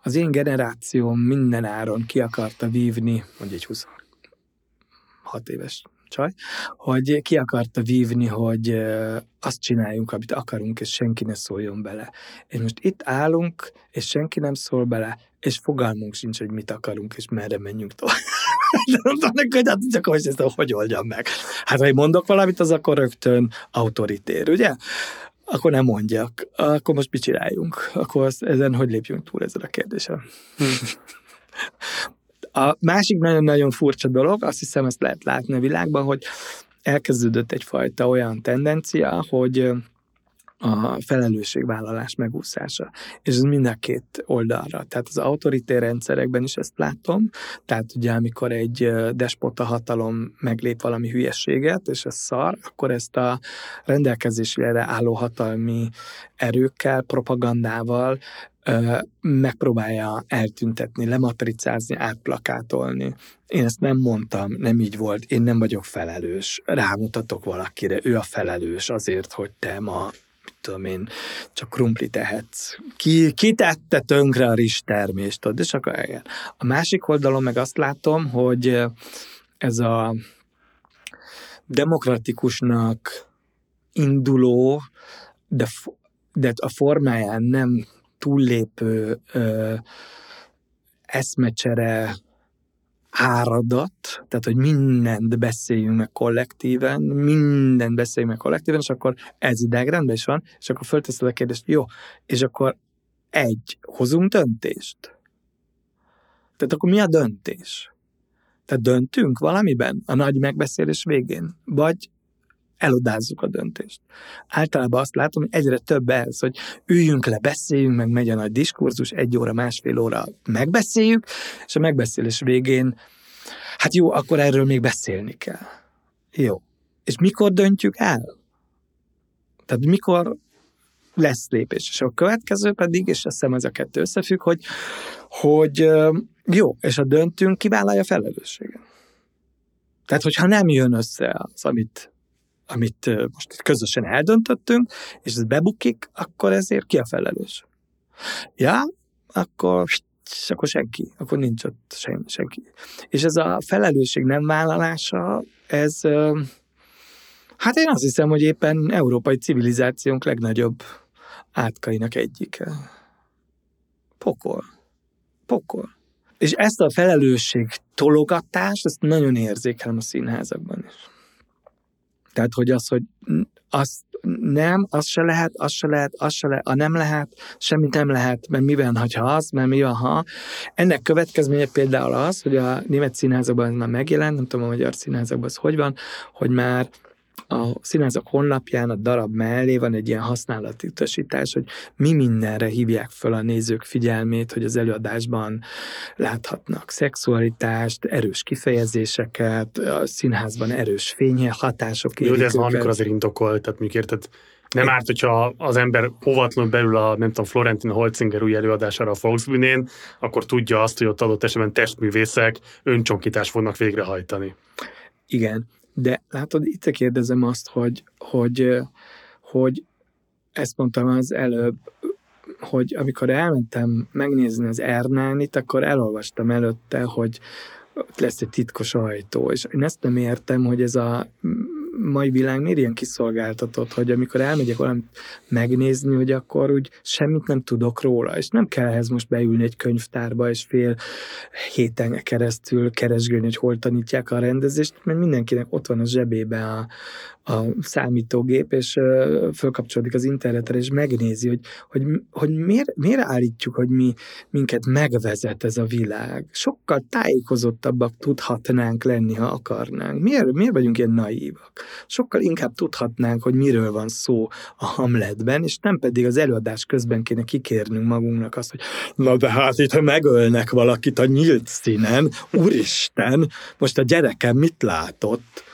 az én generációm minden áron ki akarta vívni, mondja egy 26 éves csaj, hogy ki akarta vívni, hogy azt csináljunk, amit akarunk, és senki ne szóljon bele. És most itt állunk, és senki nem szól bele, és fogalmunk sincs, hogy mit akarunk, és merre menjünk tovább. De mondtam neki, hogy hát csak hogy ezt hogy oldjam meg. Hát ha én mondok valamit, az akkor rögtön autoritér, ugye? Akkor nem mondjak. Akkor most mit csináljunk? Akkor azt, ezen hogy lépjünk túl ezzel a kérdésen? a másik nagyon-nagyon furcsa dolog, azt hiszem ezt lehet látni a világban, hogy elkezdődött egyfajta olyan tendencia, hogy a felelősségvállalás megúszása. És ez mind a két oldalra. Tehát az autoritér rendszerekben is ezt látom, tehát ugye amikor egy despota hatalom meglép valami hülyességet, és ez szar, akkor ezt a rendelkezésére álló hatalmi erőkkel, propagandával megpróbálja eltüntetni, lematricázni, átplakátolni. Én ezt nem mondtam, nem így volt, én nem vagyok felelős. Rámutatok valakire, ő a felelős azért, hogy te ma tudom én, csak krumpli tehetsz. Ki, ki tette tönkre a rizstermést, tudod, és akkor igen. A másik oldalon meg azt látom, hogy ez a demokratikusnak induló, de, de a formáján nem túllépő ö, eszmecsere áradat, tehát hogy mindent beszéljünk meg kollektíven, mindent beszéljünk meg kollektíven, és akkor ez idegrendben is van, és akkor fölteszed a kérdést, jó, és akkor egy, hozunk döntést. Tehát akkor mi a döntés? Tehát döntünk valamiben a nagy megbeszélés végén, vagy elodázzuk a döntést. Általában azt látom, hogy egyre több ez, hogy üljünk le, beszéljünk, meg megy a nagy diskurzus, egy óra, másfél óra megbeszéljük, és a megbeszélés végén, hát jó, akkor erről még beszélni kell. Jó. És mikor döntjük el? Tehát mikor lesz lépés. És a következő pedig, és azt hiszem ez a kettő összefügg, hogy, hogy jó, és a döntünk, kivállalja a felelősséget. Tehát, hogyha nem jön össze az, amit, amit most itt közösen eldöntöttünk, és ez bebukik, akkor ezért ki a felelős? Ja, akkor akkor senki, akkor nincs ott sen, senki. És ez a felelősség nem vállalása, ez, hát én azt hiszem, hogy éppen európai civilizációnk legnagyobb átkainak egyike. Pokol. Pokol. És ezt a felelősség tologatást, ezt nagyon érzékelem a színházakban is. Tehát, hogy az, hogy azt nem, az se lehet, az se lehet, az se lehet, a nem lehet, semmit nem lehet, mert mi van, ha az, mert mi van, ha. Ennek következménye például az, hogy a német színházakban ez már megjelent, nem tudom, a magyar színházakban ez hogy van, hogy már a színházak honlapján a darab mellé van egy ilyen használati utasítás, hogy mi mindenre hívják fel a nézők figyelmét, hogy az előadásban láthatnak szexualitást, erős kifejezéseket, a színházban erős fényhatások. Jó, de ez valamikor azért indokolt, tehát mikor érted, nem árt, hogyha az ember óvatlanul belül a, nem tudom, Florentin Holzinger új előadására a Volksbühnén, akkor tudja azt, hogy ott adott esetben testművészek öncsonkítást fognak végrehajtani. Igen. De látod, itt kérdezem azt, hogy, hogy, hogy ezt mondtam az előbb, hogy amikor elmentem megnézni az Ernánit, akkor elolvastam előtte, hogy lesz egy titkos ajtó, és én ezt nem értem, hogy ez a mai világ miért ilyen kiszolgáltatott, hogy amikor elmegyek valamit megnézni, hogy akkor úgy semmit nem tudok róla, és nem kell ehhez most beülni egy könyvtárba, és fél héten keresztül keresgélni, hogy hol tanítják a rendezést, mert mindenkinek ott van a zsebébe a, a számítógép, és fölkapcsolódik az internetre, és megnézi, hogy, hogy, hogy miért, miért állítjuk, hogy mi, minket megvezet ez a világ. Sokkal tájékozottabbak tudhatnánk lenni, ha akarnánk. Miért, miért vagyunk ilyen naívak? Sokkal inkább tudhatnánk, hogy miről van szó a Hamletben, és nem pedig az előadás közben kéne kikérnünk magunknak azt, hogy na de hát itt, ha megölnek valakit a nyílt színen, úristen, most a gyerekem mit látott?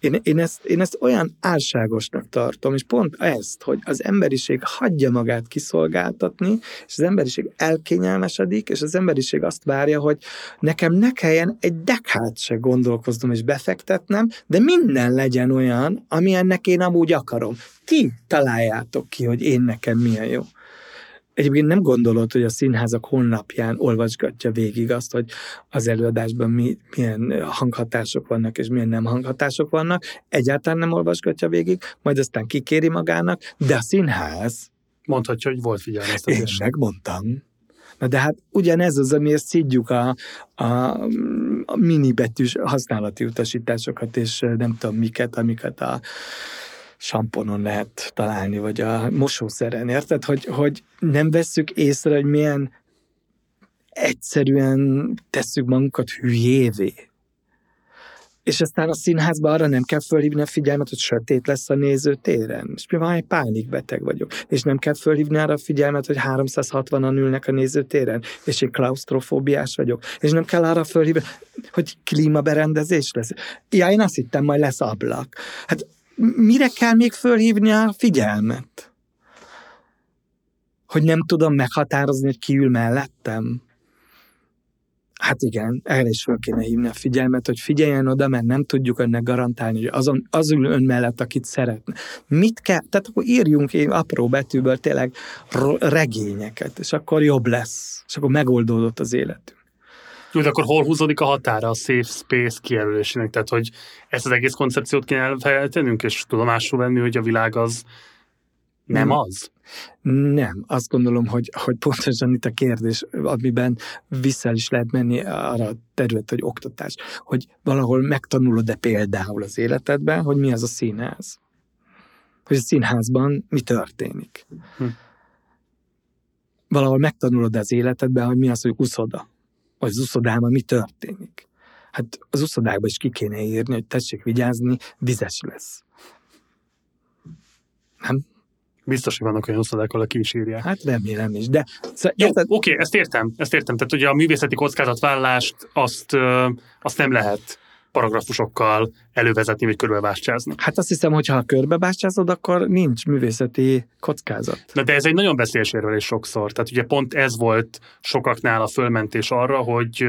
Én, én, ezt, én ezt olyan álságosnak tartom, és pont ezt, hogy az emberiség hagyja magát kiszolgáltatni, és az emberiség elkényelmesedik, és az emberiség azt várja, hogy nekem ne kelljen egy dekát se gondolkoznom és befektetnem, de minden legyen olyan, amilyennek én amúgy akarom. Ti találjátok ki, hogy én nekem milyen jó. Egyébként nem gondolod, hogy a színházak honlapján olvasgatja végig azt, hogy az előadásban mi, milyen hanghatások vannak, és milyen nem hanghatások vannak. Egyáltalán nem olvasgatja végig, majd aztán kikéri magának, de a színház... Mondhatja, hogy volt figyelmeztetés. Én megmondtam. Na de hát ugyanez az, amiért szidjuk a, a, a minibetűs használati utasításokat, és nem tudom miket, amiket a samponon lehet találni, vagy a mosószeren, érted? Hogy, hogy nem vesszük észre, hogy milyen egyszerűen tesszük magunkat hülyévé. És aztán a színházban arra nem kell fölhívni a figyelmet, hogy sötét lesz a nézőtéren. És mi van, egy pánikbeteg vagyok. És nem kell fölhívni arra a figyelmet, hogy 360-an ülnek a nézőtéren, és én klaustrofóbiás vagyok. És nem kell arra fölhívni, hogy klímaberendezés lesz. Ja, én azt hittem, majd lesz ablak. Hát mire kell még fölhívni a figyelmet? Hogy nem tudom meghatározni, hogy ki ül mellettem? Hát igen, erre is föl kéne hívni a figyelmet, hogy figyeljen oda, mert nem tudjuk önnek garantálni, hogy azon, az ül ön mellett, akit szeretne. Mit kell? Tehát akkor írjunk én apró betűből tényleg regényeket, és akkor jobb lesz, és akkor megoldódott az életünk. De akkor hol húzódik a határa a safe space kijelölésének? Tehát, hogy ezt az egész koncepciót kéne elfelejtenünk, és tudomásul venni, hogy a világ az nem az? Nem, azt gondolom, hogy, hogy pontosan itt a kérdés, amiben vissza is lehet menni arra a terület, hogy oktatás, hogy valahol megtanulod-e például az életedben, hogy mi az a színház. Hogy a színházban mi történik. Hm. Valahol megtanulod az életedben, hogy mi az, hogy uszoda az uszodában mi történik. Hát az uszodákban is ki kéne írni, hogy tessék vigyázni, vizes lesz. Nem? Biztos, hogy vannak olyan uszodák, ahol ki is írják. Hát remélem is, de... Szóval, Jó, érted? oké, ezt értem, ezt értem. Tehát ugye a művészeti kockázatvállalást azt, azt nem lehet paragrafusokkal elővezetni, vagy körbebástyázni. Hát azt hiszem, hogy ha körbebástyázod, akkor nincs művészeti kockázat. Na de ez egy nagyon veszélyes érvelés sokszor. Tehát ugye pont ez volt sokaknál a fölmentés arra, hogy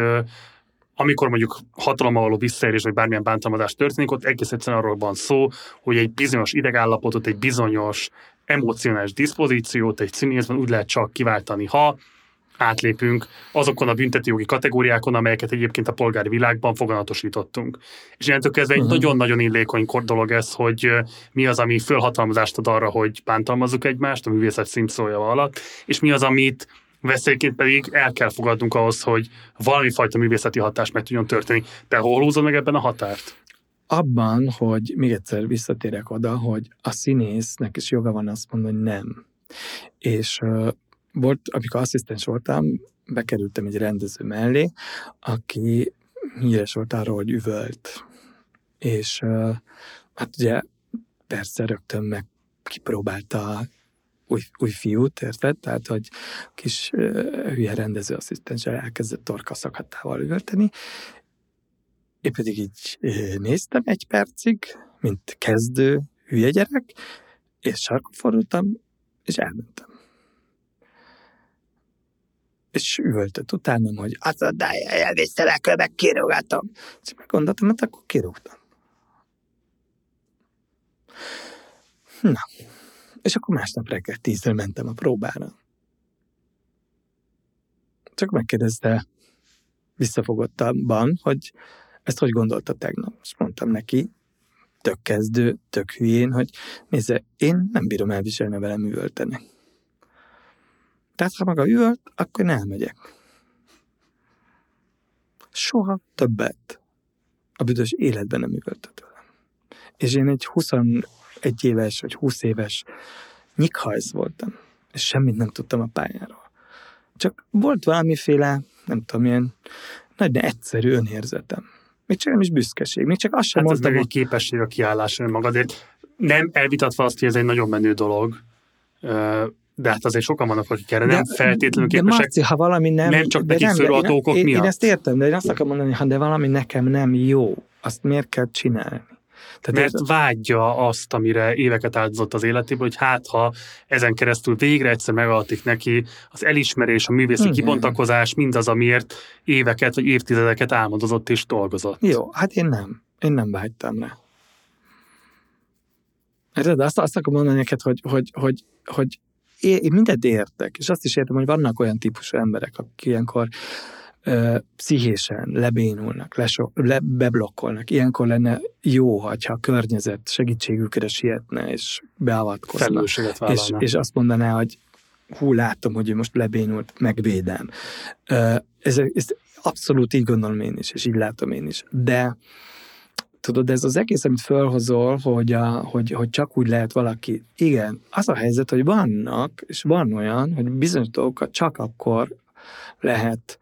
amikor mondjuk hatalommal való visszaérés, vagy bármilyen bántalmazás történik, ott egész egyszerűen arról van szó, hogy egy bizonyos idegállapotot, egy bizonyos emocionális diszpozíciót egy színészben úgy lehet csak kiváltani, ha átlépünk azokon a büntetőjogi kategóriákon, amelyeket egyébként a polgári világban foganatosítottunk. És innentől kezdve egy uh-huh. nagyon-nagyon illékony dolog ez, hogy mi az, ami fölhatalmazást ad arra, hogy bántalmazzuk egymást a művészet színszója alatt, és mi az, amit veszélyként pedig el kell fogadnunk ahhoz, hogy valami fajta művészeti hatás meg tudjon történni. Te hol húzod meg ebben a határt? Abban, hogy még egyszer visszatérek oda, hogy a színésznek is joga van azt mondani, hogy nem. És volt, amikor asszisztens voltam, bekerültem egy rendező mellé, aki híres volt arról, hogy üvölt. És hát ugye persze rögtön meg kipróbálta új, új fiút, érted? Tehát, hogy kis hülye rendezőasszisztenssel elkezdett torka szakadtával üvölteni. Én pedig így néztem egy percig, mint kezdő hülye gyerek, és sarkon fordultam, és elmentem. És üvöltött utánam, hogy az a elvésztelek, meg kirúgatom. És meggondoltam, hát akkor kirúgtam. Na, és akkor másnap reggel tízre mentem a próbára. Csak megkérdezte visszafogottabban, hogy ezt hogy gondolta tegnap. És mondtam neki, tök kezdő, tök hülyén, hogy nézze, én nem bírom elviselni velem üvölteni. Tehát ha maga üvölt, akkor én elmegyek. Soha többet a büdös életben nem üvöltött velem. És én egy 21 éves vagy 20 éves nyikhajsz voltam, és semmit nem tudtam a pályáról. Csak volt valamiféle, nem tudom, ilyen nagy, de egyszerű önérzetem. Még csak nem is büszkeség, még csak azt sem hát mondtam. Ez meg egy képesség a kiállás magadért. Nem elvitatva azt, hogy ez egy nagyon menő dolog, de hát azért sokan vannak, akik erre de, nem feltétlenül képesek. De Marci, ha valami nem... Nem csak nekik föladatókok én, miatt. Én ezt értem, de én azt akarom mondani, ha de valami nekem nem jó, azt miért kell csinálni? Tehát Mert ez... vágyja azt, amire éveket áldozott az életéből, hogy hát ha ezen keresztül végre egyszer megadatik neki az elismerés, a művészi Igen. kibontakozás, mindaz, amiért éveket vagy évtizedeket álmodozott és dolgozott. Jó, hát én nem. Én nem vágytam rá. De azt, azt akarom mondani neked, hogy, hogy, hogy, hogy én mindent értek, és azt is értem, hogy vannak olyan típusú emberek, akik ilyenkor ö, pszichésen lebénulnak, leso, le, beblokkolnak. Ilyenkor lenne jó, ha a környezet segítségükre sietne, és beavatkozna. És, és azt mondaná, hogy hú, látom, hogy ő most lebénult, megvédem. Ö, ez, ez abszolút így gondolom én is, és így látom én is. De tudod, ez az egész, amit felhozol, hogy, a, hogy, hogy csak úgy lehet valaki. Igen, az a helyzet, hogy vannak, és van olyan, hogy bizonyos dolgokat csak akkor lehet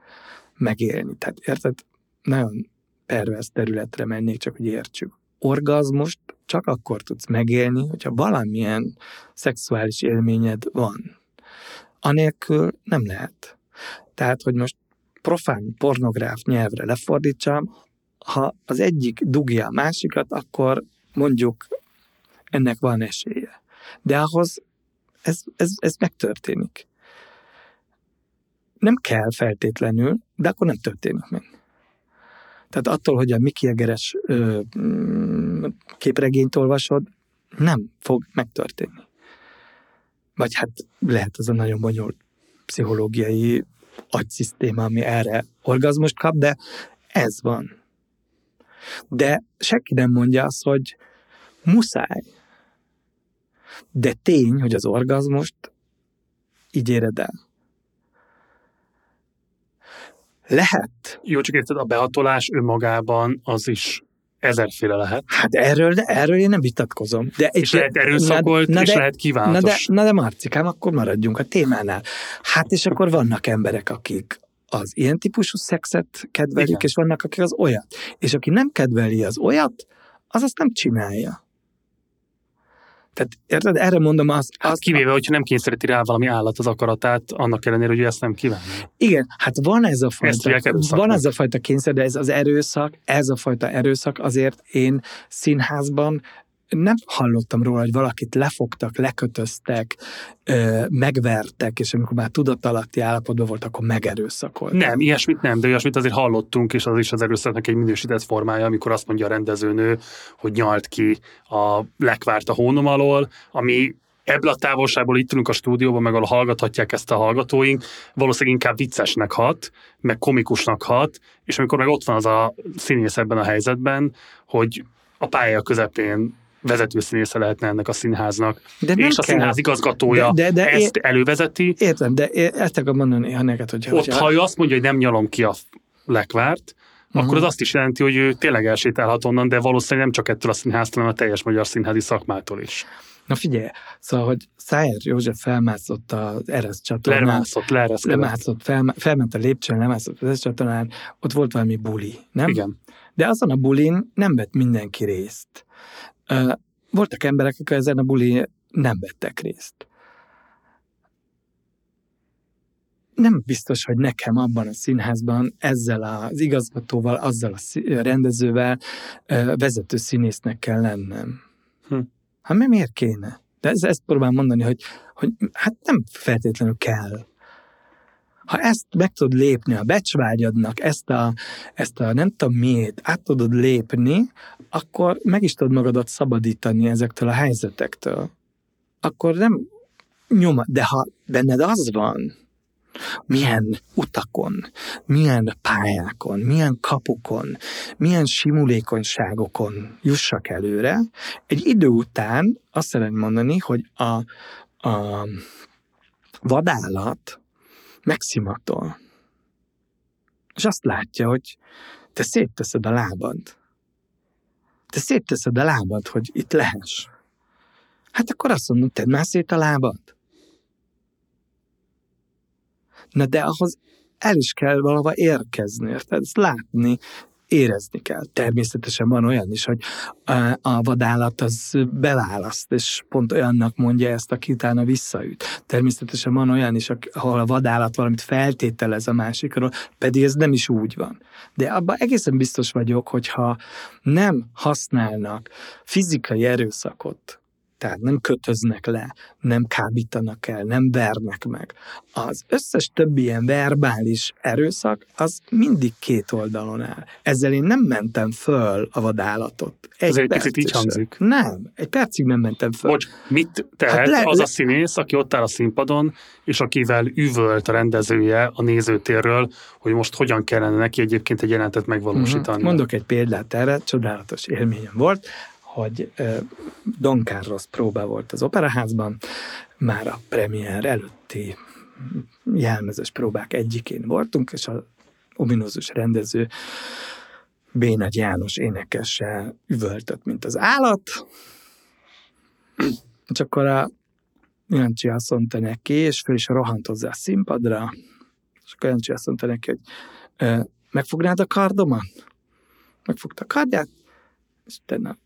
megélni. Tehát érted? Nagyon pervers területre mennék, csak hogy értsük. Orgazmust csak akkor tudsz megélni, hogyha valamilyen szexuális élményed van. Anélkül nem lehet. Tehát, hogy most profán pornográf nyelvre lefordítsam, ha az egyik dugja a másikat, akkor mondjuk ennek van esélye. De ahhoz ez, ez, ez megtörténik. Nem kell feltétlenül, de akkor nem történik meg. Tehát attól, hogy a Miki Egeres ö, mm, képregényt olvasod, nem fog megtörténni. Vagy hát lehet az a nagyon bonyolult pszichológiai agyszisztéma, ami erre orgazmust kap, de ez van. De senki nem mondja azt, hogy muszáj. De tény, hogy az orgazmust így éred el. Lehet. Jó, csak érted, a behatolás önmagában az is ezerféle lehet. Hát erről, de erről én nem vitatkozom. De és egy, lehet erőszakolt, na, és de, lehet kívánatos. Na de, na de Marcikám, akkor maradjunk a témánál. Hát és akkor vannak emberek, akik az ilyen típusú szexet kedvelik, Igen. és vannak, akik az olyat. És aki nem kedveli az olyat, az azt nem csinálja. Tehát érted, erre mondom azt. Hát azt kivéve, hogyha nem kényszeríti rá valami állat az akaratát, annak ellenére, hogy ő ezt nem kívánja. Igen, hát van ez a fajta, van ez a fajta kényszer, de ez az erőszak, ez a fajta erőszak azért én színházban nem hallottam róla, hogy valakit lefogtak, lekötöztek, ö, megvertek, és amikor már tudatalatti állapotban volt, akkor megerőszakoltak. Nem, ilyesmit nem, de olyasmit azért hallottunk, és az is az erőszaknak egy minősített formája, amikor azt mondja a rendezőnő, hogy nyalt ki a lekvárt a hónom alól, ami ebből a távolságból itt ülünk a stúdióban, meg ahol hallgathatják ezt a hallgatóink, valószínűleg inkább viccesnek hat, meg komikusnak hat, és amikor meg ott van az a színész ebben a helyzetben, hogy a pálya közepén vezető színésze lehetne ennek a színháznak, De és a kell. színház igazgatója De- de- de ezt elővezeti, Értem, de ezt akarom mondani ha neked, hogy ott, ha ő azt mondja, hogy nem nyalom ki a lekvárt, Mhm. akkor az azt is jelenti, hogy ő tényleg elsétálhat onnan, de valószínűleg nem csak ettől a színháztól, hanem a teljes magyar színházi szakmától is. Na figyelj, szóval, hogy Szájer József felmászott az Eresz csatornán, Lermászott, leereszkedett. lemászott, fel, felment a lépcsőn, lemászott az Eresz csatornán, ott volt valami buli, nem? Igen. De azon a bulin nem vett mindenki részt. Voltak emberek, akik ezen a bulin nem vettek részt. Nem biztos, hogy nekem abban a színházban ezzel az igazgatóval, azzal a rendezővel vezető színésznek kell lennem. Hm. Hát mi miért kéne? De ez, ezt próbálom mondani, hogy, hogy hát nem feltétlenül kell. Ha ezt meg tudod lépni, a becsvágyadnak ezt a, ezt a nem tudom miért át tudod lépni, akkor meg is tudod magadat szabadítani ezektől a helyzetektől. Akkor nem nyoma, de ha benned az van, milyen utakon, milyen pályákon, milyen kapukon, milyen simulékonyságokon jussak előre, egy idő után azt szeretném mondani, hogy a, a vadállat megszimatol. És azt látja, hogy te szétteszed a lábad. Te szétteszed a lábad, hogy itt lehess. Hát akkor azt mondom, tedd már szét a lábad. Na de ahhoz el is kell valahova érkezni, érted? Ezt látni, érezni kell. Természetesen van olyan is, hogy a- vadállat az beválaszt, és pont olyannak mondja ezt, aki utána visszaüt. Természetesen van olyan is, ahol a vadállat valamit feltételez a másikról, pedig ez nem is úgy van. De abban egészen biztos vagyok, hogyha nem használnak fizikai erőszakot, tehát nem kötöznek le, nem kábítanak el, nem vernek meg. Az összes többi ilyen verbális erőszak, az mindig két oldalon áll. Ezzel én nem mentem föl a vadállatot. Egy picit percig így hangzik. Nem, egy percig nem mentem föl. Bocs, mit tehet Hát le- az le- a színész, aki ott áll a színpadon, és akivel üvölt a rendezője a nézőtérről, hogy most hogyan kellene neki egyébként egy jelentet megvalósítani. Mhm. Mondok egy példát erre, csodálatos élményem volt, hogy Don Carlos próba volt az operaházban, már a premier előtti jelmezes próbák egyikén voltunk, és a ominózus rendező Bénagy János énekessel üvöltött, mint az állat, és akkor a Jancsi azt mondta neki, és föl is rohant hozzá a színpadra, és akkor Jancsi azt mondta neki, hogy megfognád a kardomat? Megfogta a kardját, és utána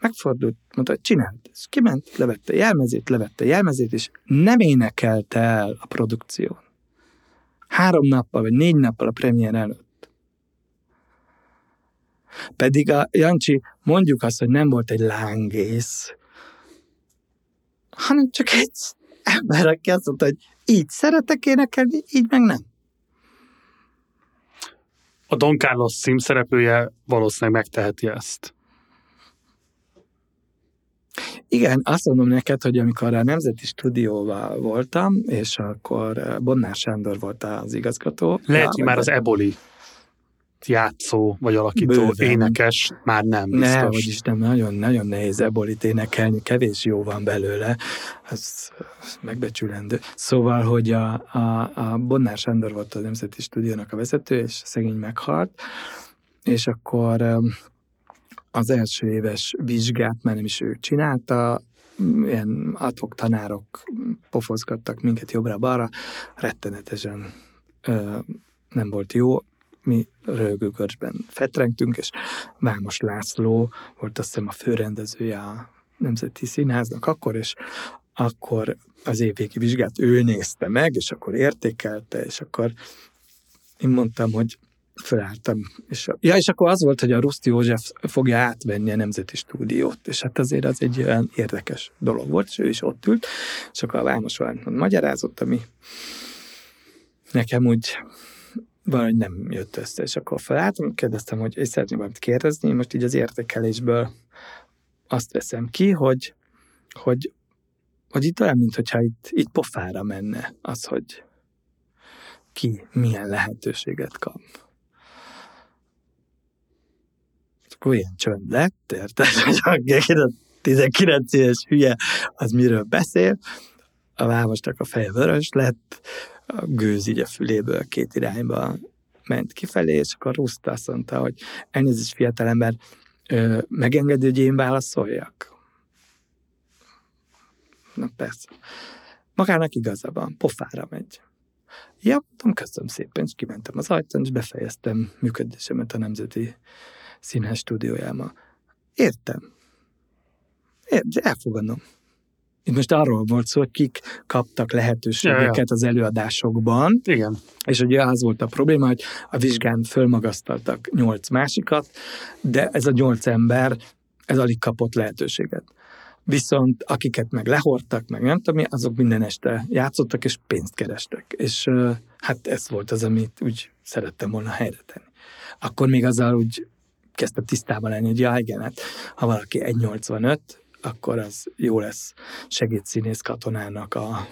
megfordult, mondta, hogy csináld. És kiment, levette jelmezét, levette jelmezét, és nem énekelte el a produkción. Három nappal, vagy négy nappal a premier előtt. Pedig a Jancsi mondjuk azt, hogy nem volt egy lángész, hanem csak egy ember, aki azt mondta, hogy így szeretek énekelni, így meg nem. A Don Carlos címszereplője valószínűleg megteheti ezt. Igen, azt mondom neked, hogy amikor a Nemzeti Stúdióval voltam, és akkor eh, Bonnár Sándor volt az igazgató. Lehet, hogy már az eboli játszó, vagy alakító, Bőven. énekes már nem biztos. Ne, hogy is nem, nagyon-nagyon nehéz ebolit énekelni, kevés jó van belőle, ez ez megbecsülendő. Szóval, hogy a, a, a Bonnár Sándor volt a Nemzeti Stúdiónak a vezető, és szegény meghalt, és akkor az első éves vizsgát már nem is ő csinálta, ilyen adhok tanárok pofozgattak minket jobbra-balra, rettenetesen ö, nem volt jó, mi rögőgörcsben fetrengtünk, és Vámos László volt azt hiszem a főrendezője a Nemzeti Színháznak akkor, és akkor az évvégi vizsgát ő nézte meg, és akkor értékelte, és akkor én mondtam, hogy felálltam. És, ja, és akkor az volt, hogy a Ruszti József fogja átvenni a Nemzeti Stúdiót, és hát azért az egy olyan érdekes dolog volt, és ő is ott ült, és akkor a Vámos Valentin magyarázott, ami nekem úgy valahogy nem jött össze, és akkor felálltam, kérdeztem, hogy és szeretném valamit kérdezni, most így az értékelésből azt veszem ki, hogy, hogy, hogy itt olyan, mintha itt, itt pofára menne az, hogy ki milyen lehetőséget kap. Akkor ilyen csönd lett, érted? Hogy a 19 éves hülye az miről beszél, a vámosnak a feje vörös lett, a gőz így a füléből két irányba ment kifelé, és akkor Ruszt azt mondta, hogy elnézést fiatalember, megengedi, hogy én válaszoljak? Na persze. Magának igaza van, pofára megy. Ja, mondtam, köszönöm szépen, és kimentem az ajtón, és befejeztem működésemet a Nemzeti Színház stúdiójában. Értem. Értem, elfogadom. Itt most arról volt szó, hogy kik kaptak lehetőségeket ja, ja. az előadásokban. Igen. És ugye az volt a probléma, hogy a vizsgán fölmagasztaltak nyolc másikat, de ez a nyolc ember, ez alig kapott lehetőséget. Viszont akiket meg lehortak, meg nem tudom azok minden este játszottak és pénzt kerestek. És hát ez volt az, amit úgy szerettem volna helyre tenni. Akkor még azzal úgy kezdtem tisztában lenni, hogy ja, igen, hát ha valaki 1,85, akkor az jó lesz segédszínész katonának a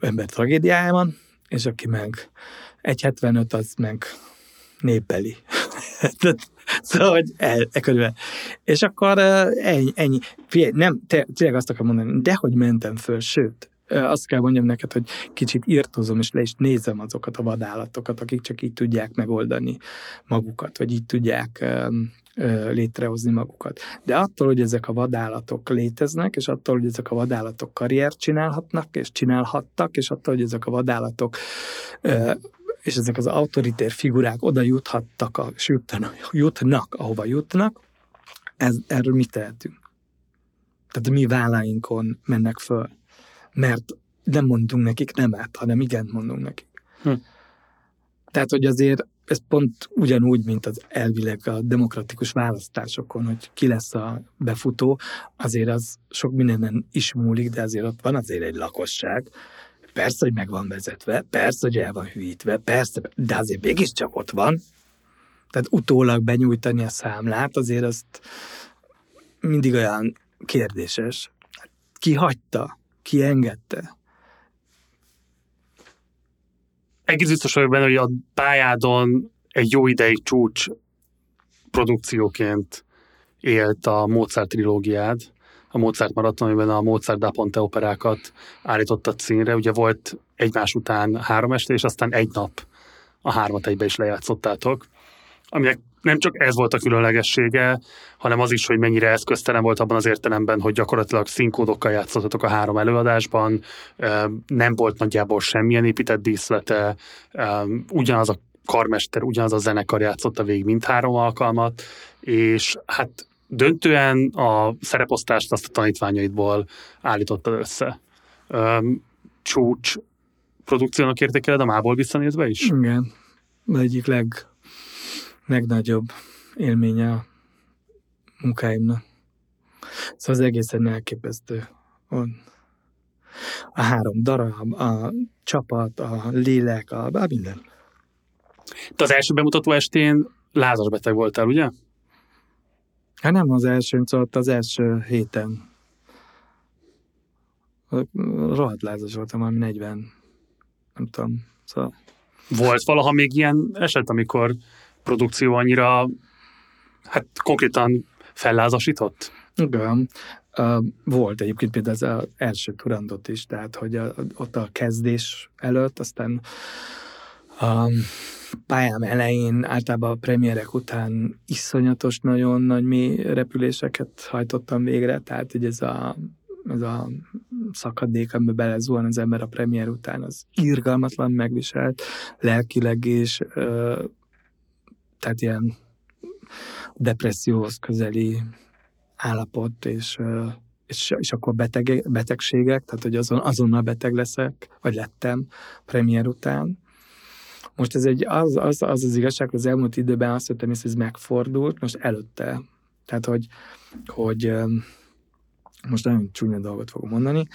ember tragédiájában, és aki meg 1,75, az meg népbeli. szóval, hogy el, e És akkor ennyi, ennyi. Figyelj, nem, tényleg azt akarom mondani, de hogy mentem föl, sőt, azt kell mondjam neked, hogy kicsit írtozom, és le is nézem azokat a vadállatokat, akik csak így tudják megoldani magukat, vagy így tudják létrehozni magukat. De attól, hogy ezek a vadállatok léteznek, és attól, hogy ezek a vadállatok karriert csinálhatnak, és csinálhattak, és attól, hogy ezek a vadállatok és ezek az autoritér figurák oda juthattak, és jutnak, jutnak ahova jutnak, ez, erről mit tehetünk? Tehát mi válláinkon mennek föl mert nem mondunk nekik nemet, hanem igen mondunk nekik. Hm. Tehát, hogy azért ez pont ugyanúgy, mint az elvileg a demokratikus választásokon, hogy ki lesz a befutó, azért az sok mindenen is múlik, de azért ott van azért egy lakosság. Persze, hogy meg van vezetve, persze, hogy el van hűítve, persze, de azért mégiscsak ott van. Tehát utólag benyújtani a számlát, azért azt mindig olyan kérdéses. Ki hagyta? Ki engedte? Egész biztos vagyok benne, hogy a pályádon egy jó ideig csúcs produkcióként élt a Mozart trilógiád, a Mozart maraton, amiben a Mozart da Ponte operákat állította színre. Ugye volt egymás után három este, és aztán egy nap a hármat egybe is lejátszottátok, aminek nem csak ez volt a különlegessége, hanem az is, hogy mennyire eszköztelen volt abban az értelemben, hogy gyakorlatilag színkódokkal játszottatok a három előadásban, nem volt nagyjából semmilyen épített díszlete, ugyanaz a karmester, ugyanaz a zenekar játszotta végig mindhárom alkalmat, és hát döntően a szereposztást azt a tanítványaidból állította össze. Csúcs produkciónak értékeled a mából visszanézve is? Igen. Egyik leg legnagyobb élménye a munkáimnak. Szóval az egészen elképesztő. A három darab, a csapat, a lélek, a, a minden. Te az első bemutató estén lázas beteg voltál, ugye? Hát nem az első, szóval az első héten. Rohadt lázas voltam, valami 40, nem tudom. Szóval... Volt valaha még ilyen eset, amikor produkció annyira hát konkrétan fellázasított? Igen. Volt egyébként például az, első turandot is, tehát hogy a, ott a kezdés előtt, aztán a pályám elején, általában a premierek után iszonyatos, nagyon nagy mély repüléseket hajtottam végre, tehát hogy ez a, ez a szakadék, amiben belezuhan az ember a premier után, az irgalmatlan megviselt, lelkileg is, tehát ilyen depresszióhoz közeli állapot, és, és, és akkor beteg, betegségek, tehát hogy azon, azonnal beteg leszek, vagy lettem premier után. Most ez egy, az az, az, az igazság, hogy az elmúlt időben azt jöttem hogy ez megfordult, most előtte. Tehát, hogy, hogy most nagyon csúnya dolgot fogok mondani,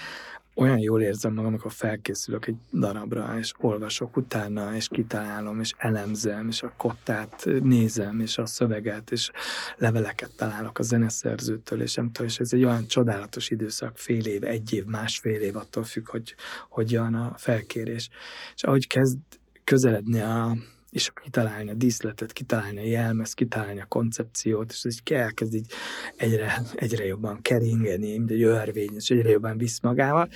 olyan jól érzem magam, amikor felkészülök egy darabra, és olvasok utána, és kitalálom, és elemzem, és a kottát nézem, és a szöveget, és leveleket találok a zeneszerzőtől, és nem tudom, és ez egy olyan csodálatos időszak, fél év, egy év, másfél év, attól függ, hogy hogyan a felkérés. És ahogy kezd közeledni a, és kitalálni a díszletet, kitalálni a jelmezt, kitalálni a koncepciót, és ez így elkezd így egyre, egyre jobban keringeni, mint egy örvény, és egyre jobban visz magával,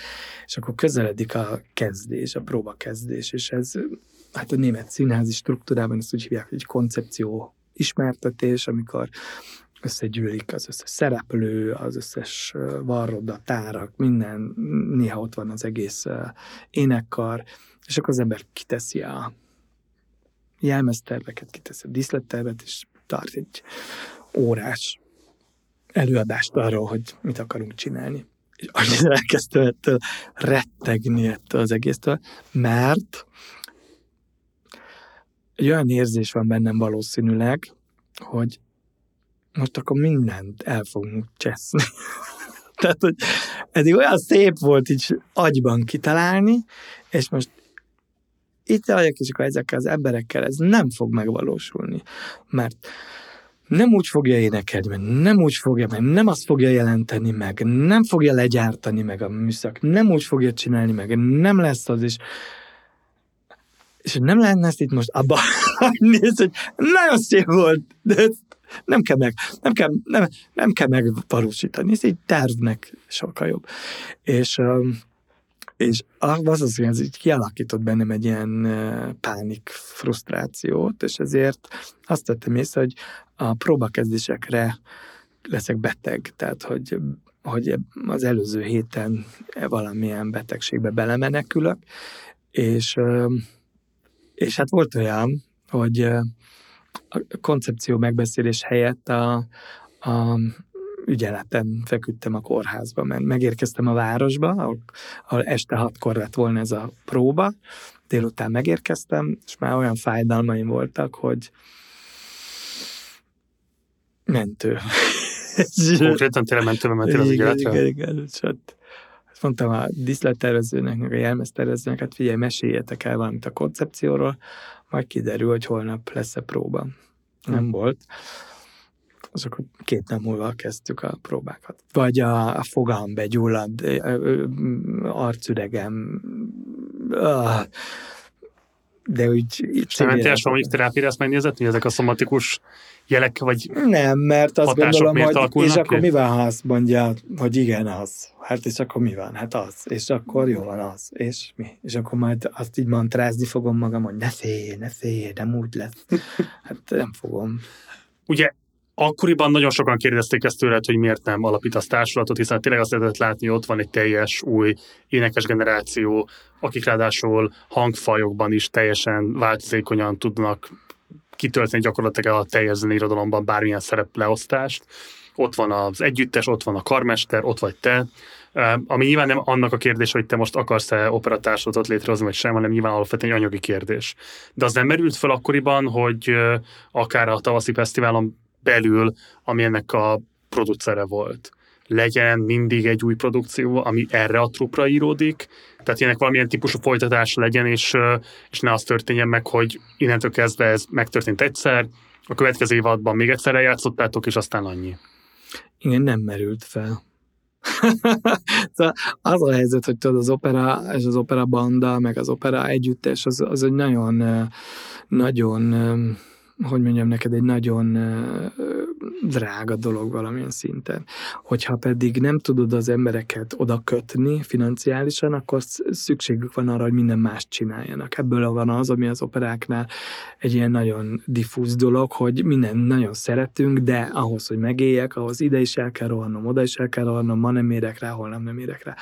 és akkor közeledik a kezdés, a próba kezdés, és ez hát a német színházi struktúrában ezt úgy hívják, hogy koncepció ismertetés, amikor összegyűlik az összes szereplő, az összes varroda, tárak, minden, néha ott van az egész énekkar, és akkor az ember kiteszi a jelmezterveket, kitesz a díszlettervet, és tart egy órás előadást arról, hogy mit akarunk csinálni. És annyira elkezdtem ettől rettegni ettől az egésztől, mert egy olyan érzés van bennem valószínűleg, hogy most akkor mindent el fogunk cseszni. Tehát, hogy eddig olyan szép volt így agyban kitalálni, és most itt vagyok, és akkor ezekkel az emberekkel ez nem fog megvalósulni. Mert nem úgy fogja énekelni, meg nem úgy fogja, meg nem azt fogja jelenteni meg, nem fogja legyártani meg a műszak, nem úgy fogja csinálni meg, nem lesz az, és és nem lehetne ezt itt most abba néz, hogy nagyon szép volt, de nem kell meg, nem kell, nem, nem kell megvalósítani, ez így tervnek sokkal jobb. És um, és az az, hogy ez így kialakított bennem egy ilyen pánik frusztrációt, és ezért azt tettem észre, hogy a próbakezdésekre leszek beteg, tehát hogy, hogy az előző héten valamilyen betegségbe belemenekülök, és, és hát volt olyan, hogy a koncepció megbeszélés helyett a, a ügyeleten feküdtem a kórházba, mert megérkeztem a városba, ahol, ahol este hatkor lett volna ez a próba, délután megérkeztem, és már olyan fájdalmaim voltak, hogy mentő. Konkrétan tényleg mentőbe mentél az ügyeletre? Igen, igen, igen. És ott mondtam a diszlettervezőnek, meg a jelmeztervezőnek, hát figyelj, meséljetek el valamit a koncepcióról, majd kiderül, hogy holnap lesz-e próba. Nem hmm. volt akkor két nap múlva kezdtük a próbákat. Vagy a, a fogam begyullad, arcüregem, de úgy... Szementes mondjuk terápiára ezt megnézett, hogy ezek a szomatikus jelek, vagy Nem, mert azt gondolom, hogy és akkor mi van, ha azt mondja, hogy igen, az. Hát és akkor mi van? Hát az. És akkor jó van az. És mi? És akkor majd azt így mantrázni fogom magam, hogy ne félj, ne félj, nem úgy lesz. Hát nem fogom. Ugye Akkoriban nagyon sokan kérdezték ezt tőled, hogy miért nem alapítasz társulatot, hiszen tényleg azt lehetett látni, ott van egy teljes új énekes generáció, akik ráadásul hangfajokban is teljesen változékonyan tudnak kitölteni gyakorlatilag a teljes zeneirodalomban bármilyen szerepleosztást. Ott van az együttes, ott van a karmester, ott vagy te, ami nyilván nem annak a kérdés, hogy te most akarsz-e operatársulatot létrehozni, vagy sem, hanem nyilván alapvetően egy anyagi kérdés. De az nem merült fel akkoriban, hogy akár a tavaszi fesztiválon belül, ami ennek a producere volt. Legyen mindig egy új produkció, ami erre a trupra íródik, tehát ennek valamilyen típusú folytatás legyen, és, és ne az történjen meg, hogy innentől kezdve ez megtörtént egyszer, a következő évadban még egyszer eljátszottátok, és aztán annyi. Igen, nem merült fel. szóval az a helyzet, hogy tudod, az opera és az opera banda, meg az opera együttes, az, az egy nagyon, nagyon hogy mondjam neked, egy nagyon drága dolog valamilyen szinten. Hogyha pedig nem tudod az embereket oda kötni financiálisan, akkor szükségük van arra, hogy minden más csináljanak. Ebből van az, ami az operáknál egy ilyen nagyon diffúz dolog, hogy minden nagyon szeretünk, de ahhoz, hogy megéljek, ahhoz ide is el kell rohannom, oda is el kell rohannom, ma nem érek rá, holnap nem érek rá.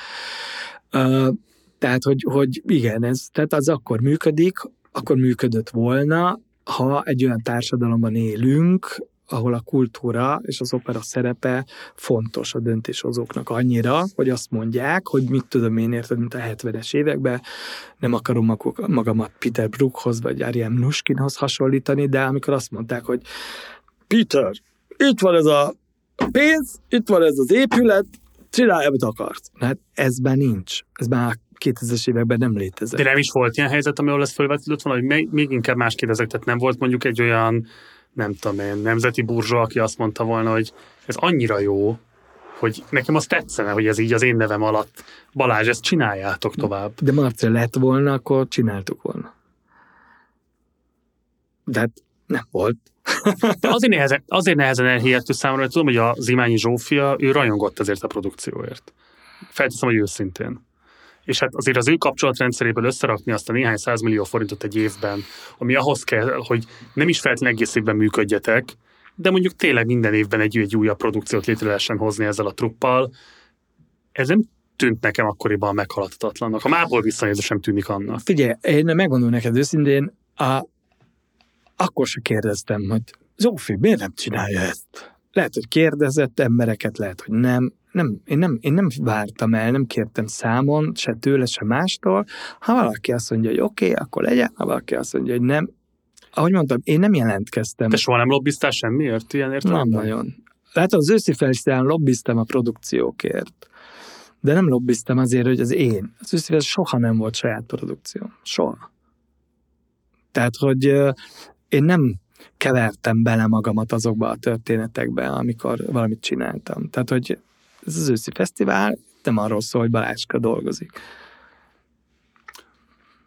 Uh, tehát, hogy, hogy igen, ez, tehát az akkor működik, akkor működött volna, ha egy olyan társadalomban élünk, ahol a kultúra és az opera szerepe fontos a döntéshozóknak annyira, hogy azt mondják, hogy mit tudom én érted, mint a 70-es években, nem akarom magamat Peter Brookhoz vagy Ariane Nuskinhoz hasonlítani, de amikor azt mondták, hogy Peter, itt van ez a pénz, itt van ez az épület, csinálj, amit akarsz. Hát ez már nincs. Ez már 2000-es években nem létezett. De nem is volt ilyen helyzet, ahol ezt felvetődött volna, hogy még inkább más kérdezek, tehát nem volt mondjuk egy olyan, nem tudom én, nemzeti burzsó, aki azt mondta volna, hogy ez annyira jó, hogy nekem az tetszene, hogy ez így az én nevem alatt. Balázs, ezt csináljátok tovább. De Marcel lett volna, akkor csináltuk volna. De hát nem volt. De azért nehezen, azért nehezen elhihető számomra, hogy tudom, hogy a Zimányi Zsófia, ő rajongott ezért a produkcióért. Felteszem, hogy őszintén. És hát azért az ő kapcsolatrendszeréből összerakni azt a néhány százmillió forintot egy évben, ami ahhoz kell, hogy nem is feltétlenül egész évben működjetek, de mondjuk tényleg minden évben egy, egy újabb produkciót létre lehessen hozni ezzel a truppal, ez nem tűnt nekem akkoriban meghaladhatatlannak. A mából visszanézve sem tűnik annak. Figyelj, én megmondom neked őszintén, a, akkor se kérdeztem, hogy Zsófi, miért nem csinálja ezt? Lehet, hogy kérdezett embereket, lehet, hogy nem. Nem én, nem én nem vártam el, nem kértem számon, se tőle, se mástól. Ha valaki azt mondja, hogy oké, okay, akkor legyen, ha valaki azt mondja, hogy nem. Ahogy mondtam, én nem jelentkeztem. Te soha nem lobbiztál semmiért ilyen értelemben? Nem nagyon. Lehet, az őszi felszínen lobbiztam a produkciókért. De nem lobbiztam azért, hogy az én. Az őszi soha nem volt saját produkció. Soha. Tehát, hogy én nem kevertem bele magamat azokba a történetekbe, amikor valamit csináltam. Tehát, hogy ez az őszi fesztivál nem arról szól, hogy Balázska dolgozik.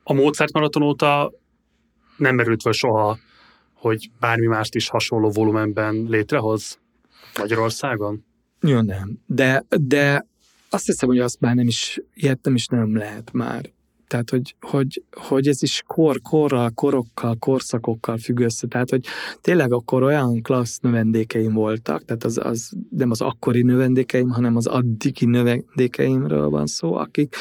A Mozart maraton óta nem merült fel soha, hogy bármi mást is hasonló volumenben létrehoz Magyarországon? Jó, nem. De, de azt hiszem, hogy azt már nem is, ilyet nem is nem lehet már. Tehát, hogy, hogy, hogy ez is kor, korral, korokkal, korszakokkal függ össze. Tehát, hogy tényleg akkor olyan klassz növendékeim voltak, tehát az, az nem az akkori növendékeim, hanem az addigi növendékeimről van szó, akik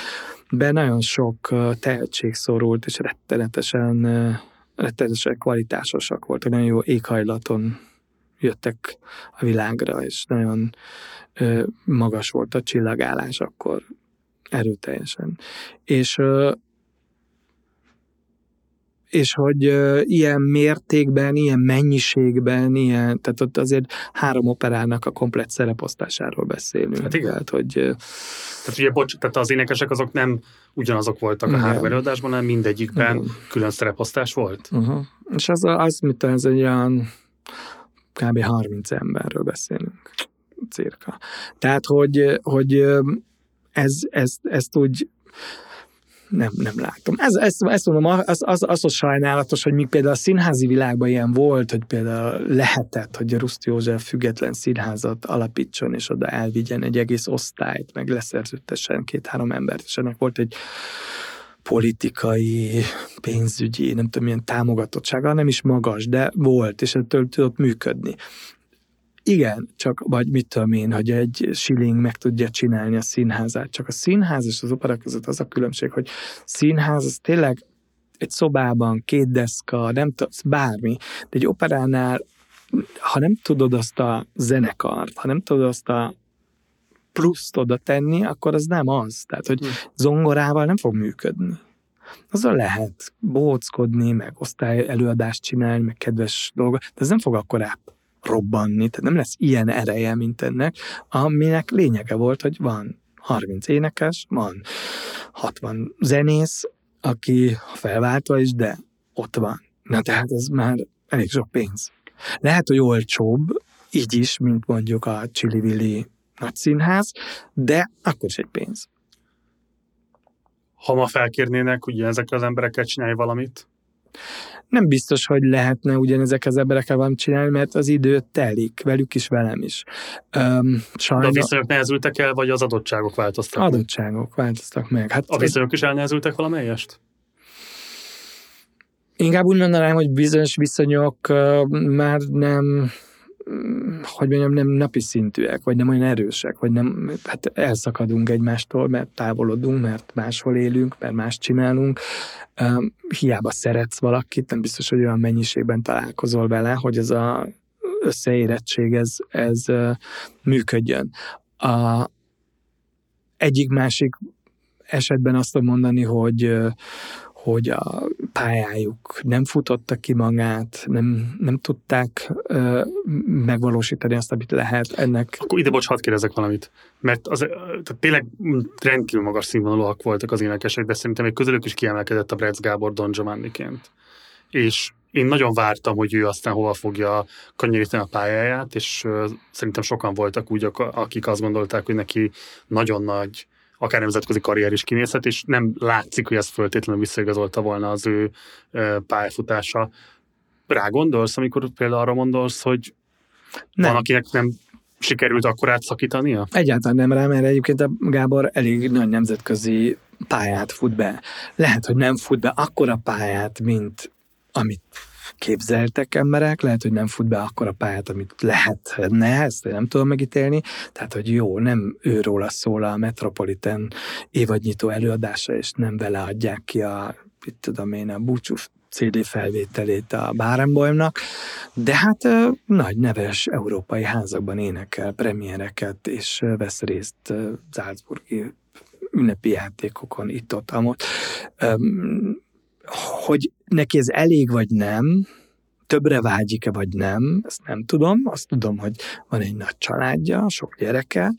be nagyon sok tehetség szorult, és rettenetesen, rettenetesen kvalitásosak voltak, nagyon jó éghajlaton jöttek a világra, és nagyon magas volt a csillagállás akkor erőteljesen. És és hogy ilyen mértékben, ilyen mennyiségben, ilyen, tehát ott azért három operának a komplet szereposztásáról beszélünk. Hát igen. Tehát, hogy, tehát ugye, bocs, tehát az énekesek azok nem ugyanazok voltak igen. a három előadásban, hanem mindegyikben igen. külön szereposztás volt. Uh-huh. És az, az mit ez egy olyan kb. 30 emberről beszélünk. Cirka. Tehát, hogy, hogy ez, ez, ezt úgy nem, nem látom. Ez, ezt, ezt mondom, az, az, az, az sajnálatos, hogy míg például a színházi világban ilyen volt, hogy például lehetett, hogy a Ruszt József független színházat alapítson, és oda elvigyen egy egész osztályt, meg leszerződtessen két-három embert, és ennek volt egy politikai, pénzügyi, nem tudom, milyen támogatottsága, nem is magas, de volt, és ettől tudott működni. Igen, csak vagy mit tudom én, hogy egy shilling meg tudja csinálni a színházát. Csak a színház és az opera között az a különbség, hogy színház az tényleg egy szobában, két deszka, nem tudom, bármi, de egy operánál, ha nem tudod azt a zenekart, ha nem tudod azt a pluszt oda tenni, akkor az nem az. Tehát, hogy hm. zongorával nem fog működni. Azzal lehet bóckodni, meg osztály előadást csinálni, meg kedves dolgok, de ez nem fog akkor áp robbanni, tehát nem lesz ilyen ereje, mint ennek, aminek lényege volt, hogy van 30 énekes, van 60 zenész, aki felváltva is, de ott van. Na tehát ez már elég sok pénz. Lehet, hogy olcsóbb, így is, mint mondjuk a Chili Willy nagy színház, de akkor is egy pénz. Ha ma felkérnének, ugye ezekkel az emberekkel csinálni valamit? Nem biztos, hogy lehetne ugyanezek az emberekkel valamit csinálni, mert az idő telik, velük is, velem is. Um, sajnos... De a viszonyok nehezültek el, vagy az adottságok változtak Adottságok meg? változtak meg. Hát a viszonyok is elnehezültek valamelyest? Inkább úgy mondanám, hogy bizonyos viszonyok uh, már nem hogy mondjam, nem napi szintűek, vagy nem olyan erősek, vagy nem, hát elszakadunk egymástól, mert távolodunk, mert máshol élünk, mert más csinálunk. hiába szeretsz valakit, nem biztos, hogy olyan mennyiségben találkozol vele, hogy ez a összeérettség ez, ez működjön. A egyik-másik esetben azt tudom mondani, hogy hogy a pályájuk nem futotta ki magát, nem, nem tudták ö, megvalósítani azt, amit lehet ennek. Akkor ide bocs, hadd kérdezek valamit, mert az, tehát tényleg rendkívül magas színvonalúak voltak az énekesek, de szerintem egy közülük is kiemelkedett a Bretz Gábor Don Giovanniként. És én nagyon vártam, hogy ő aztán hova fogja kanyarítani a pályáját, és szerintem sokan voltak úgy, akik azt gondolták, hogy neki nagyon nagy akár nemzetközi karrier is kinézhet, és nem látszik, hogy ez föltétlenül visszaigazolta volna az ő pályafutása. Rá gondolsz, amikor például arra gondolsz, hogy nem. van, akinek nem sikerült akkor átszakítania? Egyáltalán nem rá, mert egyébként a Gábor elég nagy nemzetközi pályát fut be. Lehet, hogy nem fut be akkora pályát, mint amit képzeltek emberek, lehet, hogy nem fut be akkor a pályát, amit lehetne, ezt nem tudom megítélni, tehát, hogy jó, nem őróla szól a Metropolitan évadnyitó előadása, és nem vele adják ki a, mit tudom én, a búcsú CD felvételét a Bárenboimnak, de hát nagy neves európai házakban énekel premiereket, és vesz részt Salzburgi ünnepi játékokon itt-ott, amott hogy neki ez elég vagy nem, többre vágyik-e vagy nem, ezt nem tudom. Azt tudom, hogy van egy nagy családja, sok gyereke,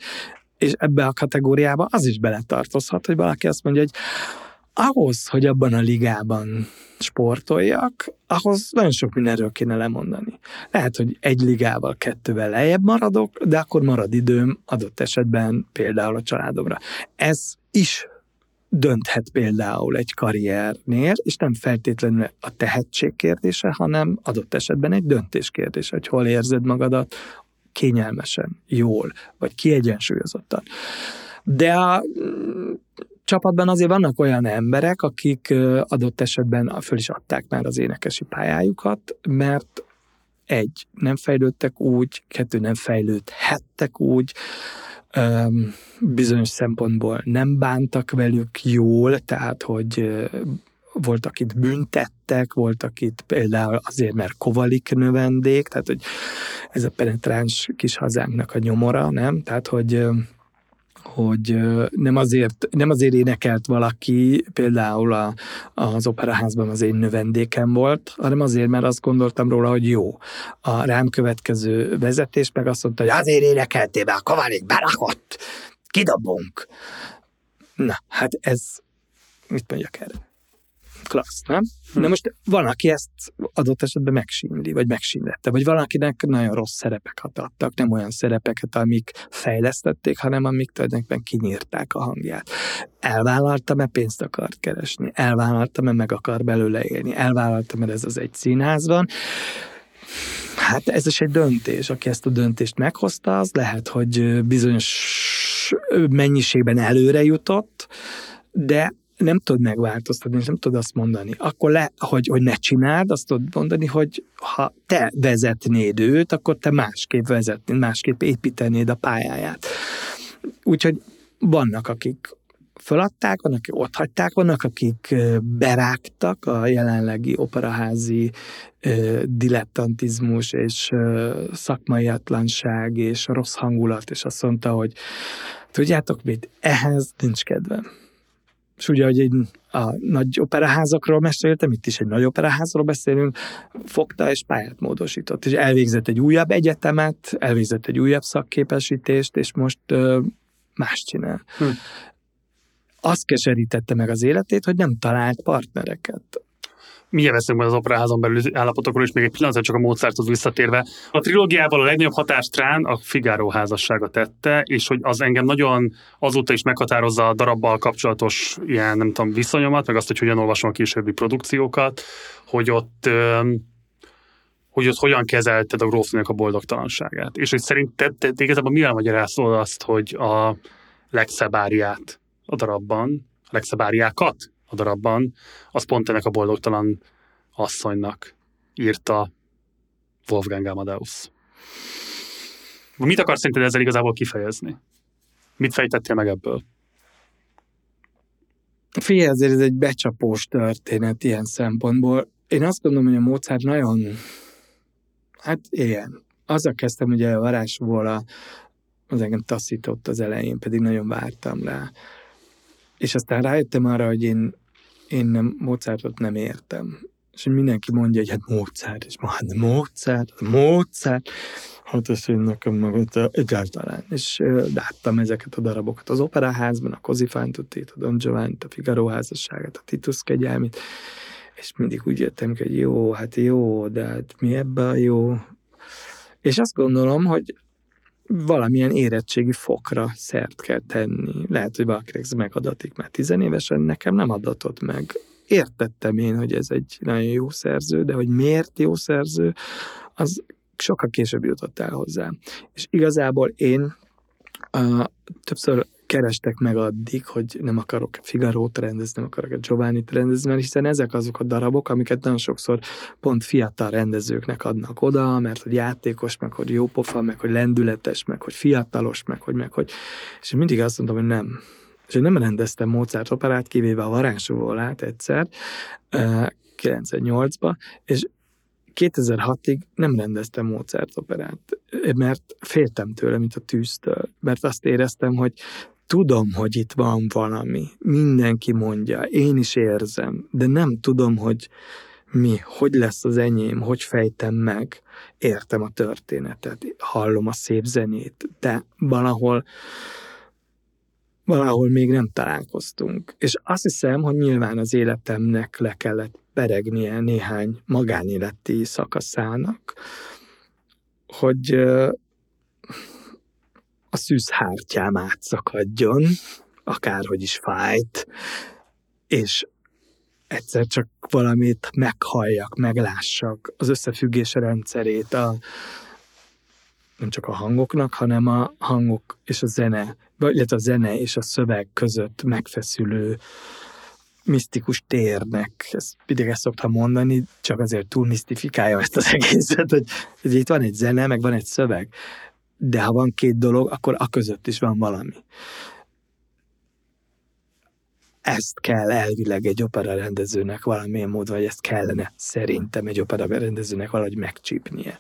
és ebbe a kategóriába az is beletartozhat, hogy valaki azt mondja, hogy ahhoz, hogy abban a ligában sportoljak, ahhoz nagyon sok mindenről kéne lemondani. Lehet, hogy egy ligával, kettővel lejjebb maradok, de akkor marad időm adott esetben például a családomra. Ez is dönthet például egy karriernél, és nem feltétlenül a tehetség kérdése, hanem adott esetben egy döntés kérdése, hogy hol érzed magadat kényelmesen, jól, vagy kiegyensúlyozottan. De a mm, csapatban azért vannak olyan emberek, akik adott esetben föl is adták már az énekesi pályájukat, mert egy, nem fejlődtek úgy, kettő, nem fejlődhettek úgy, bizonyos szempontból nem bántak velük jól, tehát hogy voltak itt büntettek, voltak itt például azért, mert kovalik növendék, tehát hogy ez a penetráns kis hazánknak a nyomora, nem? Tehát, hogy hogy nem azért, nem azért énekelt valaki, például a, az operaházban az én növendékem volt, hanem azért, mert azt gondoltam róla, hogy jó. A rám következő vezetés meg azt mondta, hogy azért énekeltél, mert a Koválik berakott, kidobunk. Na, hát ez, mit mondjak erre? Klassz, nem? Hm. De most van, aki ezt adott esetben megsínli, vagy megsínlette, vagy valakinek nagyon rossz szerepeket adtak, nem olyan szerepeket, amik fejlesztették, hanem amik tulajdonképpen kinyírták a hangját. Elvállalta, mert pénzt akart keresni, elvállalta, mert meg akar belőle élni, elvállalta, mert ez az egy színházban, Hát ez is egy döntés. Aki ezt a döntést meghozta, az lehet, hogy bizonyos mennyiségben előre jutott, de nem tudod megváltoztatni, és nem tudod azt mondani. Akkor le, hogy, hogy ne csináld, azt tudod mondani, hogy ha te vezetnéd őt, akkor te másképp vezetnéd, másképp építenéd a pályáját. Úgyhogy vannak, akik föladták, vannak, akik ott hagyták, vannak, akik berágtak a jelenlegi operaházi dilettantizmus és szakmaiatlanság és rossz hangulat, és azt mondta, hogy tudjátok mit, ehhez nincs kedvem és ugye, hogy egy, a nagy operaházakról meséltem, itt is egy nagy operaházról beszélünk, fogta és pályát módosított, és elvégzett egy újabb egyetemet, elvégzett egy újabb szakképesítést, és most ö, más csinál. Hm. Azt keserítette meg az életét, hogy nem talált partnereket milyen majd az operaházon belül állapotokról, és még egy pillanat csak a Mozarthoz visszatérve. A trilógiával a legnagyobb hatást rán a Figaro házassága tette, és hogy az engem nagyon azóta is meghatározza a darabbal kapcsolatos ilyen, nem tudom, viszonyomat, meg azt, hogy hogyan olvasom a későbbi produkciókat, hogy ott hogy ott hogyan kezelted a grófnőnek a boldogtalanságát. És hogy szerinted te, te igazából mire magyarázol azt, hogy a legszebb áriát a darabban, a legszebb áriákat a darabban, az pont ennek a boldogtalan asszonynak írta Wolfgang Amadeus. Mit akarsz szerinted ezzel igazából kifejezni? Mit fejtettél meg ebből? Figyelj, ezért ez egy becsapós történet ilyen szempontból. Én azt gondolom, hogy a Mozart nagyon, hát ilyen, azzal kezdtem ugye a varázsból a, az engem taszított az elején, pedig nagyon vártam rá. És aztán rájöttem arra, hogy én, én nem, Mozartot nem értem. És mindenki mondja, hogy hát Mozart, és ma hát Mozart, Mozart, hát ezt én nekem meg egyáltalán. És láttam ezeket a darabokat az operaházban, a Kozifántutit, a Don giovanni a Figaro házasságát, a Titus kegyelmét, és mindig úgy jöttem, hogy jó, hát jó, de hát mi ebben jó? És azt gondolom, hogy valamilyen érettségi fokra szert kell tenni. Lehet, hogy valakinek ez megadatik már tizenévesen, nekem nem adatott meg. Értettem én, hogy ez egy nagyon jó szerző, de hogy miért jó szerző, az sokkal később jutott el hozzá. És igazából én uh, többször kerestek meg addig, hogy nem akarok Figaro-t rendezni, nem akarok Giovanni-t rendezni, mert hiszen ezek azok a darabok, amiket nagyon sokszor pont fiatal rendezőknek adnak oda, mert hogy játékos, meg hogy jó pofa, meg hogy lendületes, meg hogy fiatalos, meg hogy, meg hogy... És én mindig azt mondtam, hogy nem. És én nem rendeztem Mozart operát, kivéve a Varázsúvolát egyszer, 98-ba, és 2006-ig nem rendeztem Mozart operát, mert féltem tőle, mint a tűztől, mert azt éreztem, hogy tudom, hogy itt van valami, mindenki mondja, én is érzem, de nem tudom, hogy mi, hogy lesz az enyém, hogy fejtem meg, értem a történetet, hallom a szép zenét, de valahol valahol még nem találkoztunk. És azt hiszem, hogy nyilván az életemnek le kellett peregnie néhány magánéleti szakaszának, hogy a szűzhártyám átszakadjon, akárhogy is fájt, és egyszer csak valamit meghalljak, meglássak, az összefüggés rendszerét a, nem csak a hangoknak, hanem a hangok és a zene, illetve a zene és a szöveg között megfeszülő misztikus térnek. Ezt mindig ezt szoktam mondani, csak azért túl misztifikálja ezt az egészet, hogy, hogy itt van egy zene, meg van egy szöveg de ha van két dolog, akkor a között is van valami. Ezt kell elvileg egy opera rendezőnek valamilyen módon, vagy ezt kellene szerintem egy opera rendezőnek valahogy megcsípnie.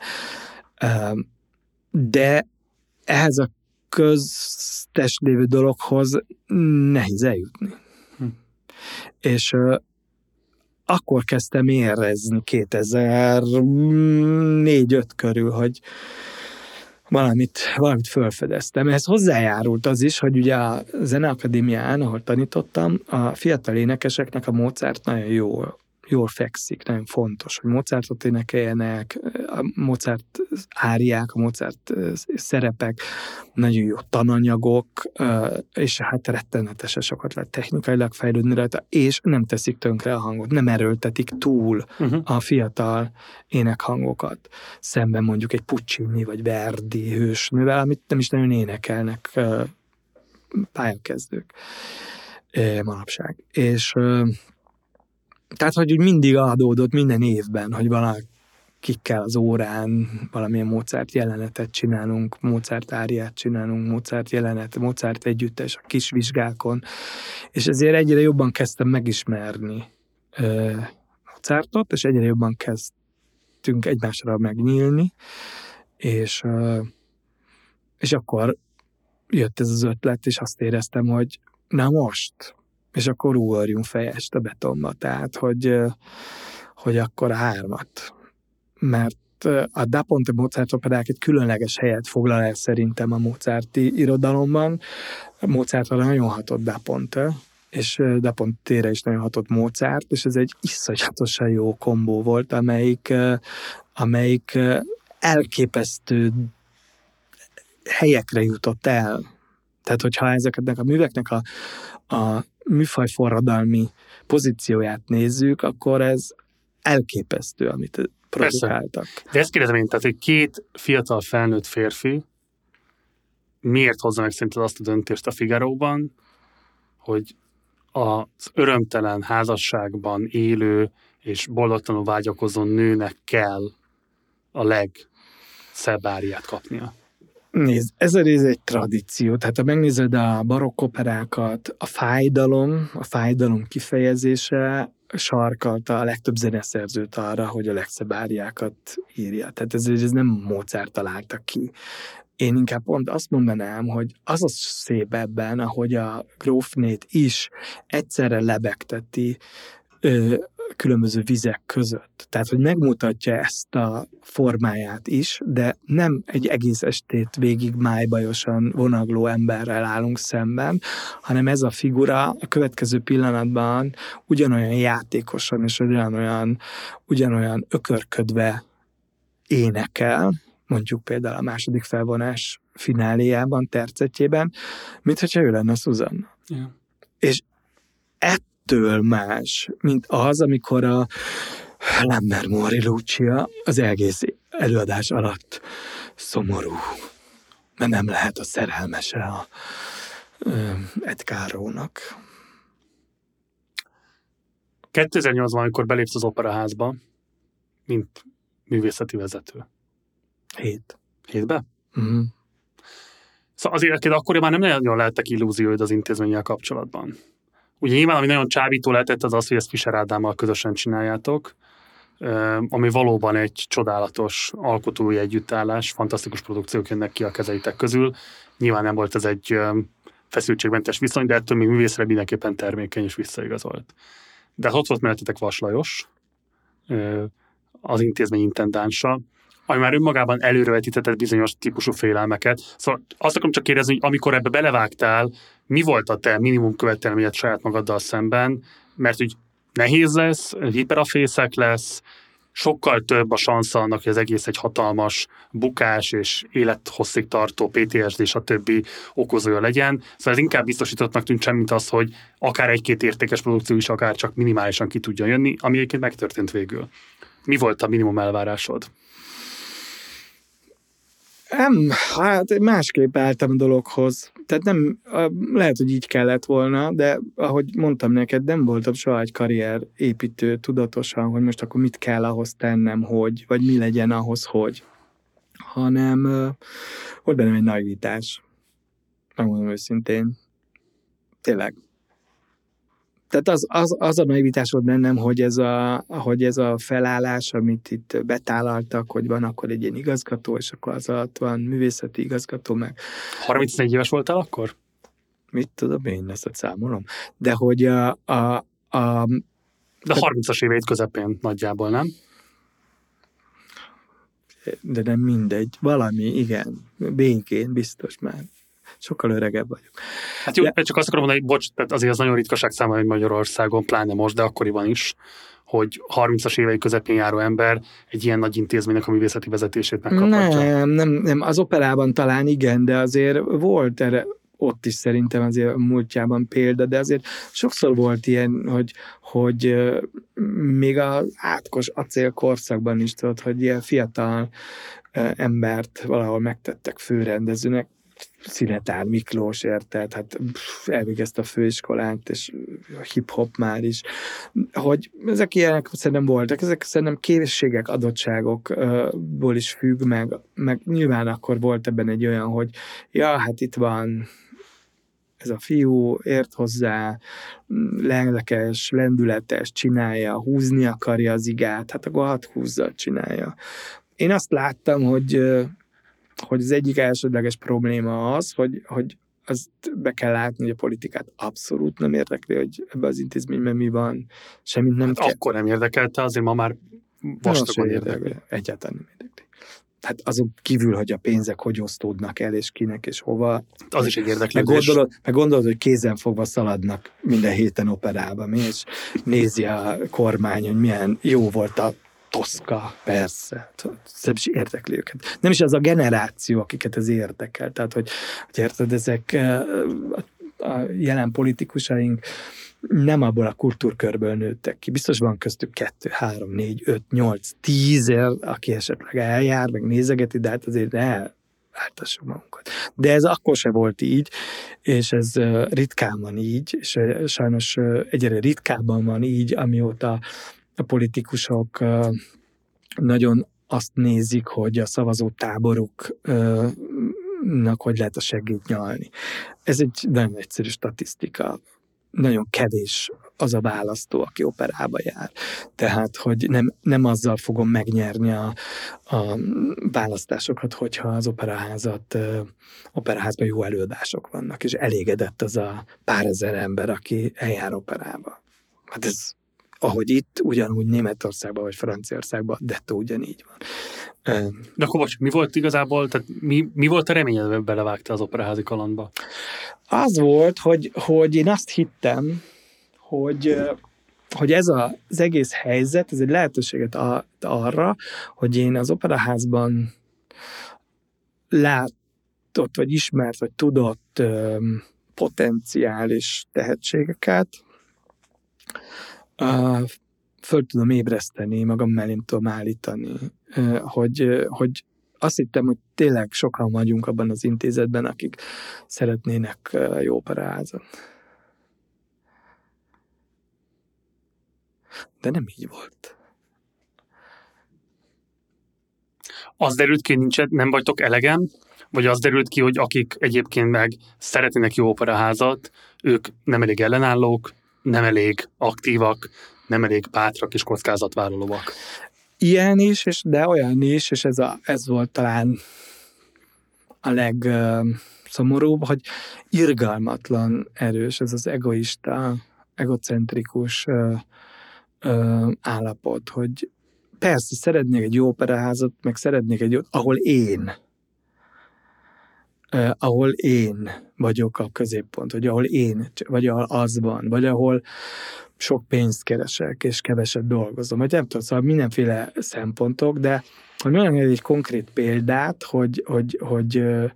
De ehhez a köztes lévő dologhoz nehéz eljutni. Hm. És akkor kezdtem érezni 2004-5 körül, hogy, valamit, valamit felfedeztem. Ez hozzájárult az is, hogy ugye a Zeneakadémián, ahol tanítottam, a fiatal énekeseknek a Mozart nagyon jó jól fekszik, nagyon fontos, hogy Mozartot énekeljenek, a Mozart áriák, a Mozart szerepek, nagyon jó tananyagok, és hát rettenetesen sokat lehet technikailag fejlődni rajta, és nem teszik tönkre a hangot, nem erőltetik túl uh-huh. a fiatal énekhangokat, szemben mondjuk egy Puccini vagy Verdi hősnővel, amit nem is nagyon énekelnek pályakezdők manapság. És tehát, hogy úgy mindig adódott minden évben, hogy valakikkel az órán valamilyen Mozart jelenetet csinálunk, Mozart áriát csinálunk, Mozart jelenet, Mozart együttes a kis vizsgákon, és ezért egyre jobban kezdtem megismerni ö, Mozartot, és egyre jobban kezdtünk egymásra megnyílni, és, ö, és akkor jött ez az ötlet, és azt éreztem, hogy na most, és akkor ugorjunk fejest a betonba, tehát hogy, hogy akkor a hármat. Mert a Da Ponte Mozart operák egy különleges helyet foglal el szerintem a Mozarti irodalomban. Mozartra nagyon hatott Da Ponte, és Da Ponte-re is nagyon hatott Mozart, és ez egy iszonyatosan jó kombó volt, amelyik, amelyik elképesztő helyekre jutott el. Tehát, hogyha ezeknek a műveknek a, a műfajforradalmi pozícióját nézzük, akkor ez elképesztő, amit produkáltak. Persze. De ezt kérdezem én, tehát egy két fiatal felnőtt férfi miért hozza meg szerinted azt a döntést a Figaróban, hogy az örömtelen házasságban élő és boldogtalanul vágyakozó nőnek kell a legszebb áriát kapnia? Nézd, ez a rész egy tradíció. Tehát ha megnézed a barokkoperákat, a fájdalom, a fájdalom kifejezése sarkalta a legtöbb zeneszerzőt arra, hogy a legszebb áriákat írja. Tehát ez, ez nem Mozart találta ki. Én inkább pont azt mondanám, hogy az a szép ebben, ahogy a grófnét is egyszerre lebegteti különböző vizek között. Tehát, hogy megmutatja ezt a formáját is, de nem egy egész estét végig májbajosan vonagló emberrel állunk szemben, hanem ez a figura a következő pillanatban ugyanolyan játékosan és ugyanolyan, ugyanolyan ökörködve énekel, mondjuk például a második felvonás fináléjában, tercetjében, mint hogyha ő lenne Susan. Yeah. És ettől más, mint az, amikor a Lamber Mori Lucia az egész előadás alatt szomorú, mert nem lehet a szerelmese a Edgárónak. 2008-ban, amikor belépsz az operaházba, mint művészeti vezető. Hét. Hétbe? Uh-huh. Szóval azért akkoriban már nem nagyon lehettek illúzióid az intézménnyel kapcsolatban. Ugye nyilván, ami nagyon csábító lehetett, az az, hogy ezt Fischer Ádámmal közösen csináljátok, ami valóban egy csodálatos alkotói együttállás, fantasztikus produkciók jönnek ki a kezeitek közül. Nyilván nem volt ez egy feszültségmentes viszony, de ettől még művészre mindenképpen termékeny és visszaigazolt. De ott volt mellettetek Vas Lajos, az intézmény intendánsa, ami már önmagában előrevetítetett bizonyos típusú félelmeket. Szóval azt akarom csak kérdezni, hogy amikor ebbe belevágtál, mi volt a te minimum követelményed saját magaddal szemben, mert úgy nehéz lesz, hiperafészek lesz, sokkal több a szansz annak, hogy az egész egy hatalmas bukás és élethosszig tartó PTSD és a többi okozója legyen. Szóval ez inkább biztosítottnak tűnt sem, mint az, hogy akár egy-két értékes produkció is akár csak minimálisan ki tudja jönni, ami egyébként megtörtént végül. Mi volt a minimum elvárásod? Nem, hát másképp álltam a dologhoz. Tehát nem, lehet, hogy így kellett volna, de ahogy mondtam neked, nem voltam soha egy karrier építő tudatosan, hogy most akkor mit kell ahhoz tennem, hogy, vagy mi legyen ahhoz, hogy. Hanem volt bennem egy naivitás. Megmondom őszintén. Tényleg tehát az, az, az a naivitás volt bennem, hogy ez, a, hogy ez a felállás, amit itt betálaltak, hogy van akkor egy ilyen igazgató, és akkor az alatt van művészeti igazgató, meg... 34 éves voltál akkor? Mit tudom én, ezt számolom. De hogy a... a, a de 30-as éveit közepén nagyjából, nem? De nem mindegy. Valami, igen. Békén biztos már sokkal öregebb vagyok. Hát jó, de... csak azt akarom mondani, hogy bocs, tehát azért az nagyon ritkaság számára, hogy Magyarországon, pláne most, de akkoriban is, hogy 30-as évei közepén járó ember egy ilyen nagy intézménynek a művészeti vezetését megkaphatja. Nem, nem, nem, az operában talán igen, de azért volt erre ott is szerintem azért múltjában példa, de azért sokszor volt ilyen, hogy, hogy még az átkos acélkorszakban is tudod, hogy ilyen fiatal embert valahol megtettek főrendezőnek, Szinetár Miklós, érted? Hát elvégezte a főiskolát, és hip-hop már is. Hogy ezek ilyenek szerintem voltak, ezek szerintem készségek, adottságokból is függ, meg, meg nyilván akkor volt ebben egy olyan, hogy ja, hát itt van ez a fiú, ért hozzá, lelkes, lendületes, csinálja, húzni akarja az igát, hát akkor hat húzza, csinálja. Én azt láttam, hogy hogy az egyik elsődleges probléma az, hogy, hogy azt be kell látni, hogy a politikát abszolút nem érdekli, hogy ebbe az intézményben mi van, semmit nem hát kell. Akkor nem érdekelte, azért ma már vastagon érdekli. érdekli. Egyáltalán nem érdekli. Hát azon kívül, hogy a pénzek hogy osztódnak el, és kinek, és hova. Az is egy érdeklődés. Meg gondolod, meg gondolod hogy kézen fogva szaladnak minden héten operába, mi, és nézi a kormány, hogy milyen jó volt a Toszka, persze. Nem is érdekli őket. Nem is az a generáció, akiket ez érdekel. Tehát, hogy, hogy érted, ezek eh, a jelen politikusaink nem abból a kultúrkörből nőttek ki. Biztos van köztük kettő, három, négy, öt, nyolc, tízer, aki esetleg eljár, meg nézegeti, de hát azért ne váltassuk magunkat. De ez akkor se volt így, és ez eh, ritkán van így, és eh, sajnos egyre ritkábban van így, amióta a politikusok nagyon azt nézik, hogy a szavazó táboruk hogy lehet a segít nyalni. Ez egy nagyon egyszerű statisztika. Nagyon kevés az a választó, aki operába jár. Tehát, hogy nem, nem azzal fogom megnyerni a, a választásokat, hogyha az operaházat, operaházban jó előadások vannak, és elégedett az a pár ezer ember, aki eljár operába. Hát ez ahogy itt, ugyanúgy Németországban vagy Franciaországban, dettó ugyanígy van. De akkor bocs, mi volt igazából, tehát mi, mi volt a reményed, hogy belevágta az operaházi kalandba? Az volt, hogy, hogy én azt hittem, hogy, hogy ez a, az egész helyzet, ez egy lehetőséget a, arra, hogy én az operaházban látott, vagy ismert, vagy tudott potenciális tehetségeket, ö, föl tudom ébreszteni, magam mellé tudom állítani, hogy, hogy azt hittem, hogy tényleg sokan vagyunk abban az intézetben, akik szeretnének jó operaházat. De nem így volt. Az derült ki, nincs, nem vagytok elegem, vagy az derült ki, hogy akik egyébként meg szeretnének jó operaházat, ők nem elég ellenállók, nem elég aktívak, nem elég bátrak és kockázatvállalóak. Ilyen is, és de olyan is, és ez, a, ez volt talán a legszomorúbb, hogy irgalmatlan erős ez az egoista, egocentrikus uh, ö, állapot, hogy persze szeretnék egy jó operaházat, meg szeretnék egy, ahol én, uh, ahol én vagyok a középpont, vagy ahol én, vagy ahol az van, vagy ahol sok pénzt keresek, és keveset dolgozom, vagy nem tudom, szóval mindenféle szempontok, de hogy mondjam egy konkrét példát, hogy, hogy, hogy, hogy,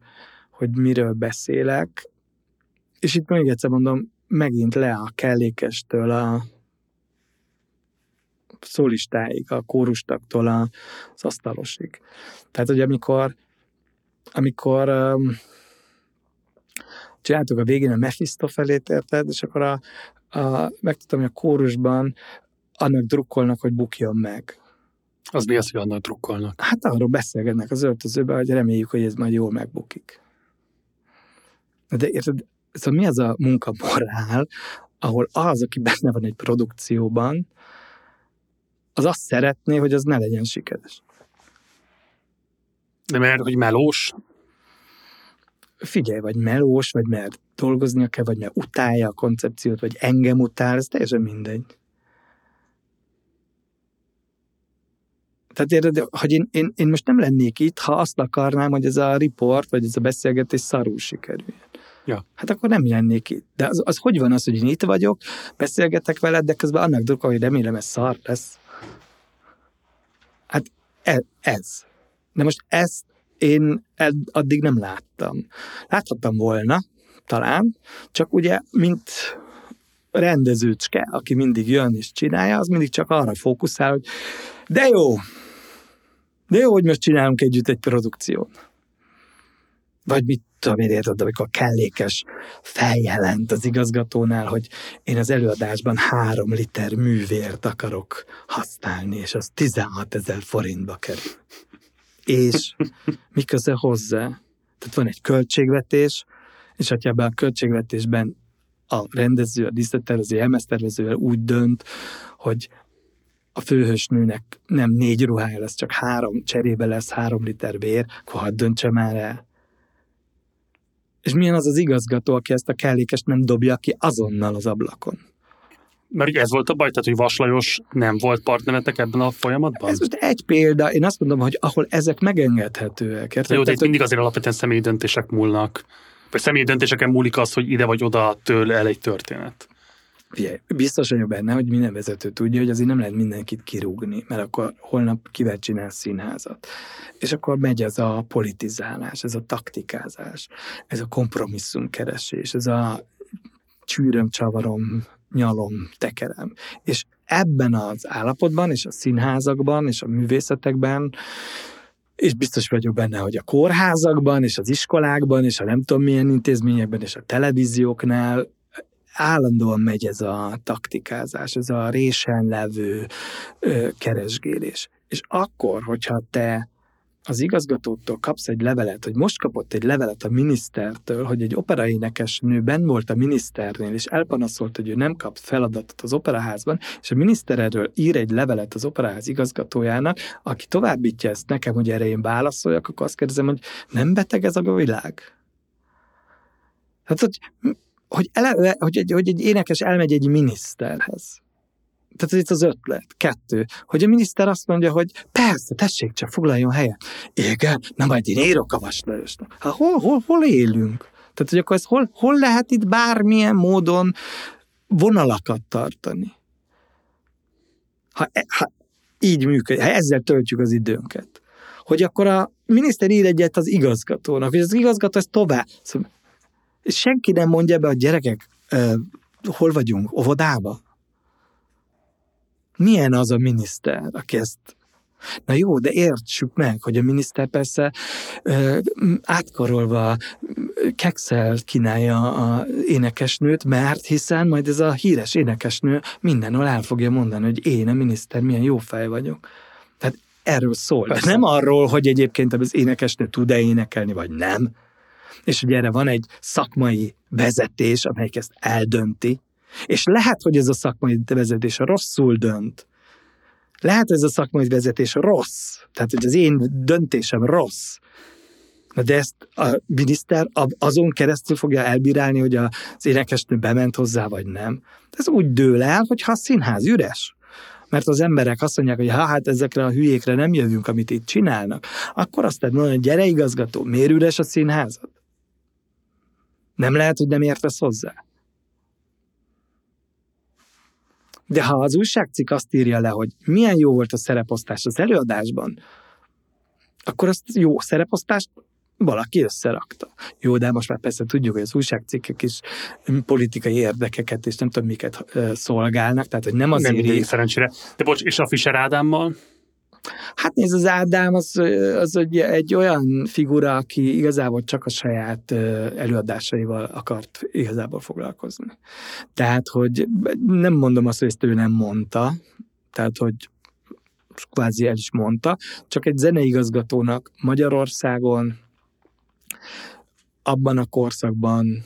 hogy miről beszélek, és itt még egyszer mondom, megint le a kellékestől a, szólistáig, a kórustaktól az asztalosig. Tehát, hogy amikor, amikor csináltuk a végén a Mephistofelét, érted, és akkor a, a, megtudtam, hogy a kórusban annak drukkolnak, hogy bukjon meg. Az mi az, hogy annak drukkolnak? Hát arról beszélgetnek az öltözőben, hogy reméljük, hogy ez majd jól megbukik. De érted, szóval mi az a munkamorál, ahol az, aki benne van egy produkcióban, az azt szeretné, hogy az ne legyen sikeres. De mert, hogy melós? Figyelj, vagy melós, vagy mert dolgoznia kell, vagy mert utálja a koncepciót, vagy engem utál, ez teljesen mindegy. Tehát érted, hogy én, én, én most nem lennék itt, ha azt akarnám, hogy ez a report, vagy ez a beszélgetés szarul sikerüljön. Ja. Hát akkor nem lennék itt. De az, az hogy van az, hogy én itt vagyok, beszélgetek veled, de közben annak drukol, hogy remélem ez szar lesz. Hát ez. ez. De most ezt én addig nem láttam. Láthattam volna, talán, csak ugye, mint rendezőcske, aki mindig jön és csinálja, az mindig csak arra fókuszál, hogy de jó, de jó, hogy most csinálunk együtt egy produkciót. Vagy mit tudom én, érted, amikor kellékes feljelent az igazgatónál, hogy én az előadásban három liter művért akarok használni, és az 16 ezer forintba kerül. És mi köze hozzá? Tehát van egy költségvetés, és ha ebben a költségvetésben a rendező, a díszlettervező, elmesztervezővel úgy dönt, hogy a főhősnőnek nem négy ruhája lesz, csak három, cserébe lesz három liter vér, akkor hadd döntse már el. És milyen az az igazgató, aki ezt a kellékest nem dobja ki azonnal az ablakon? Mert ugye ez volt a baj, tehát hogy Vaslajos nem volt partneretek ebben a folyamatban? Ez most egy példa, én azt mondom, hogy ahol ezek megengedhetőek. Érted? Jó, de itt mindig azért alapvetően személyi döntések múlnak. Vagy személyi döntéseken múlik az, hogy ide vagy oda től el egy történet. Figyelj, biztos vagyok benne, hogy minden vezető tudja, hogy azért nem lehet mindenkit kirúgni, mert akkor holnap kivel csinál színházat. És akkor megy ez a politizálás, ez a taktikázás, ez a kompromisszumkeresés, ez a csűröm, csavarom, nyalom, tekerem. És ebben az állapotban, és a színházakban, és a művészetekben, és biztos vagyok benne, hogy a kórházakban, és az iskolákban, és a nem tudom milyen intézményekben, és a televízióknál állandóan megy ez a taktikázás, ez a résen levő ö, keresgélés. És akkor, hogyha te az igazgatótól kapsz egy levelet, hogy most kapott egy levelet a minisztertől, hogy egy operaénekes nő ben volt a miniszternél, és elpanaszolt, hogy ő nem kap feladatot az operaházban, és a miniszter erről ír egy levelet az operaház igazgatójának, aki továbbítja ezt nekem, hogy erre én válaszoljak, akkor azt kérdezem, hogy nem beteg ez a világ? Hát, hogy, hogy, eleve, hogy, egy, hogy egy énekes elmegy egy miniszterhez tehát ez itt az ötlet. Kettő, hogy a miniszter azt mondja, hogy persze, tessék csak, foglaljon helyet. Igen, na majd én írok a Vaslajosnak. Hát hol, hol, hol élünk? Tehát, hogy akkor ez hol, hol lehet itt bármilyen módon vonalakat tartani? Ha, e, ha így működik, ha ezzel töltjük az időnket. Hogy akkor a miniszter ír egyet az igazgatónak, hogy az igazgató ezt tovább. Szóval, és senki nem mondja be a gyerekek, uh, hol vagyunk, óvodába? Milyen az a miniszter, aki ezt Na jó, de értsük meg, hogy a miniszter persze ö, átkarolva kekszel kínálja a énekesnőt, mert hiszen majd ez a híres énekesnő mindenhol el fogja mondani, hogy én a miniszter milyen jó fej vagyok. Tehát erről szól. De nem arról, hogy egyébként az énekesnő tud-e énekelni, vagy nem. És hogy erre van egy szakmai vezetés, amelyik ezt eldönti, és lehet, hogy ez a szakmai vezetés rosszul dönt. Lehet, hogy ez a szakmai vezetés rossz. Tehát, hogy az én döntésem rossz. De ezt a miniszter azon keresztül fogja elbírálni, hogy az énekesnő bement hozzá, vagy nem. Ez úgy dől el, hogy ha a színház üres. Mert az emberek azt mondják, hogy ha hát ezekre a hülyékre nem jövünk, amit itt csinálnak, akkor azt mondani, hogy gyere igazgató, miért üres a színházad? Nem lehet, hogy nem értesz hozzá. De ha az újságcikk azt írja le, hogy milyen jó volt a szereposztás az előadásban, akkor azt jó szereposztást valaki összerakta. Jó, de most már persze tudjuk, hogy az újságcikkek is politikai érdekeket és nem tudom miket szolgálnak, tehát hogy nem azért... Nem szerencsére. De bocs, és a Fischer Ádámmal? Hát nézd, az Ádám az, az egy, egy olyan figura, aki igazából csak a saját előadásaival akart igazából foglalkozni. Tehát, hogy nem mondom azt, hogy ezt ő nem mondta, tehát, hogy kvázi el is mondta, csak egy zeneigazgatónak Magyarországon abban a korszakban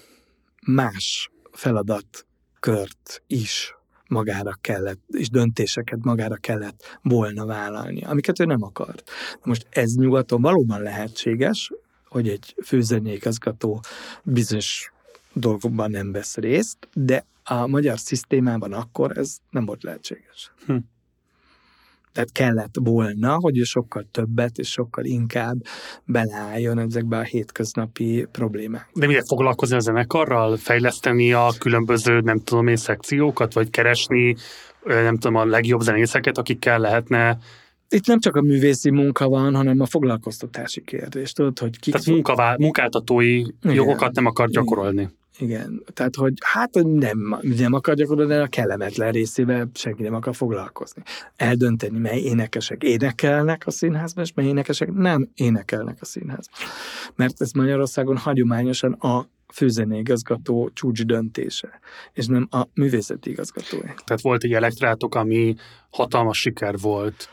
más feladatkört is magára kellett, és döntéseket magára kellett volna vállalni, amiket ő nem akart. Most ez nyugaton valóban lehetséges, hogy egy főzenéigazgató bizonyos dolgokban nem vesz részt, de a magyar szisztémában akkor ez nem volt lehetséges. Hm. Tehát kellett volna, hogy ő sokkal többet és sokkal inkább beleálljon ezekbe a hétköznapi problémák. De miért foglalkozni a zenekarral? Fejleszteni a különböző, nem tudom én, szekciókat, vagy keresni, nem tudom, a legjobb zenészeket, akikkel lehetne itt nem csak a művészi munka van, hanem a foglalkoztatási kérdés. Tudod, hogy ki... Tehát munkavá, munkáltatói Igen. jogokat nem akar gyakorolni. Igen, tehát hogy hát nem, nem akar gyakorolni, de a kellemetlen részével senki nem akar foglalkozni. Eldönteni, mely énekesek énekelnek a színházban, és mely énekesek nem énekelnek a színházban. Mert ez Magyarországon hagyományosan a főzenéigazgató csúcs döntése, és nem a művészeti igazgatója. Tehát volt egy elektrátok, ami hatalmas siker volt,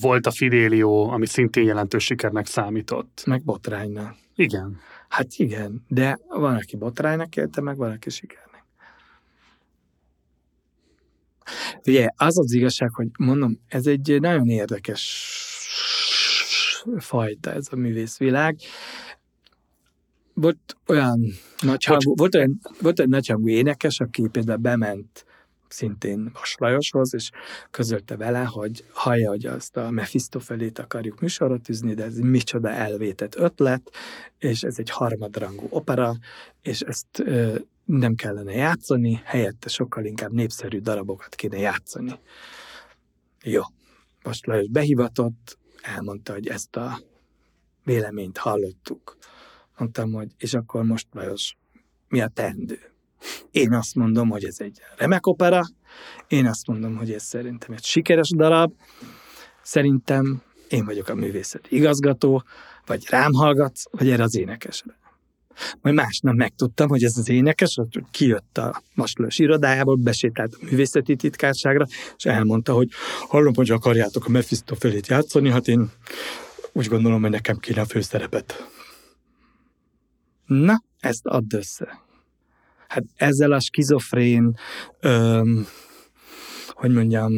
volt a Fidelio, ami szintén jelentős sikernek számított. Meg botránynak. Igen. Hát igen, de van, aki botránynak élte, meg van, aki sikernek. Ugye, az az igazság, hogy mondom, ez egy nagyon érdekes fajta ez a művészvilág. Volt olyan nagyhangú, volt olyan, volt olyan nagyhangú énekes, aki például bement szintén Vas Lajoshoz, és közölte vele, hogy hallja, hogy azt a Mephistofelét akarjuk műsorra tűzni, de ez micsoda elvétett ötlet, és ez egy harmadrangú opera, és ezt ö, nem kellene játszani, helyette sokkal inkább népszerű darabokat kéne játszani. Jó. Most Lajos behivatott, elmondta, hogy ezt a véleményt hallottuk. Mondtam, hogy és akkor most Lajos, mi a teendő? Én azt mondom, hogy ez egy remek opera, én azt mondom, hogy ez szerintem egy sikeres darab, szerintem én vagyok a művészeti igazgató, vagy rám hallgatsz, vagy erre az énekesre. Majd másnap megtudtam, hogy ez az énekes, hogy kijött a Maslős irodájából, besétált a művészeti titkárságra, és elmondta, hogy hallom, hogy akarjátok a Mephisto felét játszani, hát én úgy gondolom, hogy nekem kéne a főszerepet. Na, ezt add össze. Hát ezzel a skizofrén, öm, hogy mondjam,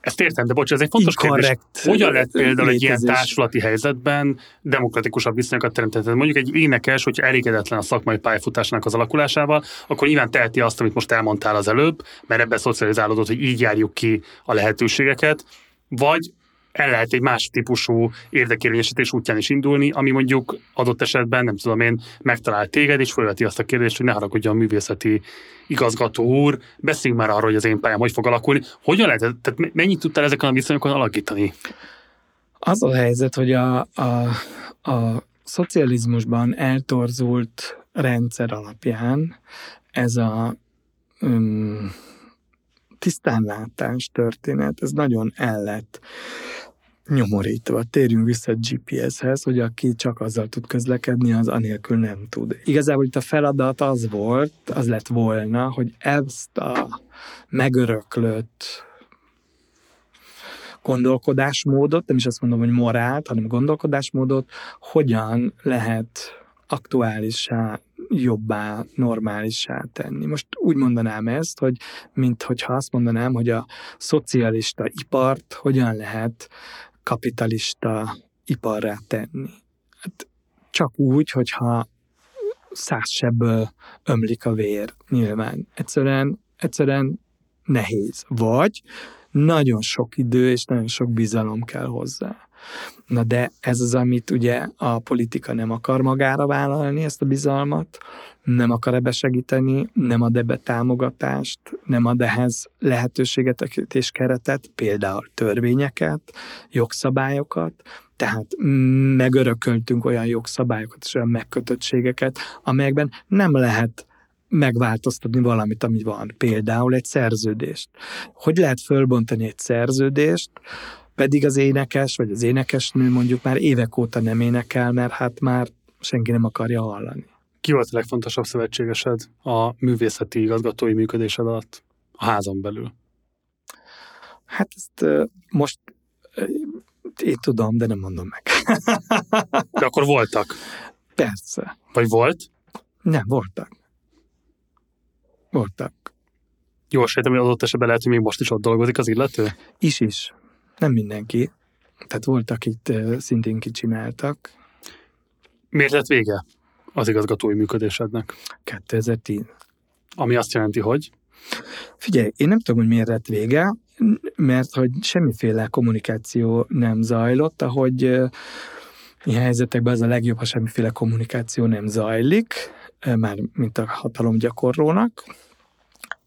ezt értem, de bocs, ez egy fontos kérdés. Hogyan lehet például egy ilyen társulati helyzetben demokratikusabb viszonyokat teremteni? Tehát mondjuk egy énekes, hogy elégedetlen a szakmai pályafutásnak az alakulásával, akkor nyilván teheti azt, amit most elmondtál az előbb, mert ebben szocializálódott, hogy így járjuk ki a lehetőségeket, vagy el lehet egy más típusú érdekérvényesítés útján is indulni, ami mondjuk adott esetben, nem tudom én, megtalál téged, és felveti azt a kérdést, hogy ne haragudjon a művészeti igazgató úr, beszéljünk már arról, hogy az én pályám hogy fog alakulni. Hogyan lehet, tehát mennyit tudtál ezeken a viszonyokon alakítani? Az a helyzet, hogy a, a, a szocializmusban eltorzult rendszer alapján ez a um, tisztánlátás történet, ez nagyon el lett nyomorítva. Térjünk vissza a GPS-hez, hogy aki csak azzal tud közlekedni, az anélkül nem tud. Igazából itt a feladat az volt, az lett volna, hogy ezt a megöröklött gondolkodásmódot, nem is azt mondom, hogy morált, hanem gondolkodásmódot, hogyan lehet aktuálissá, jobbá, normálissá tenni. Most úgy mondanám ezt, hogy mint hogyha azt mondanám, hogy a szocialista ipart hogyan lehet kapitalista iparrá tenni. Hát csak úgy, hogyha száz sebből ömlik a vér, nyilván. Egyszerűen, egyszerűen nehéz. Vagy nagyon sok idő és nagyon sok bizalom kell hozzá. Na de ez az, amit ugye a politika nem akar magára vállalni, ezt a bizalmat, nem akar ebbe segíteni, nem ad ebbe támogatást, nem ad ehhez lehetőséget és keretet, például törvényeket, jogszabályokat, tehát megörököltünk olyan jogszabályokat és olyan megkötöttségeket, amelyekben nem lehet megváltoztatni valamit, ami van. Például egy szerződést. Hogy lehet fölbontani egy szerződést, pedig az énekes, vagy az énekesnő mondjuk már évek óta nem énekel, mert hát már senki nem akarja hallani. Ki volt a legfontosabb szövetségesed a művészeti igazgatói működésed alatt a házon belül? Hát ezt most én tudom, de nem mondom meg. de akkor voltak? Persze. Vagy volt? Nem, voltak. Voltak. Jól sejtem, hogy adott esetben lehet, hogy még most is ott dolgozik az illető? Is is. Nem mindenki. Tehát voltak itt szintén kicsináltak. Miért lett vége az igazgatói működésednek? 2010. Ami azt jelenti, hogy? Figyelj, én nem tudom, hogy miért lett vége, mert hogy semmiféle kommunikáció nem zajlott, ahogy ilyen helyzetekben az a legjobb, ha semmiféle kommunikáció nem zajlik, már mint a hatalomgyakorlónak,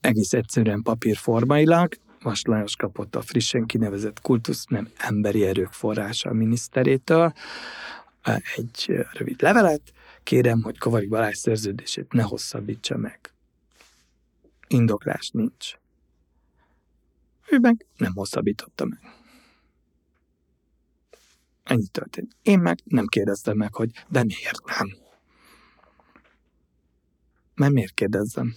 egész egyszerűen papírformailag, Vas Lajos kapott a frissen kinevezett kultusz nem emberi erők forrása a miniszterétől egy rövid levelet, kérem, hogy Kovarik Balázs szerződését ne hosszabbítsa meg. Indoklás nincs. Ő meg nem hosszabbította meg. Ennyi történt. Én meg nem kérdeztem meg, hogy de miért nem? Mert miért kérdezzem?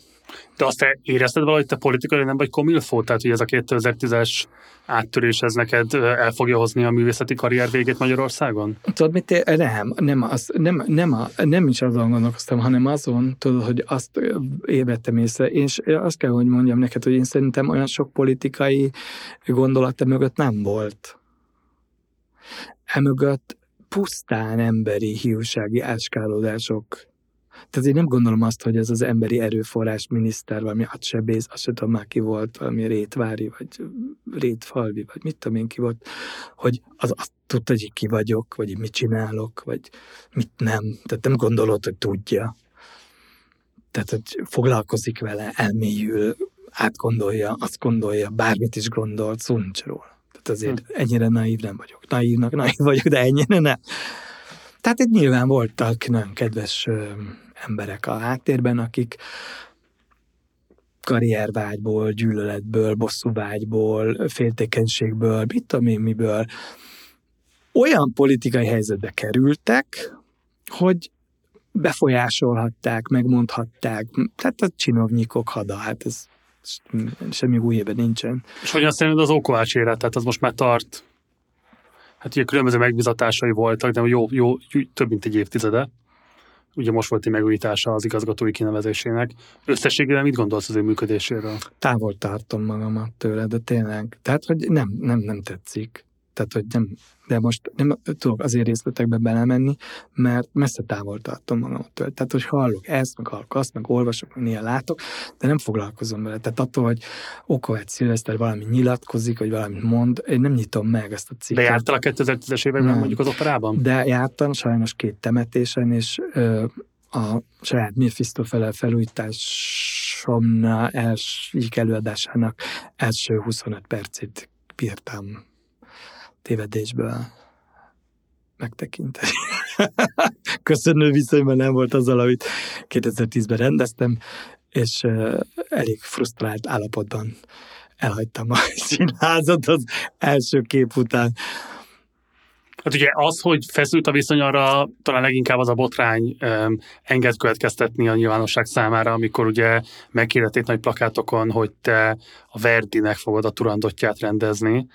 De azt érezted valahogy te politikai nem vagy komilfó? Tehát, hogy ez a 2010-es áttörés, ez neked el fogja hozni a művészeti karrier végét Magyarországon? Tudod, mit én, nem, nem, az, nem, nem, a, nem is azon gondolkoztam, hanem azon, tudod, hogy azt évettem észre, és azt kell, hogy mondjam neked, hogy én szerintem olyan sok politikai gondolata mögött nem volt. Emögött pusztán emberi hiúsági áskálódások tehát én nem gondolom azt, hogy ez az emberi erőforrás miniszter, valami atsebész, azt sem tudom már ki volt, valami rétvári, vagy rétfalvi, vagy mit tudom én ki volt, hogy az azt tudta, hogy ki vagyok, vagy mit csinálok, vagy mit nem. Tehát nem gondolod, hogy tudja. Tehát, hogy foglalkozik vele, elmélyül, átgondolja, azt gondolja, bármit is gondolt, szó nincs róla. Tehát azért hm. ennyire naív nem vagyok. Naívnak naív vagyok, de ennyire nem. Tehát itt nyilván voltak nagyon kedves emberek a háttérben, akik karriervágyból, gyűlöletből, bosszúvágyból, féltékenységből, mit tudom én miből, olyan politikai helyzetbe kerültek, hogy befolyásolhatták, megmondhatták, tehát a csinovnyikok hada, hát ez semmi új nincsen. És hogyan szerinted az Ókovács élet, tehát az most már tart Hát ugye különböző megbizatásai voltak, de jó, jó, több mint egy évtizede. Ugye most volt egy megújítása az igazgatói kinevezésének. Összességében mit gondolsz az ő működéséről? Távol tartom magamat tőle, de tényleg. Tehát, hogy nem, nem, nem tetszik. Tehát, hogy nem, de most nem tudok azért részletekbe belemenni, mert messze távol tartom magamtól. Tehát, hogy hallok ezt, meg hallok azt, meg olvasok, meg néha látok, de nem foglalkozom vele. Tehát attól, hogy Okovács Szilveszter valami nyilatkozik, vagy valamit mond, én nem nyitom meg ezt a cikket. De jártál a 2010-es években nem. mondjuk az operában? De jártam sajnos két temetésen, és ö, a saját Mephisto fele felújításomnál első előadásának első 25 percét bírtam tévedésből megtekinteni. Köszönő viszonyban nem volt azzal, amit 2010-ben rendeztem, és elég frusztrált állapotban elhagytam a színházat az első kép után. Hát ugye az, hogy feszült a viszony arra, talán leginkább az a botrány um, enged következtetni a nyilvánosság számára, amikor ugye megkérdették nagy plakátokon, hogy te a Verdinek fogod a turandotját rendezni,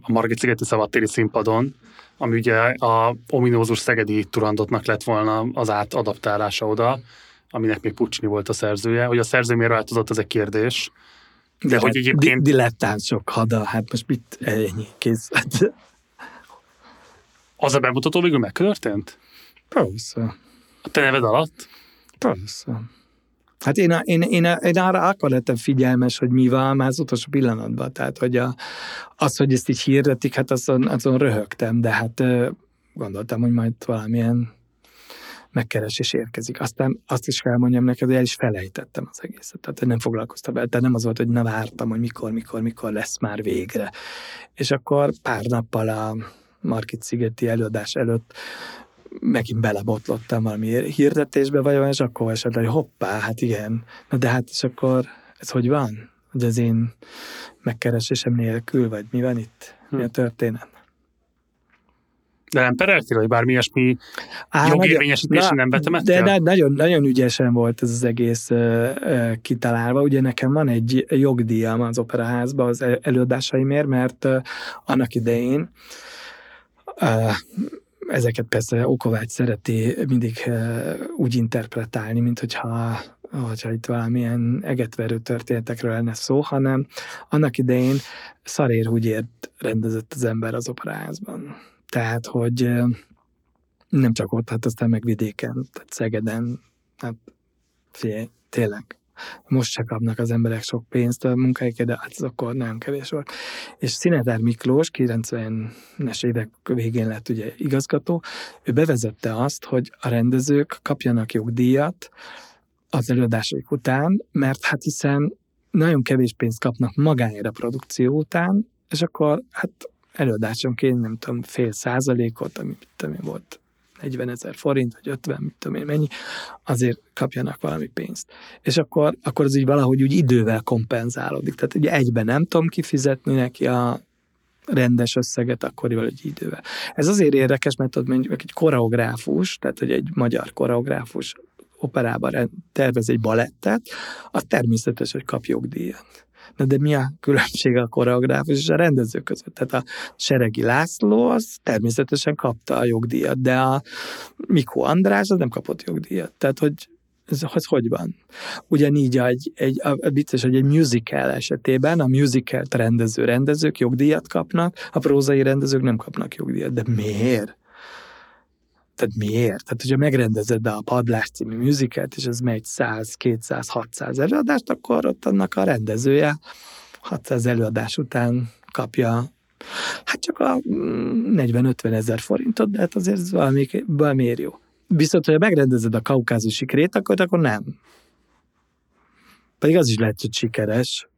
a Margit szigeti szabadtéri színpadon, ami ugye a ominózus szegedi turandotnak lett volna az átadaptálása oda, aminek még Pucsni volt a szerzője. Hogy a szerző miért változott, ez egy kérdés. De, de hogy egyébként... Dilettánsok hada, hát most mit ennyi, kész. Az a bemutató végül megtörtént? Persze. A te neved alatt? Persze. Hát én, én, én, én arra akkor lettem figyelmes, hogy mi van az utolsó pillanatban. Tehát, hogy a, az, hogy ezt így hirdetik, hát azon, azon röhögtem, de hát gondoltam, hogy majd valamilyen megkeresés érkezik. Aztán azt is kell mondjam neked, hogy el is felejtettem az egészet. Tehát nem foglalkoztam vele. Tehát nem az volt, hogy na vártam, hogy mikor, mikor, mikor lesz már végre. És akkor pár nappal a Markit szigeti előadás előtt megint belebotlottam valami hirdetésbe, vagy olyan, és akkor esett, hogy hoppá, hát igen. Na de hát és akkor ez hogy van? Hogy az én megkeresésem nélkül, vagy mi van itt? Mi a hm. történet? De nem pereltél, vagy bármi ilyesmi jogérvényesítésen nem vetemettél? De, de nagyon, nagyon ügyesen volt ez az egész uh, uh, kitalálva. Ugye nekem van egy jogdíjam az operaházban az előadásaimért, mert uh, annak idején uh, ezeket persze Okovács szereti mindig eh, úgy interpretálni, mint hogyha hogyha itt valamilyen egetverő történetekről lenne szó, hanem annak idején szarér úgy ért rendezett az ember az operázban. Tehát, hogy eh, nem csak ott, hát aztán meg vidéken, tehát Szegeden, hát figyelj, tényleg most se kapnak az emberek sok pénzt a munkáikért, de hát az akkor nagyon kevés volt. És Szinetár Miklós, 90-es évek végén lett ugye igazgató, ő bevezette azt, hogy a rendezők kapjanak jogdíjat az előadásaik után, mert hát hiszen nagyon kevés pénzt kapnak magáért a produkció után, és akkor hát előadásonként nem tudom, fél százalékot, ami tudom én, volt 40 ezer forint, vagy 50, mit tudom én mennyi, azért kapjanak valami pénzt. És akkor, akkor az így valahogy úgy idővel kompenzálódik. Tehát ugye egyben nem tudom kifizetni neki a rendes összeget, akkor egy idővel. Ez azért érdekes, mert ott mondjuk egy koreográfus, tehát hogy egy magyar koreográfus operában tervez egy balettet, az természetes, hogy kap jogdíjat. Na de mi a különbség a koreográfus és a rendező között? Tehát a Seregi László az természetesen kapta a jogdíjat, de a Mikó András az nem kapott jogdíjat. Tehát, hogy ez, ez hogy van? Ugyanígy egy, egy, a, biztos, hogy egy musical esetében a musical rendező rendezők jogdíjat kapnak, a prózai rendezők nem kapnak jogdíjat. De miért? Tehát miért? Tehát, hogyha megrendezed a Padlás című musicalt, és ez megy 100, 200, 600 előadást, akkor ott annak a rendezője 600 előadás után kapja hát csak a 40-50 mm, ezer forintot, de hát azért ez valami, valamiért jó. Viszont, hogyha megrendezed a kaukázusi krétakot, akkor nem. Pedig az is lehet, hogy sikeres.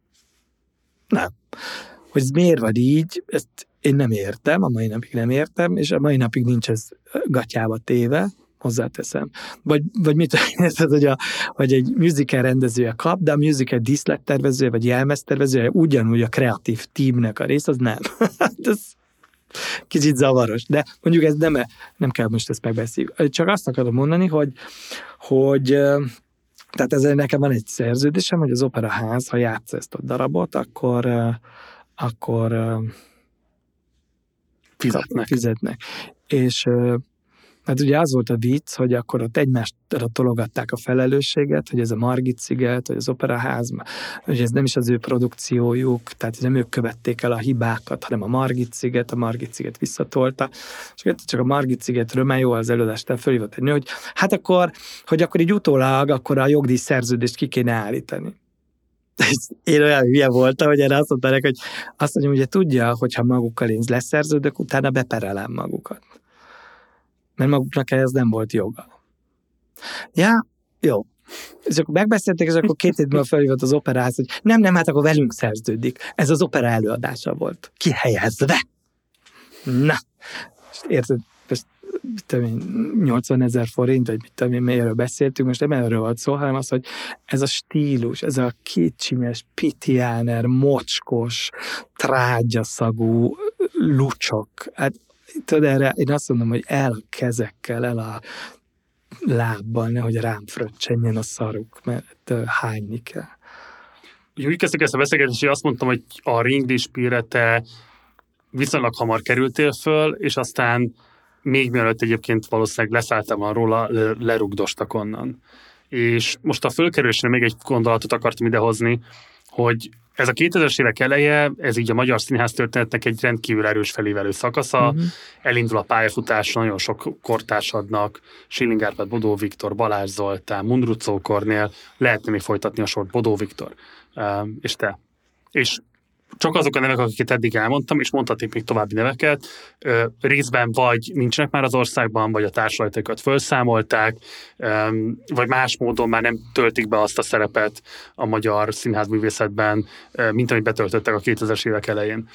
Nem. Hogy ez miért van így, ezt én nem értem, a mai napig nem értem, és a mai napig nincs ez gatyába téve, hozzáteszem. Vagy, vagy mit érted, hogy, a, hogy egy musical rendezője kap, de a musical díszlettervezője, vagy jelmeztervezője ugyanúgy a kreatív teamnek a rész, az nem. Hát ez kicsit zavaros, de mondjuk ez nem, nem kell most ezt megbeszéljük. Csak azt akarom mondani, hogy, hogy tehát ezzel nekem van egy szerződésem, hogy az operaház, ha játsza ezt a darabot, akkor, akkor fizetnek. fizetnek. És Hát ugye az volt a vicc, hogy akkor ott egymásra tologatták a felelősséget, hogy ez a Margit sziget, vagy az Operaház, hogy ez nem is az ő produkciójuk, tehát nem ők követték el a hibákat, hanem a Margit sziget, a Margit sziget visszatolta. És csak a Margit szigetről, mert jó az előadást, fölhívott egy nő, hogy hát akkor, hogy akkor így utólag, akkor a jogdíj szerződést ki kéne állítani. Én olyan hülye voltam, hogy erre azt mondták, hogy azt mondja, hogy tudja, hogyha magukkal én leszerződök, utána beperelem magukat mert maguknak ez nem volt joga. Ja, jó. És akkor megbeszélték, és akkor két évben felhívott az operához, hogy nem, nem, hát akkor velünk szerződik. Ez az opera előadása volt. Kihelyezve. Na, és érted, mit tudom én, 80 ezer forint, vagy mit tudom én, melyről beszéltünk, most nem erről volt szó, hanem az, hogy ez a stílus, ez a kicsimes, pitiáner, mocskos, trágyaszagú lucsok, hát tudod, erre én azt mondom, hogy el kezekkel, el a lábbal, nehogy rám fröccsenjen a szaruk, mert hányni kell. Úgy kezdtük ezt a beszélgetést, hogy azt mondtam, hogy a ringdispire te viszonylag hamar kerültél föl, és aztán még mielőtt egyébként valószínűleg leszálltam van róla, lerugdostak onnan. És most a fölkerülésre még egy gondolatot akartam idehozni, hogy ez a 2000-es évek eleje, ez így a magyar színház történetnek egy rendkívül erős felévelő szakasza. Uh-huh. Elindul a pályafutás, nagyon sok kortársadnak, Schilling Árpád, Bodó Viktor, Balázs Zoltán, Mundrucó Kornél, lehetne még folytatni a sort, Bodó Viktor, uh, és te. És csak azok a nevek, akiket eddig elmondtam, és mondhatnék még további neveket, részben vagy nincsenek már az országban, vagy a társadalmaikat felszámolták, vagy más módon már nem töltik be azt a szerepet a magyar színházművészetben, mint amit betöltöttek a 2000-es évek elején.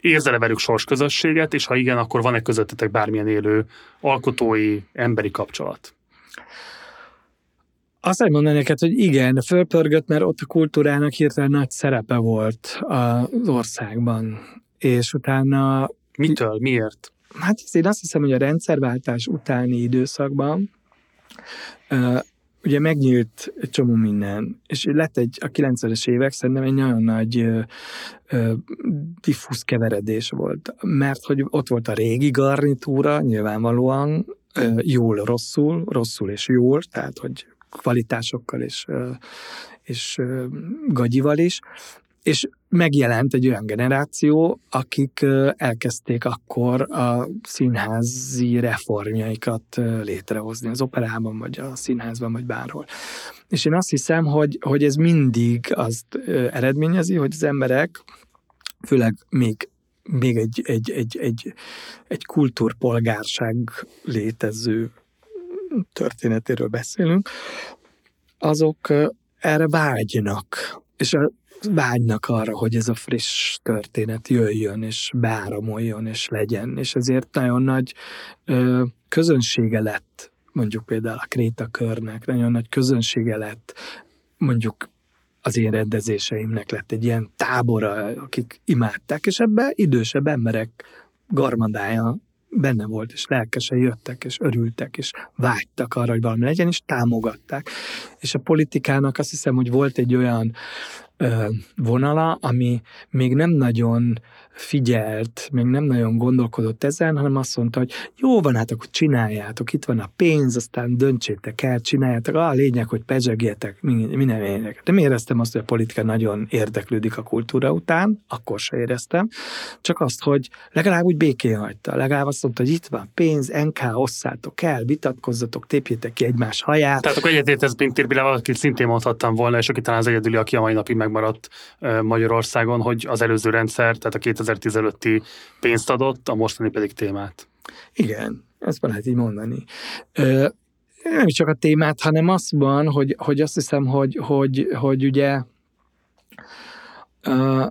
Érzel-e velük sorsközösséget, és ha igen, akkor van-e közöttetek bármilyen élő alkotói, emberi kapcsolat? Azt mondani neked, hogy igen, fölpörgött, mert ott a kultúrának hirtelen nagy szerepe volt az országban. És utána... Mitől? Miért? Hát én azt hiszem, hogy a rendszerváltás utáni időszakban ugye megnyílt egy csomó minden, és lett egy, a 90-es évek szerintem egy nagyon nagy uh, diffúz keveredés volt, mert hogy ott volt a régi garnitúra, nyilvánvalóan, jól, rosszul, rosszul és jól, tehát hogy kvalitásokkal és, és gagyival is, és megjelent egy olyan generáció, akik elkezdték akkor a színházi reformjaikat létrehozni az operában, vagy a színházban, vagy bárhol. És én azt hiszem, hogy, hogy ez mindig azt eredményezi, hogy az emberek, főleg még még egy, egy, egy, egy, egy kultúrpolgárság létező történetéről beszélünk, azok erre vágynak, és vágynak arra, hogy ez a friss történet jöjjön, és beáramoljon, és legyen, és ezért nagyon nagy ö, közönsége lett, mondjuk például a Kréta körnek, nagyon nagy közönsége lett, mondjuk az én rendezéseimnek lett egy ilyen tábora, akik imádták, és ebbe idősebb emberek garmadája benne volt, és lelkesen jöttek, és örültek, és vágytak arra, hogy valami legyen, és támogatták. És a politikának azt hiszem, hogy volt egy olyan ö, vonala, ami még nem nagyon figyelt, még nem nagyon gondolkodott ezen, hanem azt mondta, hogy jó van, hát akkor csináljátok, itt van a pénz, aztán döntsétek el, csináljátok, a lényeg, hogy pezsegjetek, minden lényeg. De mi éreztem azt, hogy a politika nagyon érdeklődik a kultúra után, akkor se éreztem, csak azt, hogy legalább úgy békén hagyta, legalább azt mondta, hogy itt van pénz, NK, osszátok el, vitatkozzatok, tépjétek ki egymás haját. Tehát akkor egyetért Pintér Bilával, akit szintén mondhattam volna, és aki talán az egyedüli, aki a mai napig megmaradt Magyarországon, hogy az előző rendszer, tehát a 2015-i pénzt adott, a mostani pedig témát. Igen, ezt lehet így mondani. Ö, nem csak a témát, hanem azt van, hogy, hogy azt hiszem, hogy, hogy, hogy ugye ö,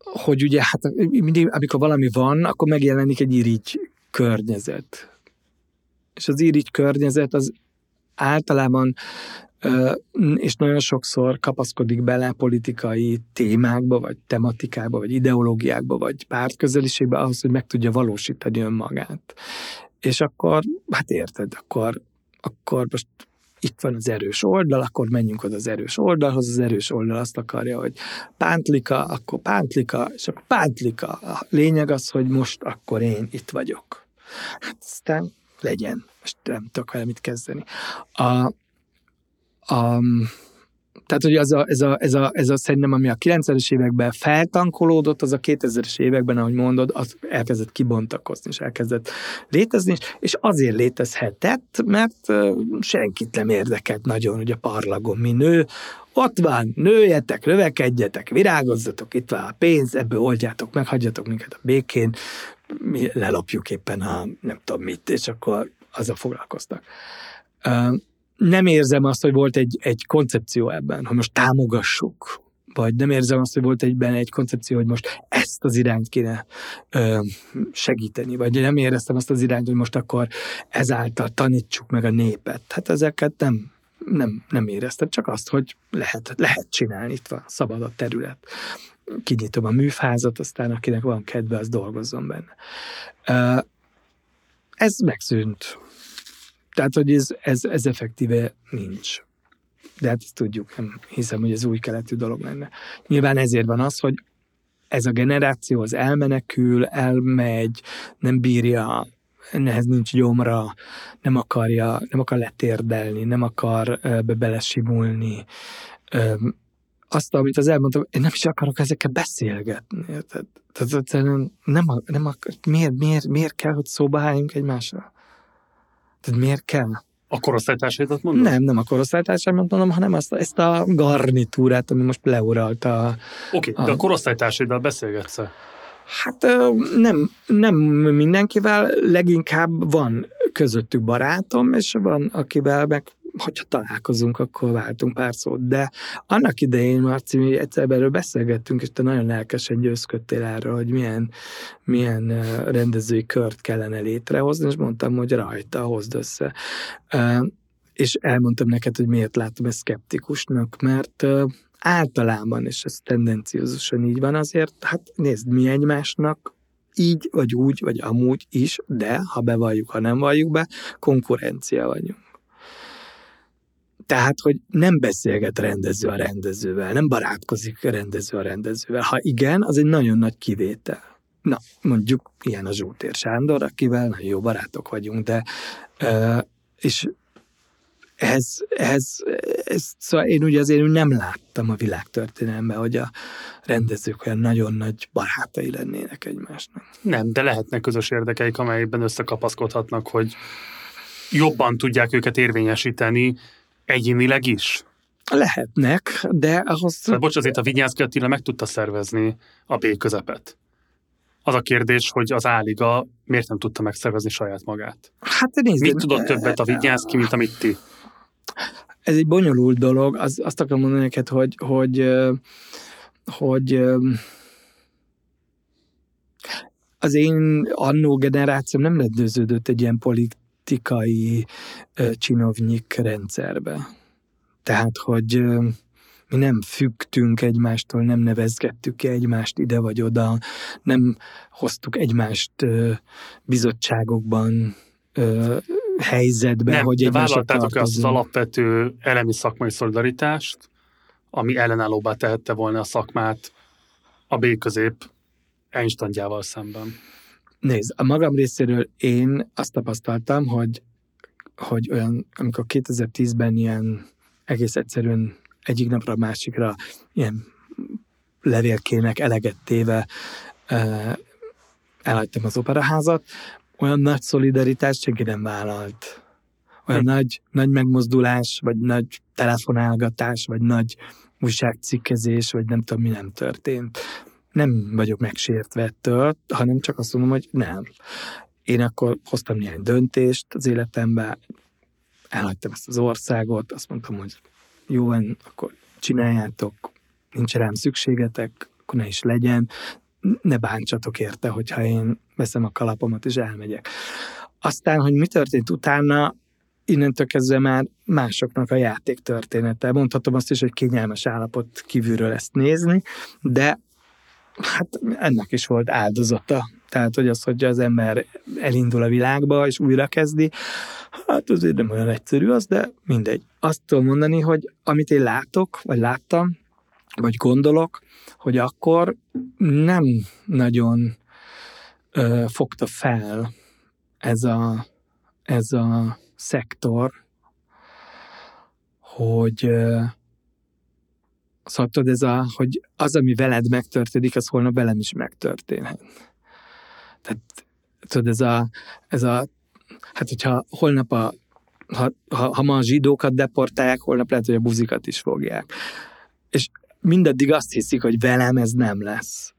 hogy ugye, hát mindig, amikor valami van, akkor megjelenik egy irigy környezet. És az irigy környezet az általában és nagyon sokszor kapaszkodik bele politikai témákba, vagy tematikákba, vagy ideológiákba, vagy pártközeliségbe ahhoz, hogy meg tudja valósítani önmagát. És akkor, hát érted, akkor, akkor most itt van az erős oldal, akkor menjünk oda az erős oldalhoz, az erős oldal azt akarja, hogy pántlika, akkor pántlika, és akkor pántlika. A lényeg az, hogy most akkor én itt vagyok. Hát aztán legyen. Most nem tudok vele mit kezdeni. A, a, tehát, hogy az a, ez, a, ez, a, ez a szerintem, ami a 90-es években feltankolódott, az a 2000-es években, ahogy mondod, az elkezdett kibontakozni, és elkezdett létezni, és azért létezhetett, mert senkit nem érdekelt nagyon, hogy a parlagon mi nő, ott van, nőjetek, növekedjetek, virágozzatok, itt van a pénz, ebből oldjátok meg, hagyjatok minket a békén, mi lelopjuk éppen a nem tudom mit, és akkor azzal foglalkoztak nem érzem azt, hogy volt egy, egy koncepció ebben, hogy most támogassuk, vagy nem érzem azt, hogy volt egyben egy koncepció, hogy most ezt az irányt kéne ö, segíteni, vagy nem éreztem azt az irányt, hogy most akkor ezáltal tanítsuk meg a népet. Hát ezeket nem, nem, nem éreztem, csak azt, hogy lehet, lehet csinálni, itt van szabad a terület. Kinyitom a műfázat, aztán akinek van kedve, az dolgozzon benne. Ö, ez megszűnt tehát, hogy ez, ez, ez effektíve nincs. De hát ezt tudjuk, nem hiszem, hogy ez új keletű dolog lenne. Nyilván ezért van az, hogy ez a generáció az elmenekül, elmegy, nem bírja, nehez nincs gyomra, nem akarja, nem akar letérdelni, nem akar be belesimulni. Azt, amit az elmondtam, én nem is akarok ezekkel beszélgetni. Tehát, tehát nem, nem, miért, miért, miért kell, hogy szóba álljunk egymásra? Tehát miért kell? A korosztálytársaidat mondod? Nem, nem a korosztálytársaimat mondom, hanem azt, ezt a garnitúrát, ami most leuralt a... Oké, okay, a... de a korosztálytársaiddal beszélgetsz -e? Hát nem, nem mindenkivel, leginkább van közöttük barátom, és van, akivel meg hogyha találkozunk, akkor váltunk pár szót. De annak idején, Marci, mi egyszer erről beszélgettünk, és te nagyon lelkesen győzködtél erről, hogy milyen, milyen rendezői kört kellene létrehozni, és mondtam, hogy rajta hozd össze. És elmondtam neked, hogy miért látom ezt szkeptikusnak, mert általában, és ez tendenciózusan így van, azért, hát nézd, mi egymásnak így, vagy úgy, vagy amúgy is, de ha bevalljuk, ha nem valljuk be, konkurencia vagyunk. Tehát, hogy nem beszélget rendező a rendezővel, nem barátkozik a rendező a rendezővel. Ha igen, az egy nagyon nagy kivétel. Na, mondjuk ilyen a Zsótér Sándor, akivel nagyon jó barátok vagyunk, de és ez, ez, ez, szóval én ugye azért nem láttam a világtörténelemben, hogy a rendezők olyan nagyon nagy barátai lennének egymásnak. Nem, de lehetnek közös érdekeik, amelyben összekapaszkodhatnak, hogy jobban tudják őket érvényesíteni, Egyénileg is? Lehetnek, de ahhoz... Hát, bocs, azért a Vinyánszki Attila meg tudta szervezni a B közepet. Az a kérdés, hogy az Áliga miért nem tudta megszervezni saját magát? Hát nézd, Mit tudott többet a Vinyánszki, mint amit ti? Ez egy bonyolult dolog. Az, azt akarom mondani neked, hogy, hogy, hogy az én annó generációm nem rendeződött egy ilyen polit, politikai csinovnyik rendszerbe. Tehát, hogy mi nem függtünk egymástól, nem nevezgettük ki egymást ide vagy oda, nem hoztuk egymást bizottságokban helyzetbe, nem, hogy vállaltátok azt az alapvető elemi szakmai szolidaritást, ami ellenállóbbá tehette volna a szakmát a B közép Einsteinjával szemben. Nézd, a magam részéről én azt tapasztaltam, hogy, hogy olyan, amikor 2010-ben ilyen egész egyszerűen egyik napra a másikra ilyen levélkének eleget téve elhagytam az operaházat, olyan nagy szolidaritást senki nem vállalt. Olyan hm. nagy, nagy megmozdulás, vagy nagy telefonálgatás, vagy nagy újságcikkezés, vagy nem tudom, mi nem történt nem vagyok megsértve ettől, hanem csak azt mondom, hogy nem. Én akkor hoztam néhány döntést az életemben, elhagytam ezt az országot, azt mondtam, hogy jó akkor csináljátok, nincs rám szükségetek, akkor ne is legyen, ne bántsatok érte, hogyha én veszem a kalapomat és elmegyek. Aztán, hogy mi történt utána, innentől kezdve már másoknak a játék története. Mondhatom azt is, hogy kényelmes állapot kívülről ezt nézni, de hát ennek is volt áldozata. Tehát, hogy az, hogy az ember elindul a világba, és újra kezdi, Hát azért nem olyan egyszerű az, de mindegy. Azt tudom mondani, hogy amit én látok, vagy láttam, vagy gondolok, hogy akkor nem nagyon ö, fogta fel ez a, ez a szektor, hogy szóval tudod, ez a, hogy az, ami veled megtörténik, az holnap velem is megtörténhet. Tehát tudod, ez a, ez a hát hogyha holnap a ha, ha, ha ma a zsidókat deportálják, holnap lehet, hogy a buzikat is fogják. És mindaddig azt hiszik, hogy velem ez nem lesz.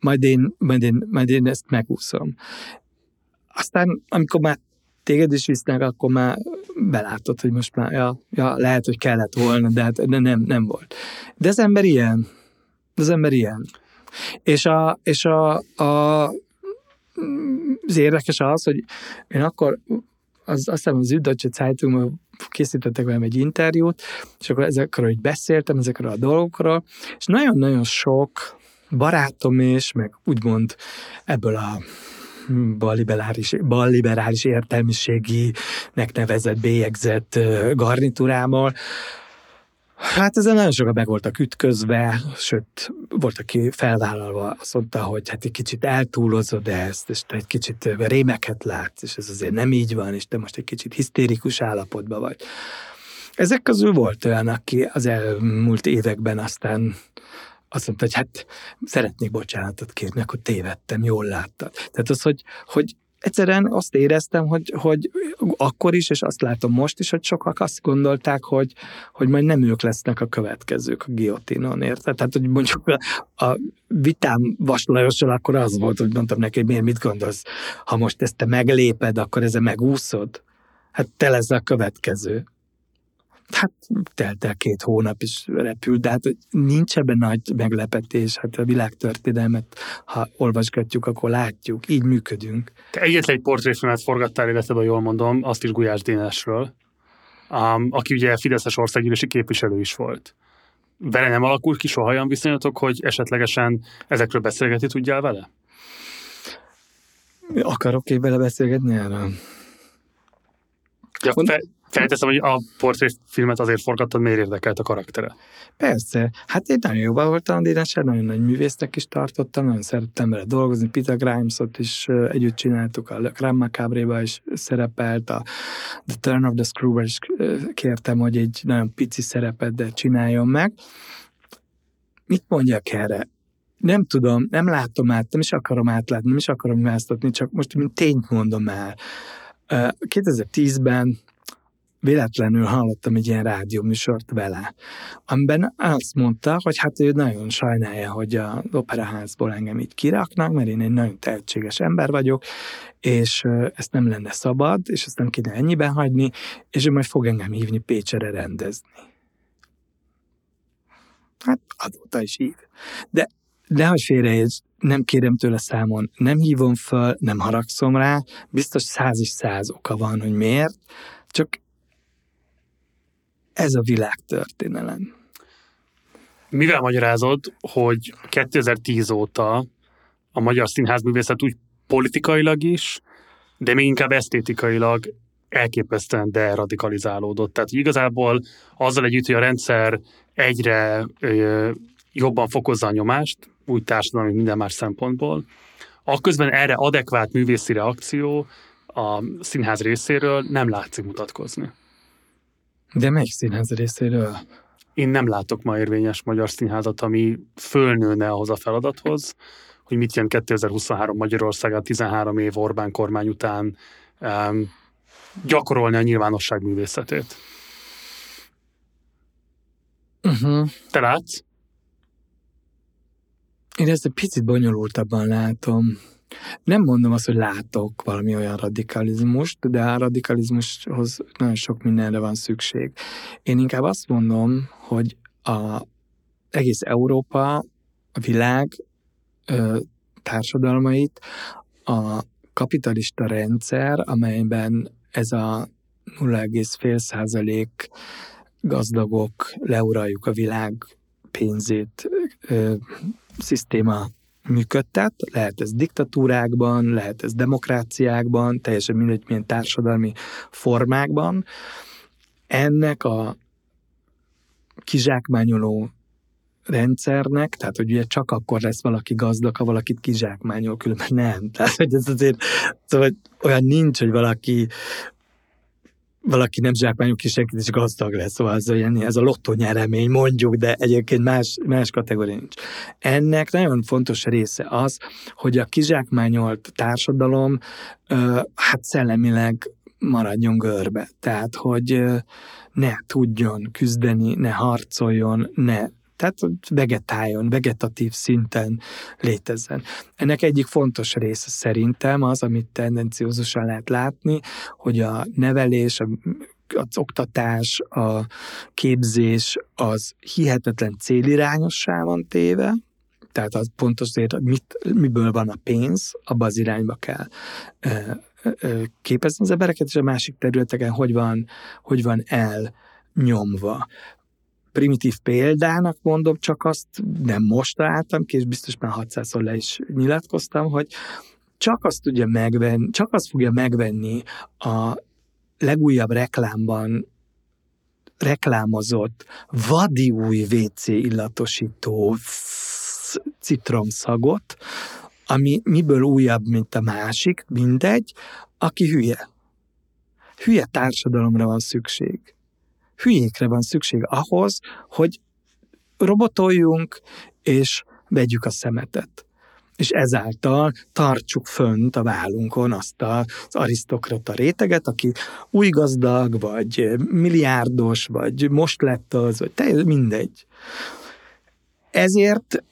Majd én, majd én, majd én ezt megúszom. Aztán, amikor már téged is visznek, akkor már belátod, hogy most már, ja, ja lehet, hogy kellett volna, de hát de nem, nem volt. De az ember ilyen. Az ember ilyen. És a, és a, a az érdekes az, hogy én akkor az, azt hiszem az Süddeutsche Zeitungban készítettek velem egy interjút, és akkor ezekről hogy beszéltem, ezekről a dolgokról, és nagyon-nagyon sok barátom is, meg úgymond ebből a balliberális, balliberális értelmiséginek nevezett, bélyegzett garnitúrámmal, Hát ezen nagyon sokan meg voltak ütközve, sőt, volt, aki felvállalva azt mondta, hogy hát egy kicsit eltúlozod ezt, és te egy kicsit rémeket látsz, és ez azért nem így van, és te most egy kicsit hisztérikus állapotban vagy. Ezek közül volt olyan, aki az elmúlt években aztán azt mondta, hogy hát szeretnék bocsánatot kérni, akkor tévedtem, jól láttad. Tehát az, hogy, hogy egyszerűen azt éreztem, hogy, hogy akkor is, és azt látom most is, hogy sokak azt gondolták, hogy, hogy majd nem ők lesznek a következők a giotinon, érted? Tehát, hogy mondjuk a, a vitám Vaslajossal akkor az volt, hogy mondtam neki, hogy miért mit gondolsz, ha most ezt te megléped, akkor ezzel megúszod? Hát te lesz a következő hát telt el két hónap is repült, de hát nincs ebben nagy meglepetés, hát a világtörténelmet, ha olvasgatjuk, akkor látjuk, így működünk. Te egyetlen egy portréfilmet forgattál életedben, jól mondom, azt is Gulyás Dénesről, um, aki ugye Fideszes országgyűlési képviselő is volt. Vele nem alakult ki soha olyan viszonyatok, hogy esetlegesen ezekről beszélgetni tudjál vele? Akarok én vele beszélgetni erről? Ja, fe, Felteszem, hogy a portréfilmet azért forgattad, miért érdekelt a karaktere? Persze. Hát én nagyon jobban voltam Dénesen, nagyon nagy művésznek is tartottam, nagyon szerettem vele dolgozni, Peter Grimes-ot is együtt csináltuk, a Grand macabre is szerepelt, a The Turn of the screw is kértem, hogy egy nagyon pici szerepet, de csináljon meg. Mit mondjak erre? nem tudom, nem látom át, nem is akarom átlátni, nem is akarom választatni, csak most mint tényt mondom el. 2010-ben véletlenül hallottam egy ilyen rádióműsort vele, amiben azt mondta, hogy hát ő nagyon sajnálja, hogy a operaházból engem így kiraknak, mert én egy nagyon tehetséges ember vagyok, és ezt nem lenne szabad, és ezt nem kéne ennyiben hagyni, és ő majd fog engem hívni Pécsere rendezni. Hát azóta is hív. De nehogy félreérts, nem kérem tőle számon, nem hívom föl, nem haragszom rá, biztos száz is száz oka van, hogy miért, csak ez a világtörténelem. Mivel magyarázod, hogy 2010 óta a magyar színházművészet úgy politikailag is, de még inkább esztétikailag elképesztően deradikalizálódott. Tehát igazából azzal együtt, hogy a rendszer egyre ö, jobban fokozza a nyomást, úgy társadalmi, minden más szempontból, akközben erre adekvát művészi reakció a színház részéről nem látszik mutatkozni. De melyik színház részéről? Én nem látok ma érvényes magyar színházat, ami fölnőne ahhoz a feladathoz, hogy mit jelent 2023 Magyarországát 13 év Orbán kormány után um, gyakorolni a nyilvánosság művészetét. Uh-huh. Te látsz? Én ezt egy picit bonyolultabban látom. Nem mondom azt, hogy látok valami olyan radikalizmust, de a radikalizmushoz nagyon sok mindenre van szükség. Én inkább azt mondom, hogy a egész Európa, a világ ö, társadalmait a kapitalista rendszer, amelyben ez a 0,5 százalék gazdagok leuraljuk a világ pénzét ö, szisztéma működtet, lehet ez diktatúrákban, lehet ez demokráciákban, teljesen mindegy, milyen társadalmi formákban. Ennek a kizsákmányoló rendszernek, tehát hogy ugye csak akkor lesz valaki gazdag, ha valakit kizsákmányol, különben nem. Tehát hogy ez azért szóval olyan nincs, hogy valaki valaki nem zsákmányok ki senkit, és gazdag lesz, szóval ez, olyan, ez a lottó nyeremény, mondjuk, de egyébként más, más kategória nincs. Ennek nagyon fontos része az, hogy a kizsákmányolt társadalom hát szellemileg maradjon görbe. Tehát, hogy ne tudjon küzdeni, ne harcoljon, ne tehát vegetáljon, vegetatív szinten létezzen. Ennek egyik fontos része szerintem az, amit tendenciózusan lehet látni, hogy a nevelés, az oktatás, a képzés az hihetetlen célirányossá van téve, tehát az pontos azért, mit, miből van a pénz, abba az irányba kell képezni az embereket, és a másik területeken hogy van, hogy van elnyomva primitív példának mondom, csak azt nem most találtam ki, és biztos már 600-szor le is nyilatkoztam, hogy csak azt tudja megvenni, csak azt fogja megvenni a legújabb reklámban reklámozott vadi új WC illatosító citromszagot, ami miből újabb, mint a másik, mindegy, aki hülye. Hülye társadalomra van szükség hülyékre van szükség ahhoz, hogy robotoljunk, és vegyük a szemetet. És ezáltal tartsuk fönt a vállunkon azt az arisztokrata réteget, aki új gazdag, vagy milliárdos, vagy most lett az, vagy teljesen mindegy. Ezért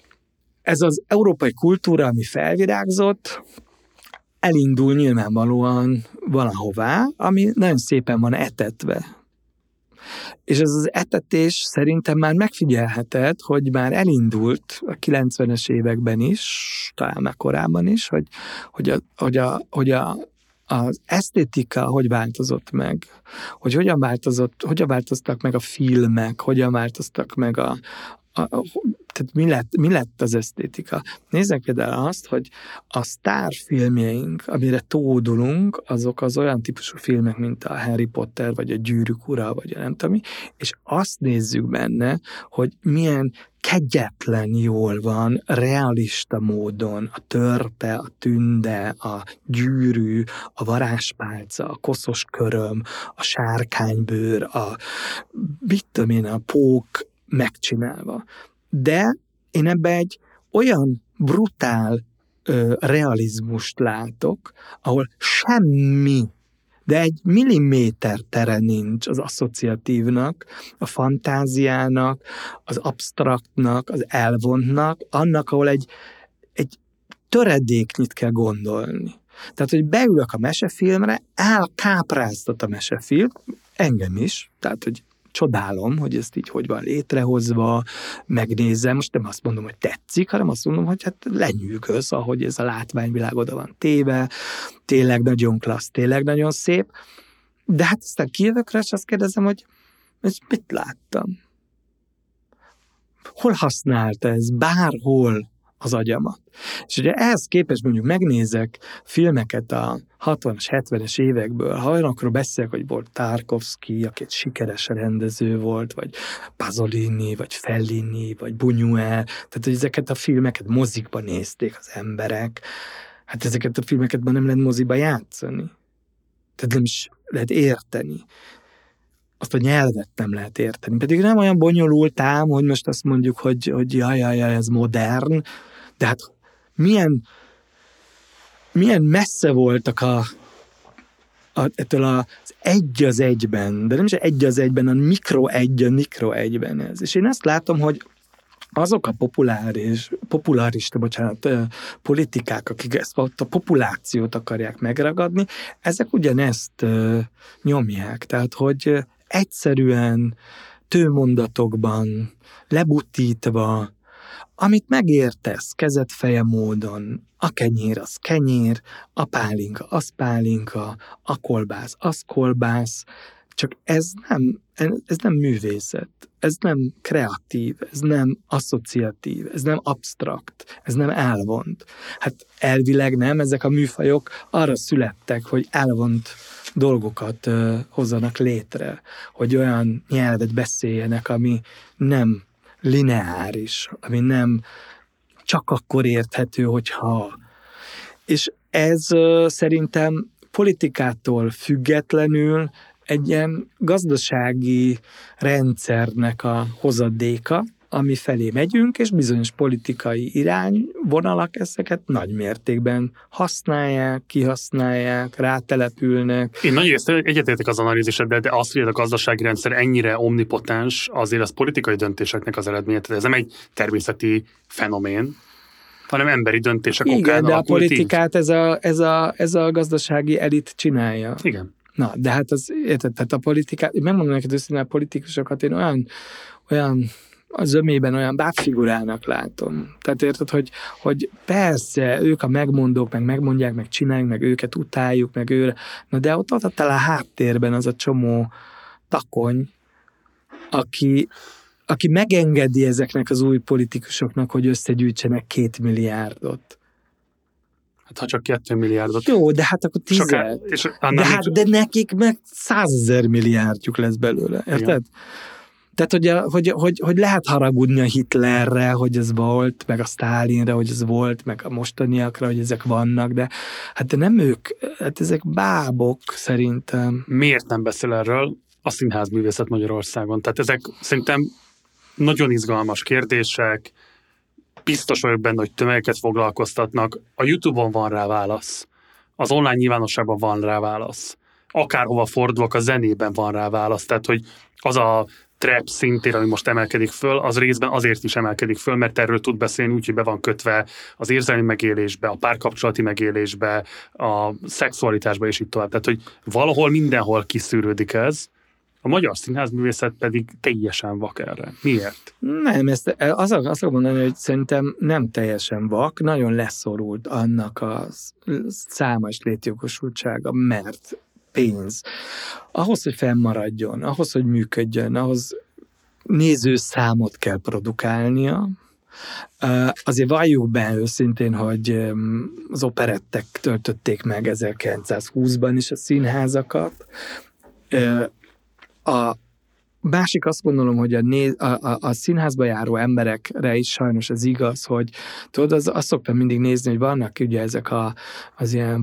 ez az európai kultúra, ami felvirágzott, elindul nyilvánvalóan valahová, ami nagyon szépen van etetve és ez az etetés szerintem már megfigyelheted, hogy már elindult a 90-es években is, talán már korábban is, hogy, hogy, a, hogy, a, hogy a, az esztétika hogy változott meg, hogy hogyan, változott, hogyan változtak meg a filmek, hogyan változtak meg a, a, tehát mi lett, mi lett az esztétika? Nézzek például azt, hogy a sztárfilmjeink, amire tódulunk, azok az olyan típusú filmek, mint a Harry Potter, vagy a Gyűrűk ura, vagy a nem tudom és azt nézzük benne, hogy milyen kegyetlen jól van, realista módon a törpe, a tünde, a gyűrű, a varázspálca, a koszos köröm, a sárkánybőr, a mit tudom én, a pók megcsinálva. De én ebbe egy olyan brutál ö, realizmust látok, ahol semmi, de egy milliméter tere nincs az asszociatívnak, a fantáziának, az absztraktnak, az elvontnak, annak, ahol egy, egy töredéknyit kell gondolni. Tehát, hogy beülök a mesefilmre, elkápráztat a mesefilm, engem is, tehát, hogy csodálom, hogy ezt így hogy van létrehozva, megnézem, most nem azt mondom, hogy tetszik, hanem azt mondom, hogy hát lenyűgöz, ahogy ez a látványvilág oda van téve, tényleg nagyon klassz, tényleg nagyon szép, de hát aztán kijövök rá, és azt kérdezem, hogy és mit láttam? Hol használt ez? Bárhol az agyamat. És ugye ehhez képest mondjuk megnézek filmeket a 60-as, 70-es évekből, ha olyanokról beszélek, hogy volt Tarkovsky, aki egy sikeres rendező volt, vagy Pasolini, vagy Fellini, vagy Buñuel, tehát hogy ezeket a filmeket mozikba nézték az emberek, hát ezeket a filmeket már nem lehet moziba játszani. Tehát nem is lehet érteni azt a nyelvet nem lehet érteni. Pedig nem olyan bonyolult ám, hogy most azt mondjuk, hogy, hogy jaj, jaj, jaj, ez modern, de hát milyen, milyen messze voltak a, a, ettől az egy az egyben, de nem is egy az egyben, a mikro egy a mikro egyben ez. És én azt látom, hogy azok a populáris, populárista, bocsánat, politikák, akik ezt a populációt akarják megragadni, ezek ugyanezt nyomják. Tehát, hogy egyszerűen tőmondatokban, lebutítva, amit megértesz kezet feje módon, a kenyér az kenyér, a pálinka az pálinka, a kolbász az kolbász, Csak ez nem, ez nem művészet, ez nem kreatív, ez nem asszociatív, ez nem abstrakt, ez nem elvont. Hát elvileg nem, ezek a műfajok arra születtek, hogy elvont dolgokat hozzanak létre, hogy olyan nyelvet beszéljenek, ami nem lineáris, ami nem csak akkor érthető, hogyha. És ez szerintem politikától függetlenül egy ilyen gazdasági rendszernek a hozadéka, ami felé megyünk, és bizonyos politikai irányvonalak ezeket nagy mértékben használják, kihasználják, rátelepülnek. Én nagyon egyetértek az analíziseddel, de az, hogy a gazdasági rendszer ennyire omnipotens, azért az politikai döntéseknek az eredménye. Tehát ez nem egy természeti fenomén, hanem emberi döntések Igen, okán de a politikát ez a, ez, a, ez a gazdasági elit csinálja. Igen. Na, de hát az, érted, tehát a politikát, megmondom neked őszintén, a politikusokat én olyan, olyan a zömében olyan bábfigurának látom. Tehát érted, hogy, hogy persze, ők a megmondók, meg megmondják, meg csináljuk, meg őket utáljuk, meg őre, na de ott ott a háttérben az a csomó takony, aki, aki megengedi ezeknek az új politikusoknak, hogy összegyűjtsenek két milliárdot. Hát ha csak kettő milliárdot. Jó, de hát akkor. És de, hát, de nekik meg százezer milliárdjuk lesz belőle, érted? Igen. Tehát, hogy, hogy, hogy, hogy lehet haragudni a Hitlerre, hogy ez volt, meg a Stálinre, hogy ez volt, meg a mostaniakra, hogy ezek vannak, de hát de nem ők, hát ezek bábok szerintem. Miért nem beszél erről a színház művészet Magyarországon? Tehát ezek szerintem nagyon izgalmas kérdések, biztos vagyok benne, hogy tömegeket foglalkoztatnak. A YouTube-on van rá válasz. Az online nyilvánosságban van rá válasz. Akárhova fordulok, a zenében van rá válasz. Tehát, hogy az a trap szintén, ami most emelkedik föl, az részben azért is emelkedik föl, mert erről tud beszélni, úgyhogy be van kötve az érzelmi megélésbe, a párkapcsolati megélésbe, a szexualitásba, és így tovább. Tehát, hogy valahol mindenhol kiszűrődik ez, a magyar színházművészet pedig teljesen vak erre. Miért? Nem, ezt az, az mondani, hogy szerintem nem teljesen vak, nagyon leszorult annak a számos létjogosultsága, mert pénz. Ahhoz, hogy fennmaradjon, ahhoz, hogy működjön, ahhoz nézőszámot kell produkálnia, Azért valljuk be őszintén, hogy az operettek töltötték meg 1920-ban is a színházakat. A másik azt gondolom, hogy a, néz, a, a, a színházba járó emberekre is sajnos ez igaz, hogy tudod, az, azt szoktam mindig nézni, hogy vannak ugye ezek a, az ilyen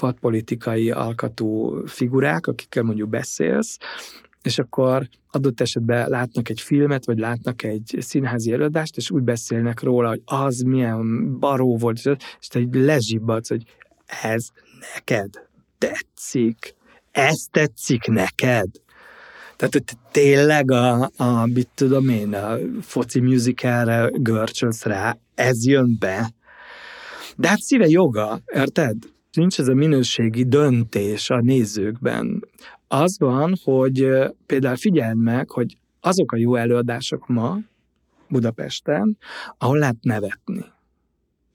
vadpolitikai alkatú figurák, akikkel mondjuk beszélsz, és akkor adott esetben látnak egy filmet, vagy látnak egy színházi előadást, és úgy beszélnek róla, hogy az milyen baró volt, és te egy lezsibbadsz, hogy ez neked tetszik, ez tetszik neked. Tehát, hogy tényleg a, a mit tudom én, a foci musicalre görcsölsz rá, ez jön be. De hát szíve joga, érted? Nincs ez a minőségi döntés a nézőkben. Az van, hogy például figyeld meg, hogy azok a jó előadások ma Budapesten, ahol lehet nevetni.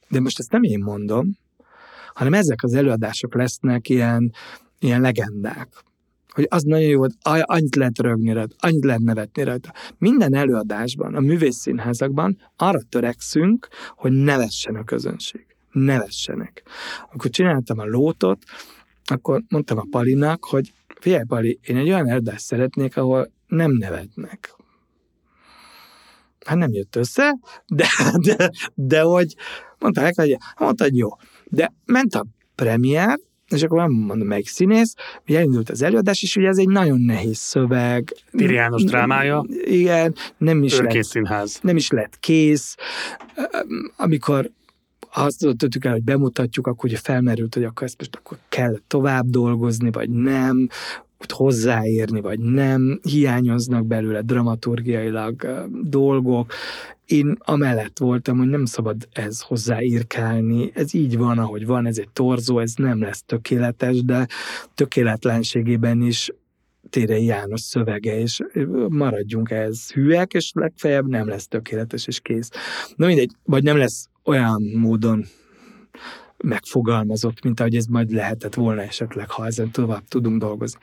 De most ezt nem én mondom, hanem ezek az előadások lesznek ilyen, ilyen legendák hogy az nagyon jó volt, annyit lehet rögni rajta, annyit lehet nevetni rajta. Minden előadásban, a művészszínházakban arra törekszünk, hogy nevessen a közönség. Nevessenek. Akkor csináltam a lótot, akkor mondtam a Palinak, hogy figyelj Pali, én egy olyan előadást szeretnék, ahol nem nevetnek. Hát nem jött össze, de, de, de hogy mondta hogy mondta, hogy jó. De ment a premier, és akkor nem mondom, melyik színész, hogy elindult az előadás, és ugye ez egy nagyon nehéz szöveg. Piri János drámája. Igen, nem is lett, színház. Nem is lett kész. Amikor azt döntöttük el, hogy bemutatjuk, akkor ugye felmerült, hogy akkor ezt most akkor kell tovább dolgozni, vagy nem, hozzáérni, vagy nem, hiányoznak belőle dramaturgiailag dolgok, én amellett voltam, hogy nem szabad ez hozzáírkálni, ez így van, ahogy van, ez egy torzó, ez nem lesz tökéletes, de tökéletlenségében is Térei János szövege, és maradjunk ez hűek, és legfeljebb nem lesz tökéletes, és kész. Na mindegy, vagy nem lesz olyan módon megfogalmazott, mint ahogy ez majd lehetett volna esetleg, ha ezen tovább tudunk dolgozni.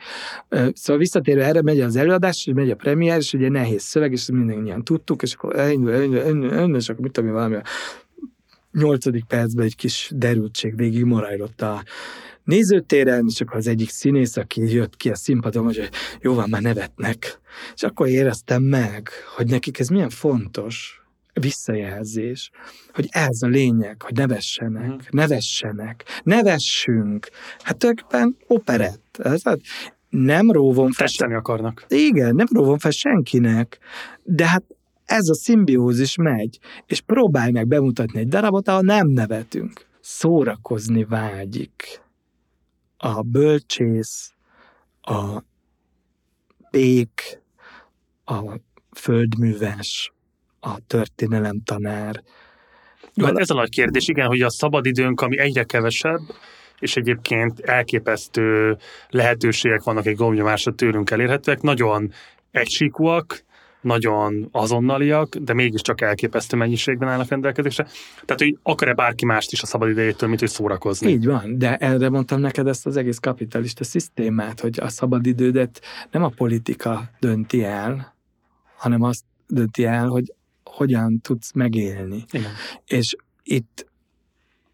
Szóval visszatérve erre megy az előadás, és megy a premier, és ugye nehéz szöveg, és mindannyian tudtuk, és akkor elindul, elindul, elindul, elindul és akkor mit tudom, valami a nyolcadik percben egy kis derültség végig morajlott a nézőtéren, és akkor az egyik színész, aki jött ki a színpadon, hogy jó van, már nevetnek. És akkor éreztem meg, hogy nekik ez milyen fontos, visszajelzés, hogy ez a lényeg, hogy nevessenek, uh-huh. nevessenek, nevessünk. Hát tulajdonképpen operett. Hát nem róvom fel... Testeni akarnak. Igen, nem róvom fel senkinek, de hát ez a szimbiózis megy, és próbálj meg bemutatni egy darabot, ahol nem nevetünk. Szórakozni vágyik. A bölcsész, a pék, a földműves, a történelem tanár. Jó, hát ez a nagy kérdés, igen, hogy a szabadidőnk, ami egyre kevesebb, és egyébként elképesztő lehetőségek vannak egy gombnyomásra tőlünk elérhetőek, nagyon egysíkúak, nagyon azonnaliak, de mégiscsak elképesztő mennyiségben állnak rendelkezésre. Tehát, hogy akar-e bárki mást is a szabadidejétől, mint hogy szórakozni. Így van, de erre mondtam neked ezt az egész kapitalista szisztémát, hogy a szabadidődet nem a politika dönti el, hanem azt dönti el, hogy hogyan tudsz megélni. Igen. És itt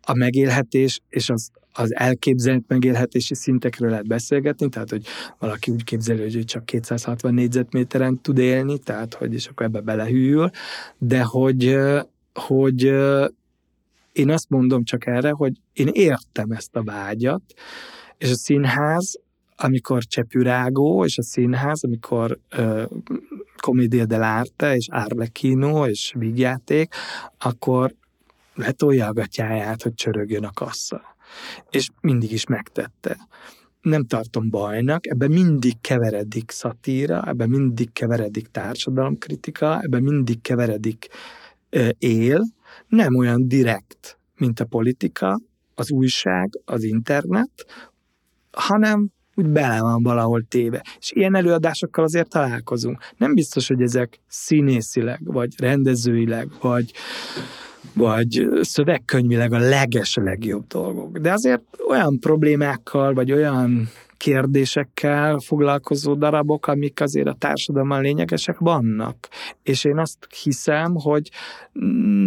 a megélhetés és az, az elképzelt megélhetési szintekről lehet beszélgetni, tehát hogy valaki úgy képzeli, hogy csak 260 négyzetméteren tud élni, tehát hogy és akkor ebbe belehűl, de hogy, hogy én azt mondom csak erre, hogy én értem ezt a vágyat, és a színház amikor Csepürágó és a színház, amikor uh, Commedia dell'arte és Arlecchino és vígjáték, akkor letolja a gatyáját, hogy csörögjön a kassa. És mindig is megtette. Nem tartom bajnak, ebben mindig keveredik szatíra, ebben mindig keveredik társadalomkritika, ebben mindig keveredik uh, él, nem olyan direkt, mint a politika, az újság, az internet, hanem úgy bele van valahol téve. És ilyen előadásokkal azért találkozunk. Nem biztos, hogy ezek színészileg, vagy rendezőileg, vagy, vagy szövegkönyvileg a leges legjobb dolgok. De azért olyan problémákkal, vagy olyan kérdésekkel foglalkozó darabok, amik azért a társadalomban lényegesek vannak. És én azt hiszem, hogy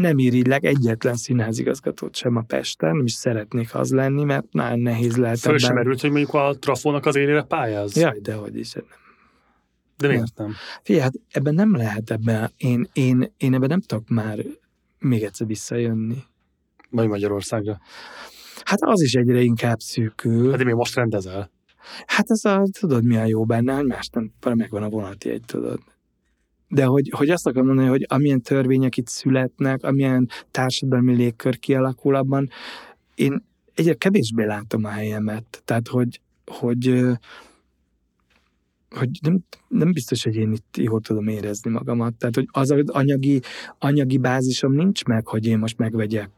nem irigylek egyetlen színházigazgatót sem a Pesten, nem is szeretnék az lenni, mert nagyon nehéz lehet. Föl sem merült, hogy mondjuk a trafónak az élére pályáz? Jaj, de hogy is. Nem. De miért nem? Figyelj, hát ebben nem lehet ebben, én, én, én ebben nem tudok már még egyszer visszajönni. Majd Magyarországra. Hát az is egyre inkább szűkül. Hát de még most rendezel. Hát ez a, tudod mi a jó benne, hogy más nem, megvan a vonati egy, tudod. De hogy, hogy azt akarom mondani, hogy amilyen törvények itt születnek, amilyen társadalmi légkör kialakul abban, én egyre kevésbé látom a helyemet. Tehát, hogy, hogy, hogy nem, nem biztos, hogy én itt jól tudom érezni magamat. Tehát, hogy az anyagi, anyagi bázisom nincs meg, hogy én most megvegyek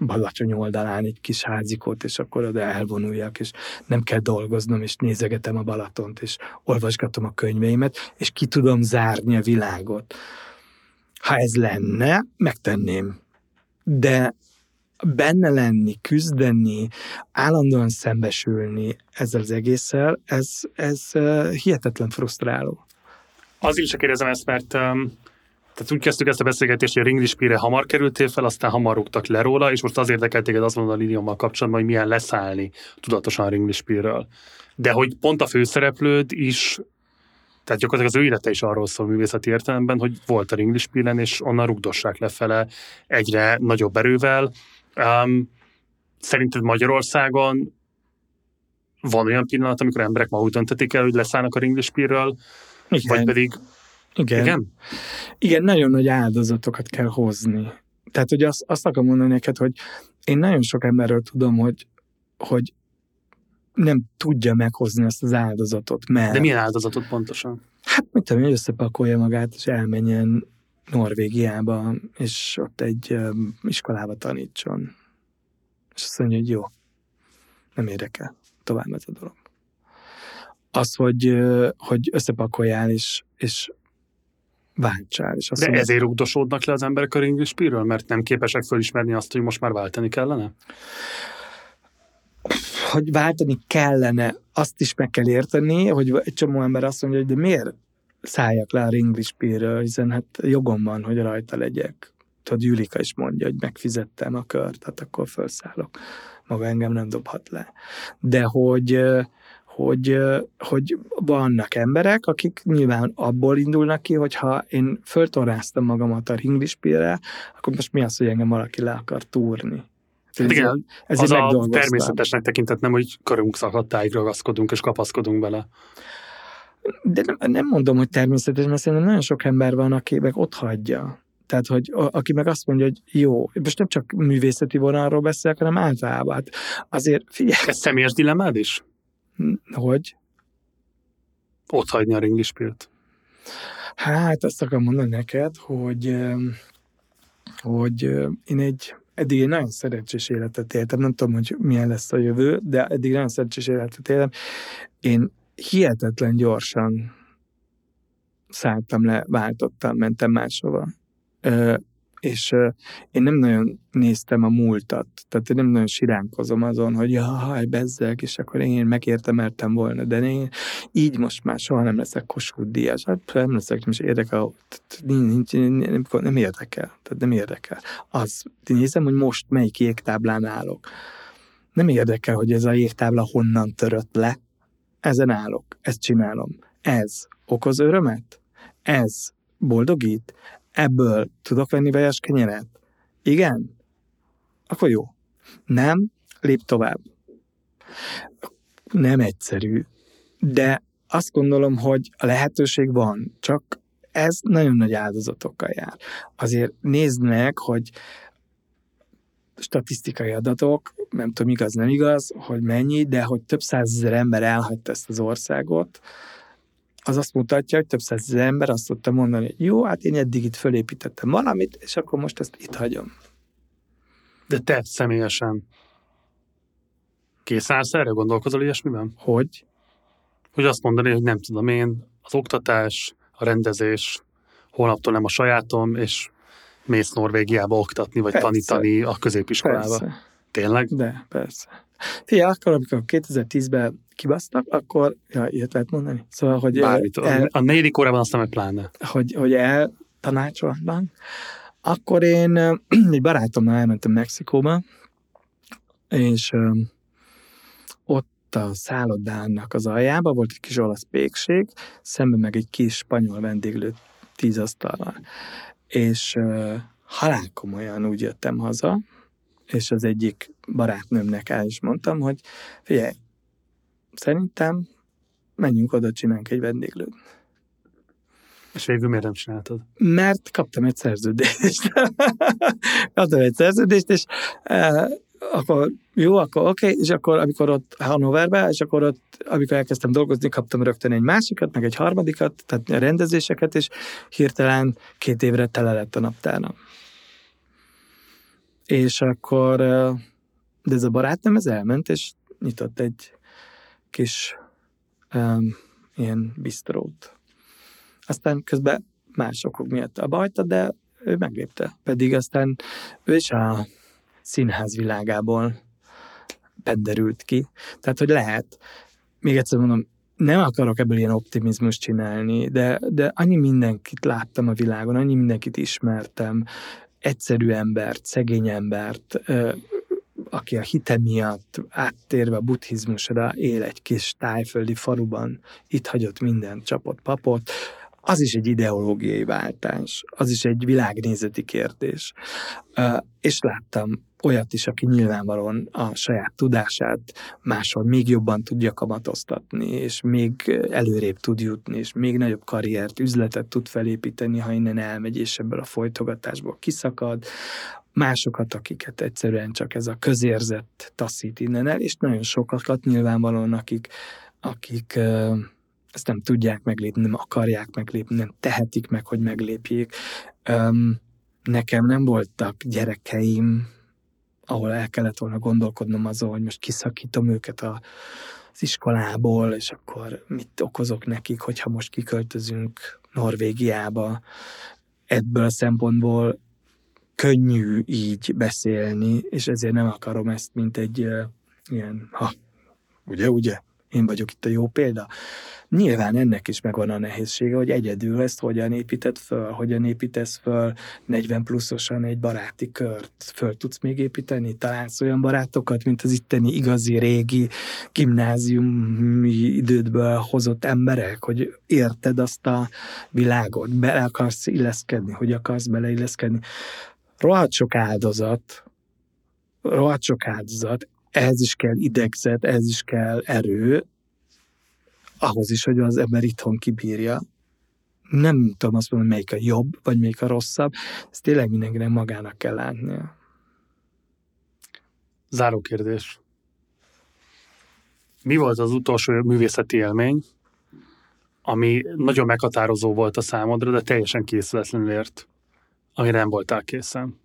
Balacsony oldalán egy kis házikot, és akkor oda elvonuljak, és nem kell dolgoznom, és nézegetem a Balatont, és olvasgatom a könyveimet, és ki tudom zárni a világot. Ha ez lenne, megtenném. De benne lenni, küzdeni, állandóan szembesülni ezzel az egésszel, ez, ez hihetetlen frusztráló. Azért is kérdezem ezt, mert um, tehát úgy kezdtük ezt a beszélgetést, hogy a Ringlispire hamar kerültél fel, aztán hamar rúgtak le róla, és most az érdekelt téged azt mondani a Liliummal kapcsolatban, hogy milyen leszállni tudatosan a Ringlispirről. De hogy pont a főszereplőd is tehát gyakorlatilag az ő élete is arról szól művészeti értelemben, hogy volt a Ringlispiren, és onnan rugdossák lefele egyre nagyobb erővel. Um, szerinted Magyarországon van olyan pillanat, amikor emberek ma úgy döntetik el, hogy leszállnak a Ringlispirről, vagy pedig igen. Igen? Igen, nagyon nagy áldozatokat kell hozni. Tehát, hogy azt, azt akarom mondani neked, hogy én nagyon sok emberről tudom, hogy, hogy nem tudja meghozni azt az áldozatot, mert... De milyen áldozatot pontosan? Hát, mit tudom, hogy összepakolja magát, és elmenjen Norvégiába, és ott egy um, iskolába tanítson. És azt mondja, hogy jó, nem érdekel, tovább ez a dolog. Az, hogy, hogy összepakoljál, és, és váltsál. És azt De mondod, ezért rugdosódnak le az emberek a English Peer-ről, mert nem képesek fölismerni azt, hogy most már váltani kellene? hogy váltani kellene, azt is meg kell érteni, hogy egy csomó ember azt mondja, hogy de miért szálljak le a English Peer-ről, hiszen hát jogom van, hogy rajta legyek. Tudod, Julika is mondja, hogy megfizettem a kört, tehát akkor felszállok. Maga engem nem dobhat le. De hogy, hogy, hogy vannak emberek, akik nyilván abból indulnak ki, hogy ha én föltorráztam magamat a English Peer-re, akkor most mi az, hogy engem valaki le akar túrni? Hát igen, ez Az a természetesnek tekintett nem, hogy körünk szakadtáig ragaszkodunk és kapaszkodunk bele. De nem, nem mondom, hogy természetes, mert szerintem nagyon sok ember van, aki meg ott hagyja. Tehát, hogy a, aki meg azt mondja, hogy jó, most nem csak művészeti vonalról beszélek, hanem általában. Hát azért figyelj, Ez személyes dilemmád is? Hogy Ott hagyni a English Peer-t. hát azt akarom mondani neked, hogy hogy én egy eddig egy nagyon szerencsés életet éltem, nem tudom, hogy milyen lesz a jövő, de eddig nagyon szerencsés életet éltem. Én hihetetlen gyorsan szálltam le, váltottam, mentem máshova. És ö, én nem nagyon néztem a múltat, tehát én nem nagyon siránkozom azon, hogy jaj, bezzeg, és akkor én megértemeltem volna, de én így most már soha nem leszek Kossuth Díjas, hát nem leszek, nem is érdekel, nincs, nincs, nem, nem érdekel, tehát nem érdekel. Az, nézem, hogy most melyik jégtáblán állok. Nem érdekel, hogy ez a jégtábla honnan törött le, ezen állok, ezt csinálom. Ez okoz örömet? Ez boldogít? Ebből tudok venni vajas kenyeret? Igen? Akkor jó. Nem? Lép tovább. Nem egyszerű, de azt gondolom, hogy a lehetőség van, csak ez nagyon nagy áldozatokkal jár. Azért nézd meg, hogy statisztikai adatok, nem tudom, igaz, nem igaz, hogy mennyi, de hogy több százezer ember elhagyta ezt az országot, az azt mutatja, hogy több százezer ember azt tudta mondani, hogy jó, hát én eddig itt fölépítettem valamit, és akkor most ezt itt hagyom. De te személyesen kész állsz erre? Gondolkozol ilyesmiben? Hogy? Hogy azt mondani, hogy nem tudom én, az oktatás, a rendezés, holnaptól nem a sajátom, és mész Norvégiába oktatni, vagy Persze. tanítani a középiskolába. Persze, Tényleg? de persze. Figyelj, akkor, amikor 2010-ben kibasztak, akkor, ja, ilyet lehet mondani. Szóval, hogy, Bármit. el, A negyedik órában aztán meg pláne. hogy, hogy el tanácsolatban, akkor én egy barátomnal elmentem Mexikóba, és ott a szállodának az aljába volt egy kis olasz pékség, szemben meg egy kis spanyol vendéglő tíz asztallal. És halálkomolyan úgy jöttem haza, és az egyik barátnőmnek el is mondtam, hogy figyelj, szerintem menjünk oda, csináljunk egy vendéglőt. És végül miért nem csináltad? Mert kaptam egy szerződést. kaptam egy szerződést, és e, akkor jó, akkor oké, okay, és akkor amikor ott Hannoverben, és akkor ott, amikor elkezdtem dolgozni, kaptam rögtön egy másikat, meg egy harmadikat, tehát a rendezéseket, és hirtelen két évre tele lett a naptárnam. És akkor, e, de ez a barátnőm, ez elment, és nyitott egy kis um, ilyen bistrót. Aztán közben más okok miatt abba hagyta, de ő meglépte. Pedig aztán ő is a színház világából benderült ki. Tehát, hogy lehet, még egyszer mondom, nem akarok ebből ilyen optimizmus csinálni, de, de annyi mindenkit láttam a világon, annyi mindenkit ismertem, egyszerű embert, szegény embert, aki a hite miatt áttérve a buddhizmusra él egy kis tájföldi faluban, itt hagyott mindent, csapott papot, az is egy ideológiai váltás, az is egy világnézeti kérdés. És láttam olyat is, aki nyilvánvalóan a saját tudását máshol még jobban tudja kamatoztatni, és még előrébb tud jutni, és még nagyobb karriert, üzletet tud felépíteni, ha innen elmegy, és ebből a folytogatásból kiszakad. Másokat, akiket egyszerűen csak ez a közérzet taszít innen el, és nagyon sokakat nyilvánvalóan, akik, akik ezt nem tudják meglépni, nem akarják meglépni, nem tehetik meg, hogy meglépjék. Nekem nem voltak gyerekeim, ahol el kellett volna gondolkodnom azon, hogy most kiszakítom őket a, az iskolából, és akkor mit okozok nekik, hogyha most kiköltözünk Norvégiába. Ebből a szempontból könnyű így beszélni, és ezért nem akarom ezt, mint egy uh, ilyen, ha, ugye, ugye, én vagyok itt a jó példa. Nyilván ennek is megvan a nehézsége, hogy egyedül ezt hogyan épített föl, hogyan építesz föl 40 pluszosan egy baráti kört. Föl tudsz még építeni? Találsz olyan barátokat, mint az itteni igazi régi gimnáziumi idődből hozott emberek, hogy érted azt a világot, bele akarsz illeszkedni, hogy akarsz beleilleszkedni. Rohadt sok áldozat, rohadt sok áldozat, ehhez is kell idegzet, ehhez is kell erő, ahhoz is, hogy az ember itthon kibírja. Nem tudom azt mondani, melyik a jobb, vagy melyik a rosszabb. Ezt tényleg mindenkinek magának kell látnia. Záró kérdés. Mi volt az utolsó művészeti élmény, ami nagyon meghatározó volt a számodra, de teljesen készületlenül ért, amire nem voltál készen?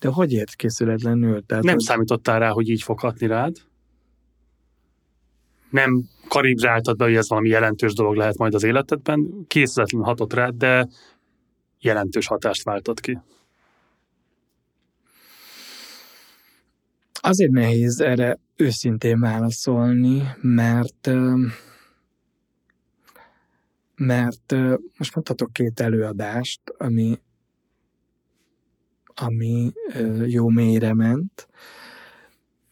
De hogy ért készületlenül? Tehát, nem hogy... számítottál rá, hogy így fog hatni rád? Nem kalibráltad be, hogy ez valami jelentős dolog lehet majd az életedben, készületlenül hatott rád, de jelentős hatást váltott ki. Azért nehéz erre őszintén válaszolni, mert mert most mondhatok két előadást, ami ami jó mélyre ment,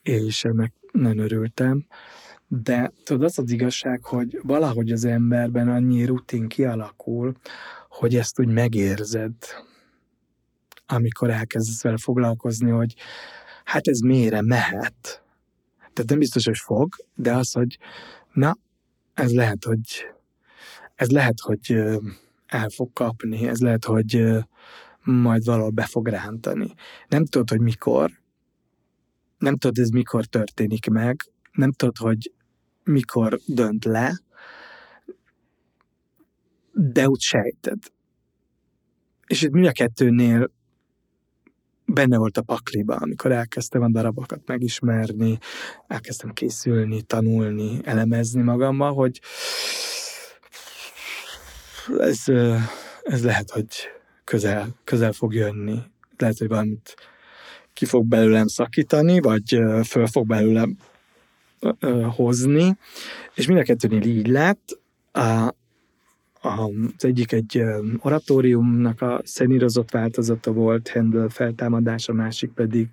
és ennek nagyon örültem. De tudod, az az igazság, hogy valahogy az emberben annyi rutin kialakul, hogy ezt úgy megérzed, amikor elkezdesz vele foglalkozni, hogy hát ez mélyre mehet. Tehát nem biztos, hogy fog, de az, hogy na, ez lehet, hogy ez lehet, hogy el fog kapni, ez lehet, hogy majd valahol be fog rántani. Nem tudod, hogy mikor, nem tudod, ez mikor történik meg, nem tudod, hogy mikor dönt le, de úgy sejted. És itt mind a kettőnél benne volt a pakliba, amikor elkezdtem a darabokat megismerni, elkezdtem készülni, tanulni, elemezni magamba, hogy ez, ez lehet, hogy közel, közel fog jönni. Lehet, hogy valamit ki fog belőlem szakítani, vagy föl fog belőlem hozni, és mind a kettőnél így lett. A, az egyik egy oratóriumnak a szenírozott változata volt, Handel feltámadás, a másik pedig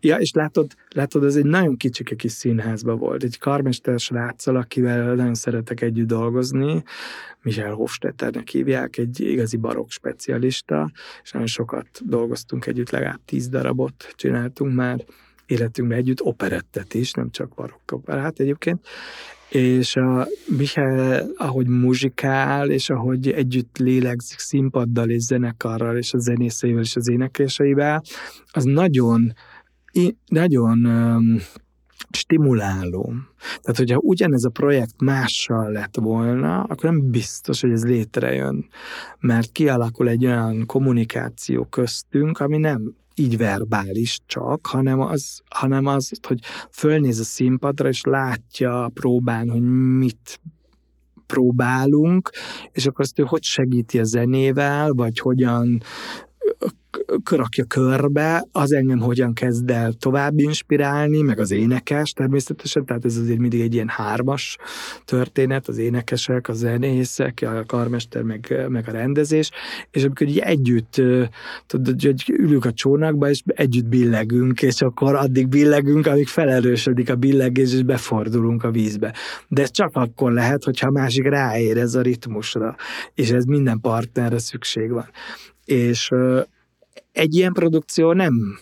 Ja, és látod, látod, ez egy nagyon kicsike kis színházba volt. Egy karmester sráccal, akivel nagyon szeretek együtt dolgozni, Michel Hofstetternek hívják, egy igazi barokk specialista, és nagyon sokat dolgoztunk együtt, legalább tíz darabot csináltunk már életünkben együtt, operettet is, nem csak barokk operát egyébként, és a Michael, ahogy muzsikál, és ahogy együtt lélegzik színpaddal és zenekarral, és a zenészeivel és az énekeseivel, az nagyon nagyon um, stimuláló. Tehát, hogyha ugyanez a projekt mással lett volna, akkor nem biztos, hogy ez létrejön. Mert kialakul egy olyan kommunikáció köztünk, ami nem így verbális csak, hanem az, hanem az, hogy fölnéz a színpadra, és látja a próbán, hogy mit próbálunk, és akkor azt ő hogy segíti a zenével, vagy hogyan rakja körbe, az engem hogyan kezd el tovább inspirálni, meg az énekes természetesen, tehát ez azért mindig egy ilyen hármas történet, az énekesek, a zenészek, a karmester, meg, meg a rendezés, és amikor így együtt, tudod, hogy ülünk a csónakba, és együtt billegünk, és akkor addig billegünk, amíg felerősödik a billegés, és befordulunk a vízbe. De ez csak akkor lehet, hogyha a másik ráérez a ritmusra, és ez minden partnerre szükség van. És egy ilyen produkció nem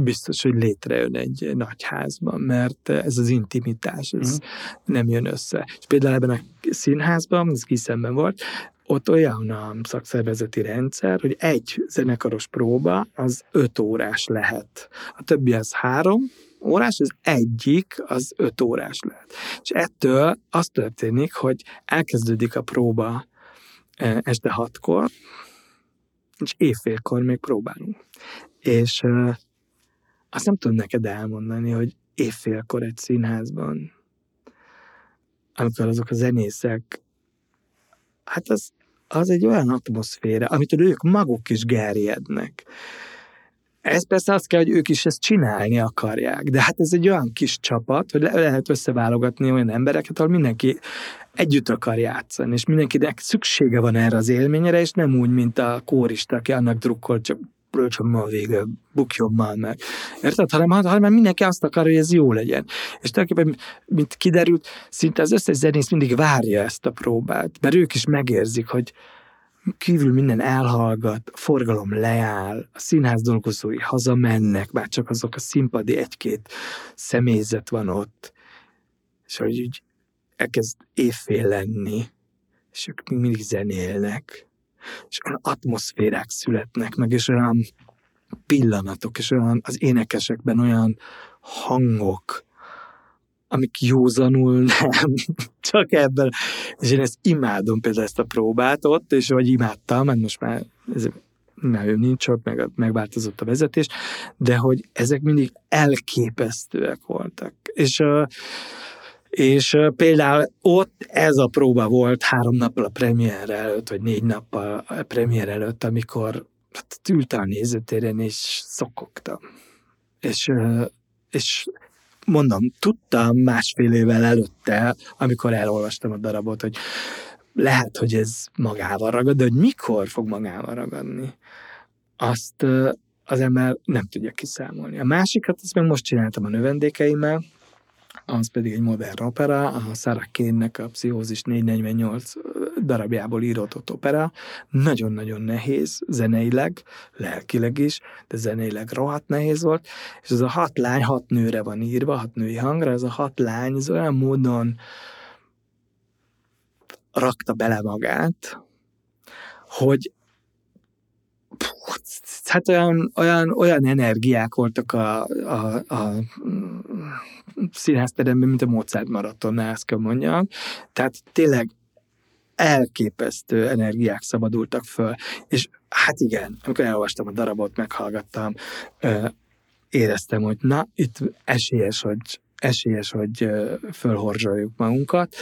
biztos, hogy létrejön egy nagy házban, mert ez az intimitás, ez mm. nem jön össze. És például ebben a színházban, ez kiszemben volt, ott olyan a szakszervezeti rendszer, hogy egy zenekaros próba az öt órás lehet. A többi az három órás, az egyik az öt órás lehet. És ettől az történik, hogy elkezdődik a próba eh, este hatkor, és évfélkor még próbálunk. És uh, azt nem tudom neked elmondani, hogy évfélkor egy színházban, amikor azok a zenészek, hát az, az egy olyan atmoszféra, amit ők maguk is gerjednek. Ez persze azt kell, hogy ők is ezt csinálni akarják, de hát ez egy olyan kis csapat, hogy le lehet összeválogatni olyan embereket, ahol mindenki együtt akar játszani, és mindenkinek szüksége van erre az élményre, és nem úgy, mint a kórista, aki annak drukkol, csak rölcsön ma a vége, bukjon már meg. Érted? Hanem, hanem mindenki azt akar, hogy ez jó legyen. És tulajdonképpen, mint kiderült, szinte az összes zenész mindig várja ezt a próbát, mert ők is megérzik, hogy kívül minden elhallgat, a forgalom leáll, a színház dolgozói hazamennek, bár csak azok a színpadi egy-két személyzet van ott, és hogy úgy elkezd évfél lenni, és ők mindig zenélnek, és olyan atmoszférák születnek meg, és olyan pillanatok, és olyan az énekesekben olyan hangok, amik józanul nem, csak ebben. És én ezt imádom például ezt a próbát ott, és vagy imádtam, mert most már ez, már ő nincs ott, meg, megváltozott a vezetés, de hogy ezek mindig elképesztőek voltak. És és például ott ez a próba volt három nappal a premier előtt, vagy négy nappal a premier előtt, amikor hát, ültem a nézőtéren, és szokogtam. És, és mondom, tudtam másfél évvel előtte, amikor elolvastam a darabot, hogy lehet, hogy ez magával ragad, de hogy mikor fog magával ragadni, azt az ember nem tudja kiszámolni. A másikat, ezt meg most csináltam a növendékeimmel, az pedig egy modern opera, a Sarah Kane-nek a Pszichózis 448 darabjából írott opera. Nagyon-nagyon nehéz, zeneileg, lelkileg is, de zeneileg rohadt nehéz volt, és ez a hat lány hat nőre van írva, hat női hangra, ez a hat lány, ez olyan módon rakta bele magát, hogy hát olyan, olyan, olyan energiák voltak a, a, a színházteremben, mint a Mozart maratonnál, ezt kell mondjam. Tehát tényleg elképesztő energiák szabadultak föl. És hát igen, amikor elolvastam a darabot, meghallgattam, éreztem, hogy na, itt esélyes, hogy, esélyes, hogy fölhorzsoljuk magunkat,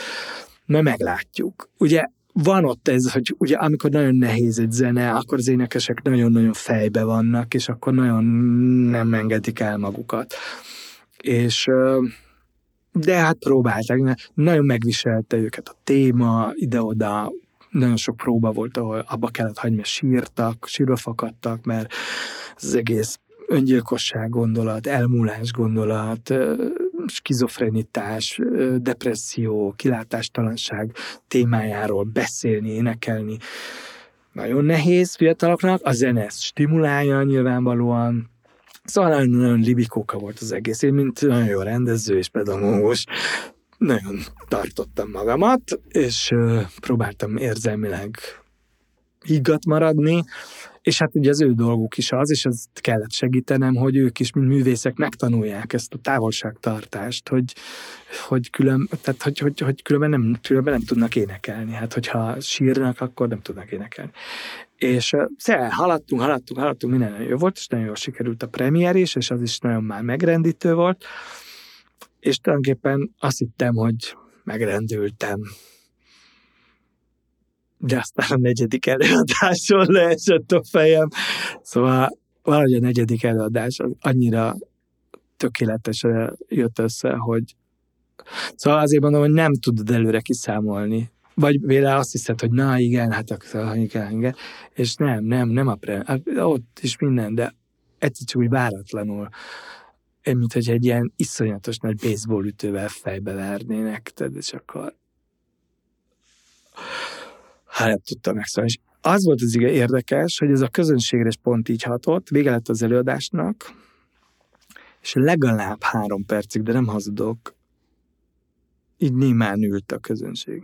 mert meglátjuk. Ugye van ott ez, hogy ugye amikor nagyon nehéz egy zene, akkor az énekesek nagyon-nagyon fejbe vannak, és akkor nagyon nem engedik el magukat. És de hát próbálták, nagyon megviselte őket a téma, ide-oda, nagyon sok próba volt, ahol abba kellett hagyni, mert sírtak, sírva fakadtak, mert az egész öngyilkosság gondolat, elmúlás gondolat, skizofrenitás, depresszió, kilátástalanság témájáról beszélni, énekelni. Nagyon nehéz fiataloknak, a zene ezt stimulálja nyilvánvalóan, Szóval nagyon-nagyon libikóka volt az egész. Én, mint nagyon jó rendező és pedagógus, nagyon tartottam magamat, és próbáltam érzelmileg higgadt maradni, és hát ugye az ő dolguk is az, és ezt kellett segítenem, hogy ők is, mint művészek megtanulják ezt a távolságtartást, hogy, hogy, külön, tehát, hogy, hogy, hogy különben, nem, különben nem tudnak énekelni. Hát, hogyha sírnak, akkor nem tudnak énekelni. És uh, haladtunk, haladtunk, haladtunk, minden nagyon jó volt, és nagyon jól sikerült a premier is, és az is nagyon már megrendítő volt. És tulajdonképpen azt hittem, hogy megrendültem, de aztán a negyedik előadáson leesett a fejem. Szóval valahogy a negyedik előadás annyira tökéletesen jött össze, hogy Szóval azért mondom, hogy nem tudod előre kiszámolni. Vagy véle azt hiszed, hogy na igen, hát akkor igen, igen. És nem, nem, nem a pre... Hát ott is minden, de egyszer csak úgy váratlanul mint hogy egy ilyen iszonyatos nagy baseball ütővel fejbe vernének, tehát és akkor hát nem tudtam megszólni. És az volt az igen érdekes, hogy ez a közönségre is pont így hatott, vége lett az előadásnak, és legalább három percig, de nem hazudok, így némán ült a közönség.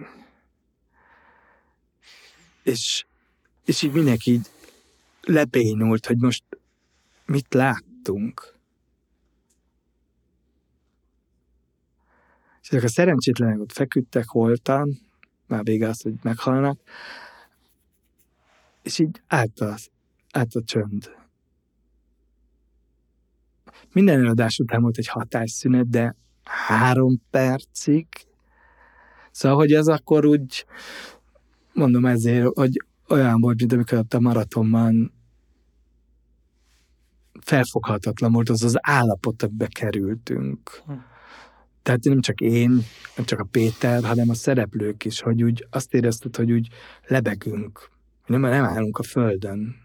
És, és így mindenki így lebénult, hogy most mit láttunk. És ezek a szerencsétlenek ott feküdtek, holtan, már vége az, hogy meghalnak, és így állt, az, állt a csönd. minden előadás után volt egy hatásszünet, de három percig. Szóval, hogy ez akkor úgy, mondom ezért, hogy olyan volt, mint amikor a maratonban felfoghatatlan volt az az állapot, amibe kerültünk. Hm. Tehát nem csak én, nem csak a Péter, hanem a szereplők is, hogy úgy azt érezted, hogy úgy lebegünk. Nem, nem állunk a földön.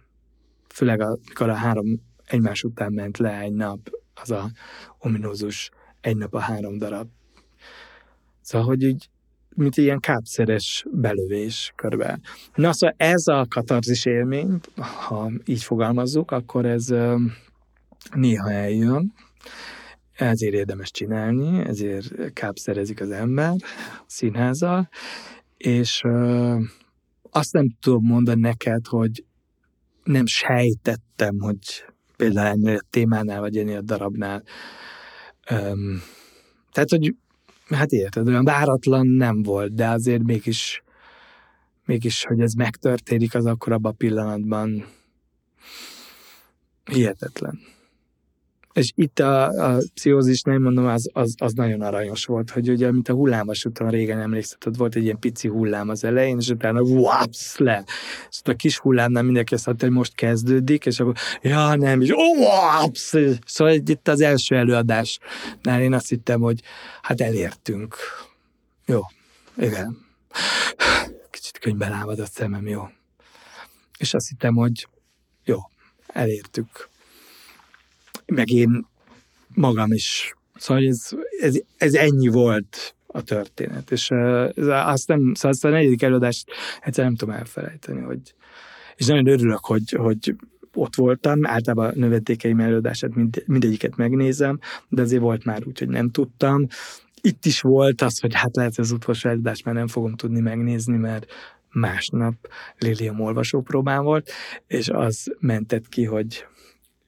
Főleg amikor a három egymás után ment le egy nap, az a ominózus egy nap a három darab. Szóval, hogy így, mint ilyen kápszeres belövés körbe. Na szóval ez a katarzis élmény, ha így fogalmazzuk, akkor ez néha eljön, ezért érdemes csinálni, ezért kápszerezik az ember színházzal, és azt nem tudom mondani neked, hogy nem sejtettem, hogy például ennél a témánál, vagy ennél a darabnál. Um, tehát, hogy hát érted, olyan váratlan nem volt, de azért mégis, mégis, hogy ez megtörténik, az akkor abban a pillanatban hihetetlen. És itt a, a pszichózis, nem mondom, az, az, az, nagyon aranyos volt, hogy ugye, mint a hullámvasúton régen emlékszetted, volt egy ilyen pici hullám az elején, és utána wapsz le. És a kis hullámnál mindenki azt mondta, hogy most kezdődik, és akkor, ja nem, és wapsz! Szóval itt az első előadásnál én azt hittem, hogy hát elértünk. Jó, igen. Kicsit könyvben a szemem, jó. És azt hittem, hogy jó, elértük meg én magam is. Szóval ez, ez, ez ennyi volt a történet. És ez, azt nem, szóval azt a negyedik előadást egyszer nem tudom elfelejteni, hogy és nagyon örülök, hogy, hogy ott voltam, általában a növetékeim előadását mind, mindegyiket megnézem, de azért volt már úgy, hogy nem tudtam. Itt is volt az, hogy hát lehet, hogy az utolsó előadást már nem fogom tudni megnézni, mert másnap Lilium olvasó próbán volt, és az mentett ki, hogy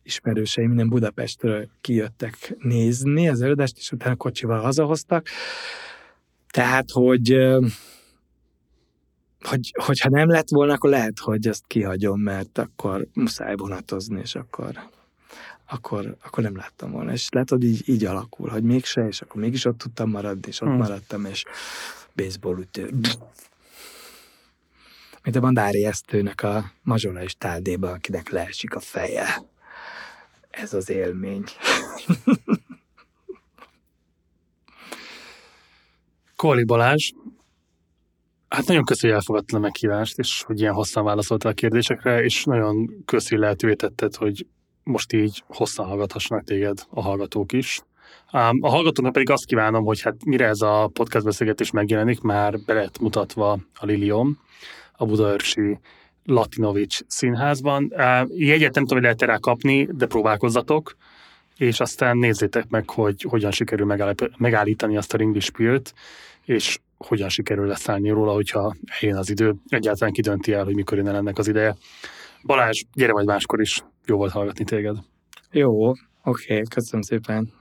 ismerőseim minden Budapestről kijöttek nézni az előadást, és utána kocsival hazahoztak. Tehát, hogy hogy, hogyha nem lett volna, akkor lehet, hogy ezt kihagyom, mert akkor muszáj vonatozni, és akkor, akkor, akkor nem láttam volna. És lehet, hogy így, így alakul, hogy mégse, és akkor mégis ott tudtam maradni, és ott hmm. maradtam, és baseball ütő. Mint a Bandári Esztőnek a mazsola és táldéba, akinek leesik a feje ez az élmény. Kóli Balázs, hát nagyon köszönjük, hogy elfogadtad a meghívást, és hogy ilyen hosszan válaszoltál a kérdésekre, és nagyon köszi lehetővé tetted, hogy most így hosszan hallgathassanak téged a hallgatók is. A hallgatóknak pedig azt kívánom, hogy hát mire ez a podcast beszélgetés megjelenik, már be lett mutatva a Lilium, a Budaörsi Latinovics színházban. Jegyet nem tudom, hogy lehet rá kapni, de próbálkozzatok, és aztán nézzétek meg, hogy hogyan sikerül megállítani azt a ringlispilt, és hogyan sikerül leszállni róla, hogyha eljön az idő. Egyáltalán kidönti el, hogy mikor jön ennek az ideje. Balázs, gyere majd máskor is. Jó volt hallgatni téged. Jó, oké, okay, köszönöm szépen.